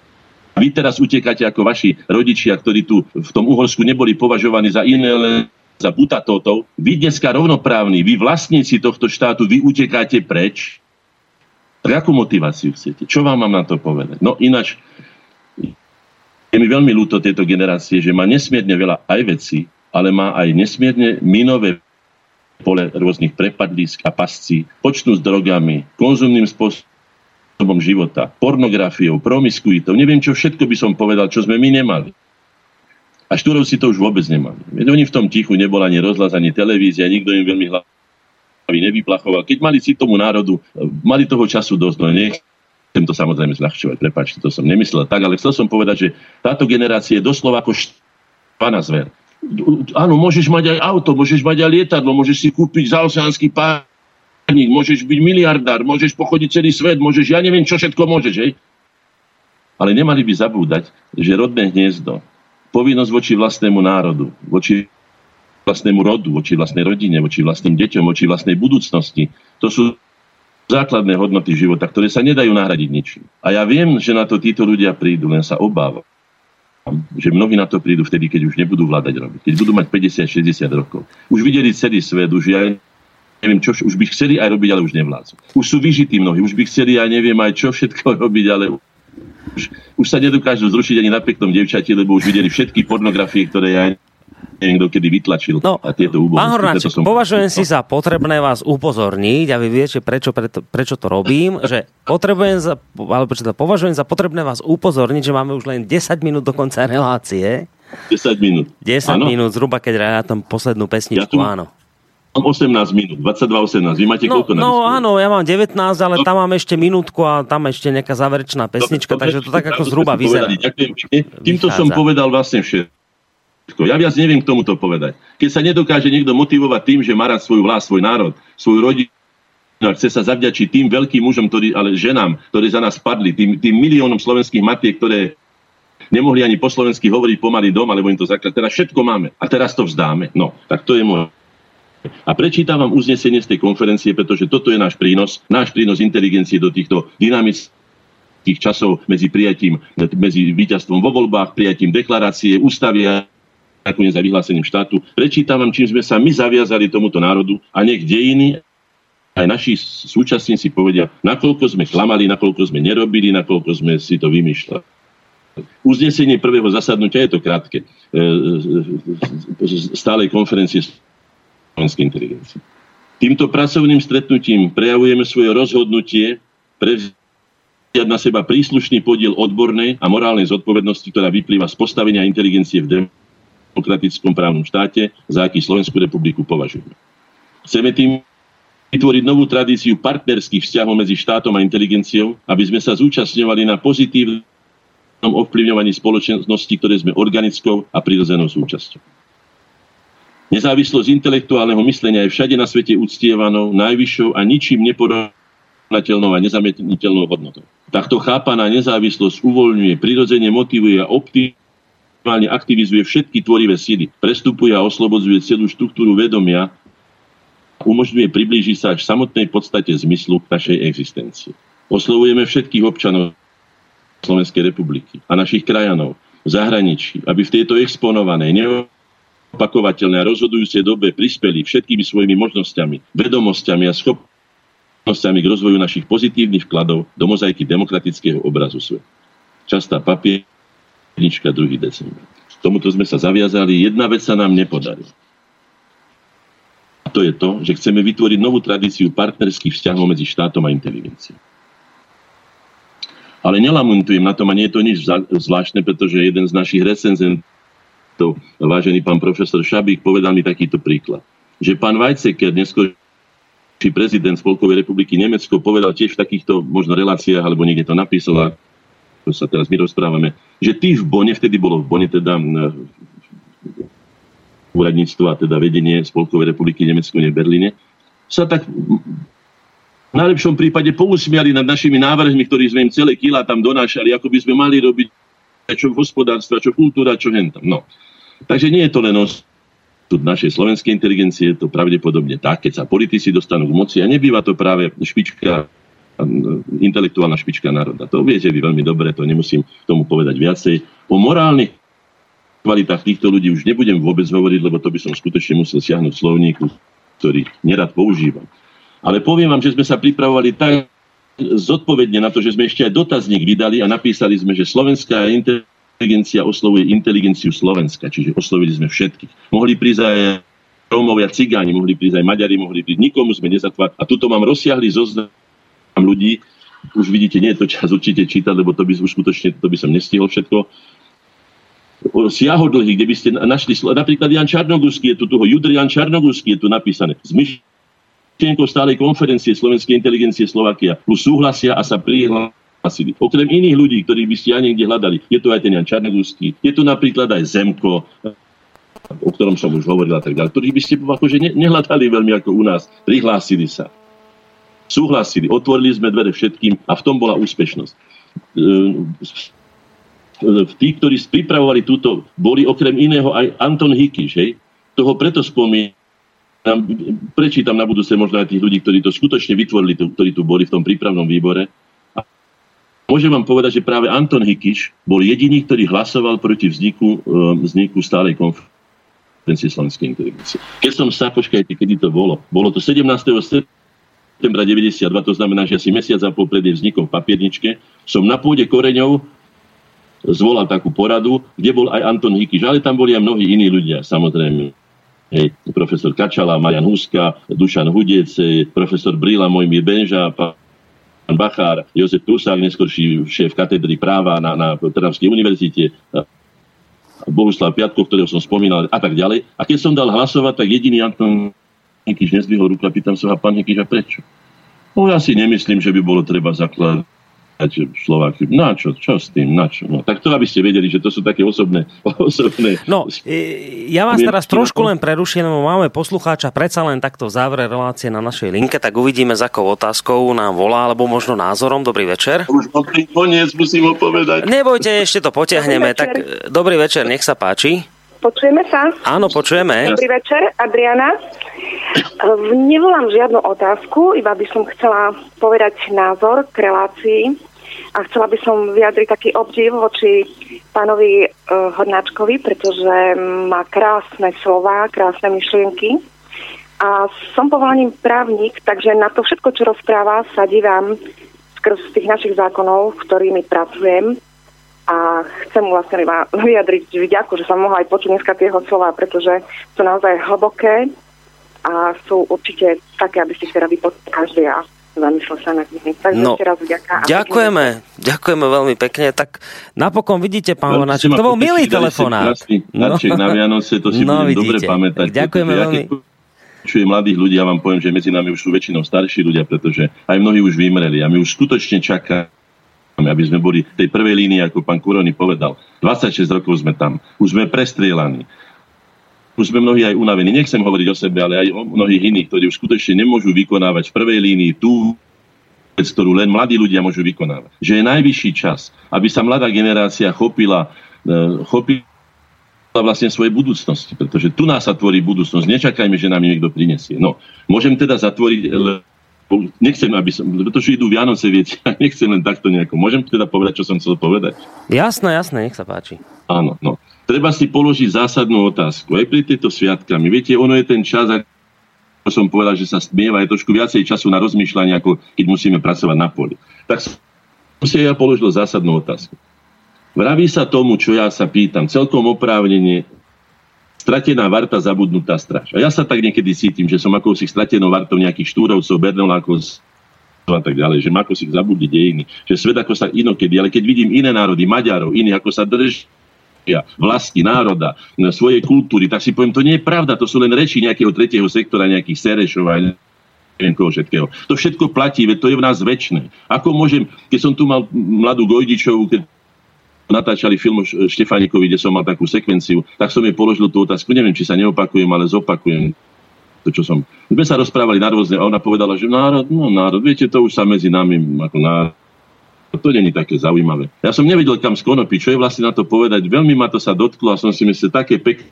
vy teraz utekáte ako vaši rodičia, ktorí tu v tom Uhorsku neboli považovaní za iné, len za butatótov. Vy dneska rovnoprávni, vy vlastníci tohto štátu, vy utekáte preč. Tak akú motiváciu chcete? Čo vám mám na to povedať? No ináč, je mi veľmi ľúto tejto generácie, že má nesmierne veľa aj veci, ale má aj nesmierne minové pole rôznych prepadlísk a pascí, počnú s drogami, konzumným spôsobom života, pornografiou, promiskuitou, neviem čo všetko by som povedal, čo sme my nemali. A Štúrovci to už vôbec nemali. Veď oni v tom tichu nebola ani rozhlas, ani televízia, nikto im veľmi hlavy nevyplachoval. Keď mali si tomu národu, mali toho času dosť, no nechcem to samozrejme zľahčovať, prepáčte, to som nemyslel tak, ale chcel som povedať, že táto generácia je doslova ako pána zver. Áno, môžeš mať aj auto, môžeš mať aj lietadlo, môžeš si kúpiť zaoceánsky pár môžeš byť miliardár, môžeš pochodiť celý svet, môžeš, ja neviem, čo všetko môžeš, hej? Ale nemali by zabúdať, že rodné hniezdo, povinnosť voči vlastnému národu, voči vlastnému rodu, voči vlastnej rodine, voči vlastným deťom, voči vlastnej budúcnosti, to sú základné hodnoty života, ktoré sa nedajú nahradiť ničím. A ja viem, že na to títo ľudia prídu, len sa obávam že mnohí na to prídu vtedy, keď už nebudú vládať robiť. Keď budú mať 50-60 rokov. Už videli celý svet, už ja neviem, čo už by chceli aj robiť, ale už nevládzu. Už sú vyžití mnohí, už by chceli, ja neviem aj čo všetko robiť, ale už, už sa nedokážu zrušiť ani na peknom devčati, lebo už videli všetky pornografie, ktoré ja neviem, kto kedy vytlačil
no, a tieto úbohy. Pán Hornáček, som... považujem si za potrebné vás upozorniť a vy viete, prečo, prečo, prečo to robím, že potrebujem za, alebo to považujem za potrebné vás upozorniť, že máme už len 10 minút do konca relácie.
10 minút.
10 ano. minút zhruba, keď rátam poslednú pesničku, ja tu, áno.
Mám 18 minút, 22-18. Vy máte
no,
koľko na
No áno, ja mám 19, ale no. tam mám ešte minútku a tam ešte nejaká záverečná pesnička, no, takže to tak ako zhruba vyzerá.
Ďakujem pekne. Týmto som povedal vlastne všetko. Ja viac neviem k tomuto povedať. Keď sa nedokáže niekto motivovať tým, že má rád svoju vlast, svoj národ, svoju rodinu, a chce sa zavďačiť tým veľkým mužom, ktorí, ale ženám, ktorí za nás padli, tým, tým miliónom slovenských matiek, ktoré nemohli ani po slovensky hovoriť pomaly doma, lebo im to zaklad. Teraz všetko máme. A teraz to vzdáme. No, tak to je môj a prečítam vám uznesenie z tej konferencie, pretože toto je náš prínos, náš prínos inteligencie do týchto dynamických časov medzi prijatím, medzi víťazstvom vo voľbách, prijatím deklarácie, ústavy a nakoniec aj vyhlásením štátu. Prečítam vám, čím sme sa my zaviazali tomuto národu a nech dejiny aj naši súčasníci povedia, nakoľko sme klamali, nakoľko sme nerobili, nakoľko sme si to vymýšľali. Uznesenie prvého zasadnutia je to krátke. E, e, e, stálej konferencie slovenskej inteligencie. Týmto pracovným stretnutím prejavujeme svoje rozhodnutie prevziať na seba príslušný podiel odbornej a morálnej zodpovednosti, ktorá vyplýva z postavenia inteligencie v demokratickom právnom štáte, za aký Slovenskú republiku považujeme. Chceme tým vytvoriť novú tradíciu partnerských vzťahov medzi štátom a inteligenciou, aby sme sa zúčastňovali na pozitívnom ovplyvňovaní spoločnosti, ktoré sme organickou a prirodzenou súčasťou. Nezávislosť intelektuálneho myslenia je všade na svete uctievanou, najvyššou a ničím neporovnateľnou a nezamietniteľnou hodnotou. Takto chápaná nezávislosť uvoľňuje, prirodzene motivuje a optimálne aktivizuje všetky tvorivé síly, prestupuje a oslobodzuje celú štruktúru vedomia umožňuje priblížiť sa až samotnej podstate zmyslu našej existencie. Oslovujeme všetkých občanov Slovenskej republiky a našich krajanov v zahraničí, aby v tejto exponovanej, opakovateľné a rozhodujúcej dobe prispeli všetkými svojimi možnosťami, vedomosťami a schopnosťami k rozvoju našich pozitívnych vkladov do mozaiky demokratického obrazu sveta. Častá papiernička 2. december. Tomuto sme sa zaviazali. Jedna vec sa nám nepodarila. A to je to, že chceme vytvoriť novú tradíciu partnerských vzťahov medzi štátom a inteligenciou. Ale nelamuntujem na tom a nie je to nič zvláštne, pretože jeden z našich recenzentov to vážený pán profesor Šabík povedal mi takýto príklad. Že pán Weizsäcker, neskôr prezident Spolkovej republiky Nemecko povedal tiež v takýchto možno reláciách, alebo niekde to napísal, to sa teraz my rozprávame, že ty v Bone, vtedy bolo v Bone teda úradníctvo a teda vedenie Spolkovej republiky Nemecko, nie Berlíne, sa tak v najlepšom prípade pousmiali nad našimi návrhmi, ktorí sme im celé kila tam donášali, ako by sme mali robiť čo hospodárstva, čo kultúra, čo hentam. No. Takže nie je to len osud našej slovenskej inteligencie, je to pravdepodobne tak, keď sa politici dostanú k moci a nebýva to práve špička intelektuálna špička národa. To viete vy veľmi dobre, to nemusím tomu povedať viacej. O morálnych kvalitách týchto ľudí už nebudem vôbec hovoriť, lebo to by som skutočne musel siahnuť slovníku, ktorý nerad používam. Ale poviem vám, že sme sa pripravovali tak zodpovedne na to, že sme ešte aj dotazník vydali a napísali sme, že slovenská inteligencia oslovuje inteligenciu Slovenska, čiže oslovili sme všetkých. Mohli prísť aj Rómovia, Cigáni, mohli prísť aj Maďari, mohli prísť, nikomu sme nezatvárali. A tuto mám rozsiahli zoznam ľudí, už vidíte, nie je to čas určite čítať, lebo to by už skutočne, to by som nestihol všetko. Siahodlhy, kde by ste našli, napríklad Jan Čarnogurský je tu, toho Judr Jan Čarnogurský je tu napísané. Z myšlienkou stálej konferencie Slovenskej inteligencie Slovakia plus súhlasia a sa prihlásili. Okrem iných ľudí, ktorých by ste aj niekde hľadali, je tu aj ten Jan Čarnogurský, je tu napríklad aj Zemko, o ktorom som už hovoril a tak ďalej, ktorých by ste akože nehľadali veľmi ako u nás. Prihlásili sa súhlasili, otvorili sme dvere všetkým a v tom bola úspešnosť. E, tí, ktorí pripravovali túto, boli okrem iného aj Anton Hikiš, hej? Toho preto spomínam, prečítam na budúce možno aj tých ľudí, ktorí to skutočne vytvorili, ktorí tu boli v tom prípravnom výbore. A môžem vám povedať, že práve Anton Hikiš bol jediný, ktorý hlasoval proti vzniku, e, vzniku stálej konferencie slovenskej inteligencie. Keď som sa, počkajte, kedy to bolo? Bolo to 17. septembra septembra 92, to znamená, že asi mesiac a pol pred vznikom v papierničke, som na pôde koreňov zvolal takú poradu, kde bol aj Anton Hikiš, ale tam boli aj mnohí iní ľudia, samozrejme. Hej, profesor Kačala, Marian Huska, Dušan Hudec, profesor Brila, Mojmír Benža, pán Bachár, Jozef Prusák, neskorší šéf katedry práva na, na Trnavskej univerzite, Bohuslav Piatko, ktorého som spomínal a tak ďalej. A keď som dal hlasovať, tak jediný Anton Nikiš nezdvihol ruku a pýtam sa, a pán Nikiš, a prečo? No ja si nemyslím, že by bolo treba zakladať Slováky. Na čo? Čo s tým? Na čo? No, tak to, aby ste vedeli, že to sú také osobné... osobné
no, ja vás teraz trošku len preruším, lebo máme poslucháča predsa len takto v závere relácie na našej linke, tak uvidíme, za akou otázkou nám volá, alebo možno názorom. Dobrý večer.
Už koniec musím ho povedať.
Nebojte, ešte to potiahneme. Tak dobrý večer, nech sa páči.
Počujeme sa?
Áno, počujeme.
Dobrý večer, Adriana. Nevolám žiadnu otázku, iba by som chcela povedať názor k relácii a chcela by som vyjadriť taký obdiv voči pánovi uh, Hornáčkovi, pretože má krásne slova, krásne myšlienky. A som povolaním právnik, takže na to všetko, čo rozpráva, sa dívam skrz tých našich zákonov, ktorými pracujem a chcem mu vlastne iba vyjadriť vďaku, že som mohla aj počuť dneska tie jeho slova, pretože sú naozaj hlboké a sú určite také, aby ste si rady každý a zamyslel sa nad nimi. Takže no, ešte raz vďaka.
Ďakujeme, ďakujeme veľmi pekne. Tak napokon vidíte, pán no, Hornáček, to bol milý telefonát.
No. na Vianoce, to si no, budem dobre pamätať.
Ďakujeme veľmi.
Čujem mladých ľudí, ja vám poviem, že medzi nami už sú väčšinou starší ľudia, pretože aj mnohí už vymreli a my už skutočne čakáme aby sme boli v tej prvej línii, ako pán Kurony povedal. 26 rokov sme tam. Už sme prestrielaní. Už sme mnohí aj unavení. Nechcem hovoriť o sebe, ale aj o mnohých iných, ktorí už skutočne nemôžu vykonávať v prvej línii tú vec, ktorú len mladí ľudia môžu vykonávať. Že je najvyšší čas, aby sa mladá generácia chopila, e, chopila vlastne svojej budúcnosti, pretože tu nás sa tvorí budúcnosť. Nečakajme, že nám niekto prinesie. No, môžem teda zatvoriť nechcem, aby som, pretože idú Vianoce, viete, ja nechcem len takto nejako. Môžem teda povedať, čo som chcel povedať?
Jasné, jasné, nech sa páči.
Áno, no. Treba si položiť zásadnú otázku. Aj pri tejto sviatkami. Viete, ono je ten čas, ako som povedal, že sa smieva, je trošku viacej času na rozmýšľanie, ako keď musíme pracovať na poli. Tak som si ja položil zásadnú otázku. Vraví sa tomu, čo ja sa pýtam, celkom oprávnenie, stratená varta, zabudnutá straž. A ja sa tak niekedy cítim, že som ako si stratenou vartou nejakých štúrovcov, bernolákov a tak ďalej, že ako si zabudli dejiny, že svet ako sa inokedy, ale keď vidím iné národy, Maďarov, iní ako sa držia vlasti, národa, svojej kultúry, tak si poviem, to nie je pravda, to sú len reči nejakého tretieho sektora, nejakých Serešov a neviem koho všetkého. To všetko platí, veď to je v nás väčšie. Ako môžem, keď som tu mal mladú Gojdičovú, keď natáčali film Štefánikovi, kde som mal takú sekvenciu, tak som jej položil tú otázku, neviem, či sa neopakujem, ale zopakujem to, čo som... My sme sa rozprávali na a ona povedala, že národ, no národ, viete, to už sa medzi nami ako národ to není také zaujímavé. Ja som nevedel, kam skonopiť, čo je vlastne na to povedať. Veľmi ma to sa dotklo a som si myslel, také pekné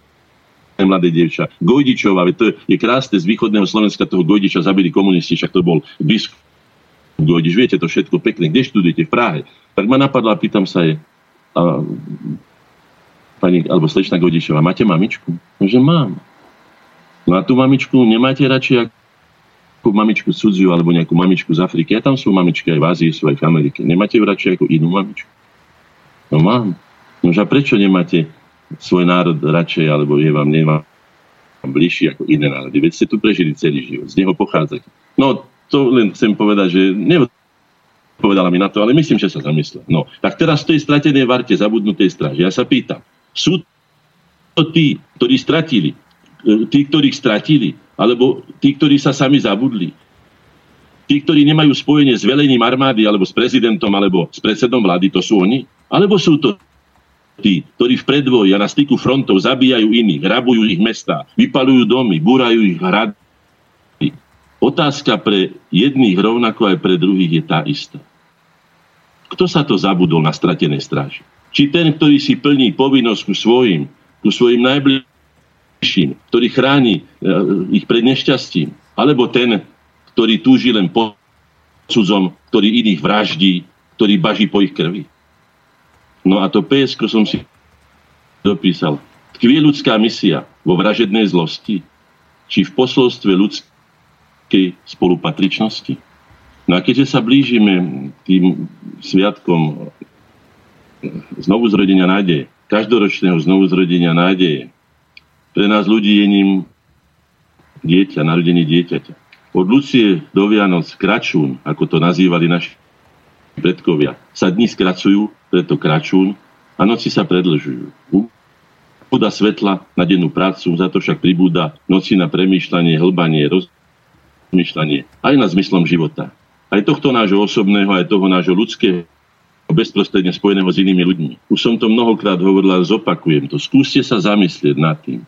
mladé dievča. Gojdičová, to je krásne z východného Slovenska, toho Gojdiča zabili komunisti, však to bol biskup Godiš, viete to všetko pekne, kde študujete? V Prahe. Tak ma napadla, pýtam sa je, a, pani, alebo slečna Godišová, máte mamičku? No, že mám. No a tú mamičku nemáte radšej ako mamičku cudziu alebo nejakú mamičku z Afriky. A tam sú mamičky aj v Ázii, sú aj v Amerike. Nemáte ju radšej ako inú mamičku? No mám. No a prečo nemáte svoj národ radšej, alebo je vám, nemá bližší ako iné národy? Veď ste tu prežili celý život, z neho pochádzate. No, to len chcem povedať, že nepovedala mi na to, ale myslím, že sa zamyslela. No, tak teraz v tej stratenej varte zabudnutej stráži. Ja sa pýtam, sú to tí, ktorí stratili, e, tí, ktorých stratili, alebo tí, ktorí sa sami zabudli, tí, ktorí nemajú spojenie s velením armády, alebo s prezidentom, alebo s predsedom vlády, to sú oni? Alebo sú to tí, ktorí v predvoji a na styku frontov zabíjajú iných, rabujú ich mesta, vypalujú domy, búrajú ich hrady, Otázka pre jedných rovnako aj pre druhých je tá istá. Kto sa to zabudol na stratenej stráži? Či ten, ktorý si plní povinnosť ku svojim, ku svojim najbližším, ktorý chráni e, ich pred nešťastím, alebo ten, ktorý túži len po cudzom, ktorý iných vraždí, ktorý baží po ich krvi. No a to PSK som si dopísal. Tkvie ľudská misia vo vražednej zlosti, či v posolstve ľudskej európskej spolupatričnosti. No a keďže sa blížime tým sviatkom znovuzrodenia nádeje, každoročného znovuzrodenia nádeje, pre nás ľudí je ním dieťa, narodenie dieťaťa. Od Lucie do Vianoc kračún, ako to nazývali naši predkovia, sa dní skracujú, preto kračún, a noci sa predlžujú. Ubúda svetla na dennú prácu, za to však pribúda noci na premýšľanie, hlbanie, roz myšľanie, aj na zmyslom života. Aj tohto nášho osobného, aj toho nášho ľudského, bezprostredne spojeného s inými ľuďmi. Už som to mnohokrát hovoril, ale zopakujem to. Skúste sa zamyslieť nad tým,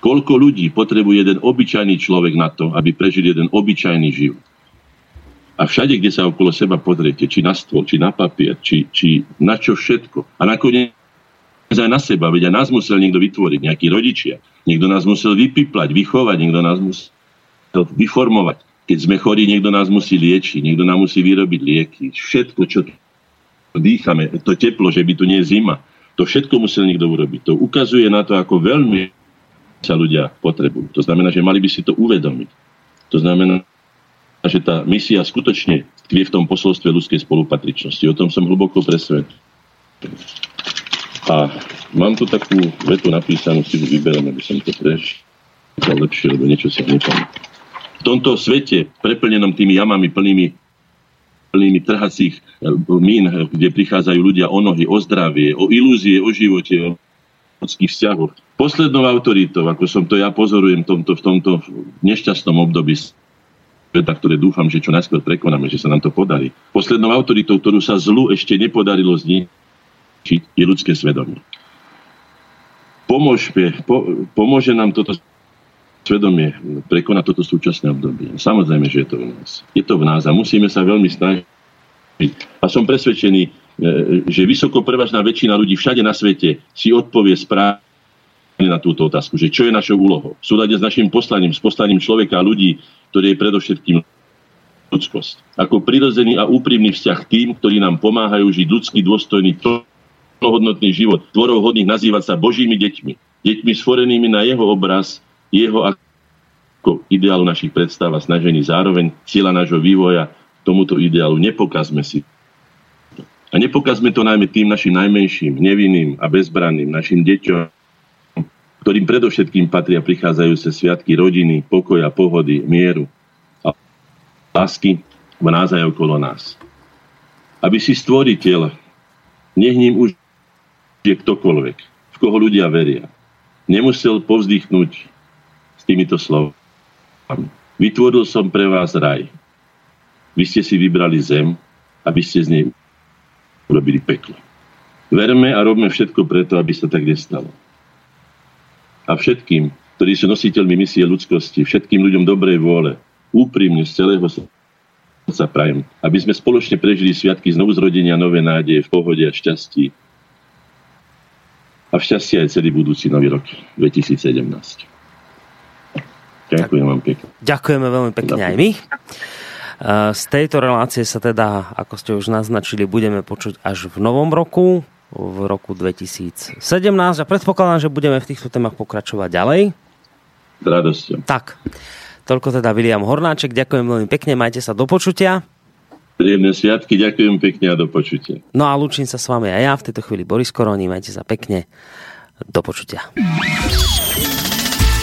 koľko ľudí potrebuje jeden obyčajný človek na to, aby prežil jeden obyčajný život. A všade, kde sa okolo seba pozriete, či na stôl, či na papier, či, či na čo všetko. A nakoniec aj na seba, veď aj nás musel niekto vytvoriť, nejakí rodičia. Niekto nás musel vypiplať, vychovať, niekto nás musel to vyformovať. Keď sme chorí, niekto nás musí liečiť, niekto nám musí vyrobiť lieky. Všetko, čo dýchame, to teplo, že by tu nie je zima, to všetko musel niekto urobiť. To ukazuje na to, ako veľmi sa ľudia potrebujú. To znamená, že mali by si to uvedomiť. To znamená, že tá misia skutočne tkvie v tom posolstve ľudskej spolupatričnosti. O tom som hlboko presvedčený. A mám tu takú vetu napísanú, si vyberiem, aby som to prešiel lepšie, lebo niečo si nepamätám v tomto svete, preplnenom tými jamami plnými plnými trhacích eh, mín, kde prichádzajú ľudia o nohy, o zdravie, o ilúzie, o živote, o ľudských vzťahoch. Poslednou autoritou, ako som to ja pozorujem tomto, v tomto nešťastnom období sveta, ktoré dúfam, že čo najskôr prekonáme, že sa nám to podarí. Poslednou autoritou, ktorú sa zlu ešte nepodarilo zničiť, je ľudské svedomie. Pomôžme, po, pomôže nám toto svedomie prekonať toto súčasné obdobie. Samozrejme, že je to v nás. Je to v nás a musíme sa veľmi snažiť. A som presvedčený, e, že vysoko prevažná väčšina ľudí všade na svete si odpovie správne na túto otázku, že čo je našou úlohou. V súlade s našim poslaním, s poslaním človeka a ľudí, ktorý je predovšetkým ľudskosť. Ako prirodzený a úprimný vzťah tým, ktorí nám pomáhajú žiť ľudský, dôstojný, plnohodnotný život, tvorov hodných nazývať sa Božími deťmi. Deťmi stvorenými na jeho obraz, jeho ako ideálu našich predstav a snažení zároveň cieľa nášho vývoja tomuto ideálu. Nepokazme si a nepokazme to najmä tým našim najmenším, nevinným a bezbranným, našim deťom, ktorým predovšetkým patria prichádzajúce sviatky rodiny, pokoja, pohody, mieru a lásky v nás aj okolo nás. Aby si stvoriteľ, nech ním už je ktokoľvek, v koho ľudia veria, nemusel povzdychnúť týmito slovami. Vytvoril som pre vás raj. Vy ste si vybrali zem, aby ste z nej urobili peklo. Verme a robme všetko preto, aby sa tak nestalo. A všetkým, ktorí sú nositeľmi misie ľudskosti, všetkým ľuďom dobrej vôle, úprimne z celého sa prajem, aby sme spoločne prežili sviatky znovu zrodenia nové nádeje v pohode a šťastí a v šťastí aj celý budúci nový rok 2017. Ďakujem vám pekne.
Ďakujeme veľmi pekne aj my. Z tejto relácie sa teda, ako ste už naznačili, budeme počuť až v novom roku, v roku 2017 a predpokladám, že budeme v týchto témach pokračovať ďalej.
S radosťou.
Tak, toľko teda William Hornáček, ďakujem veľmi pekne, majte sa do počutia.
Príjemné sviatky, ďakujem pekne a do počutia.
No a lúčim sa s vami aj ja, v tejto chvíli Boris Koroni, majte sa pekne, do počutia.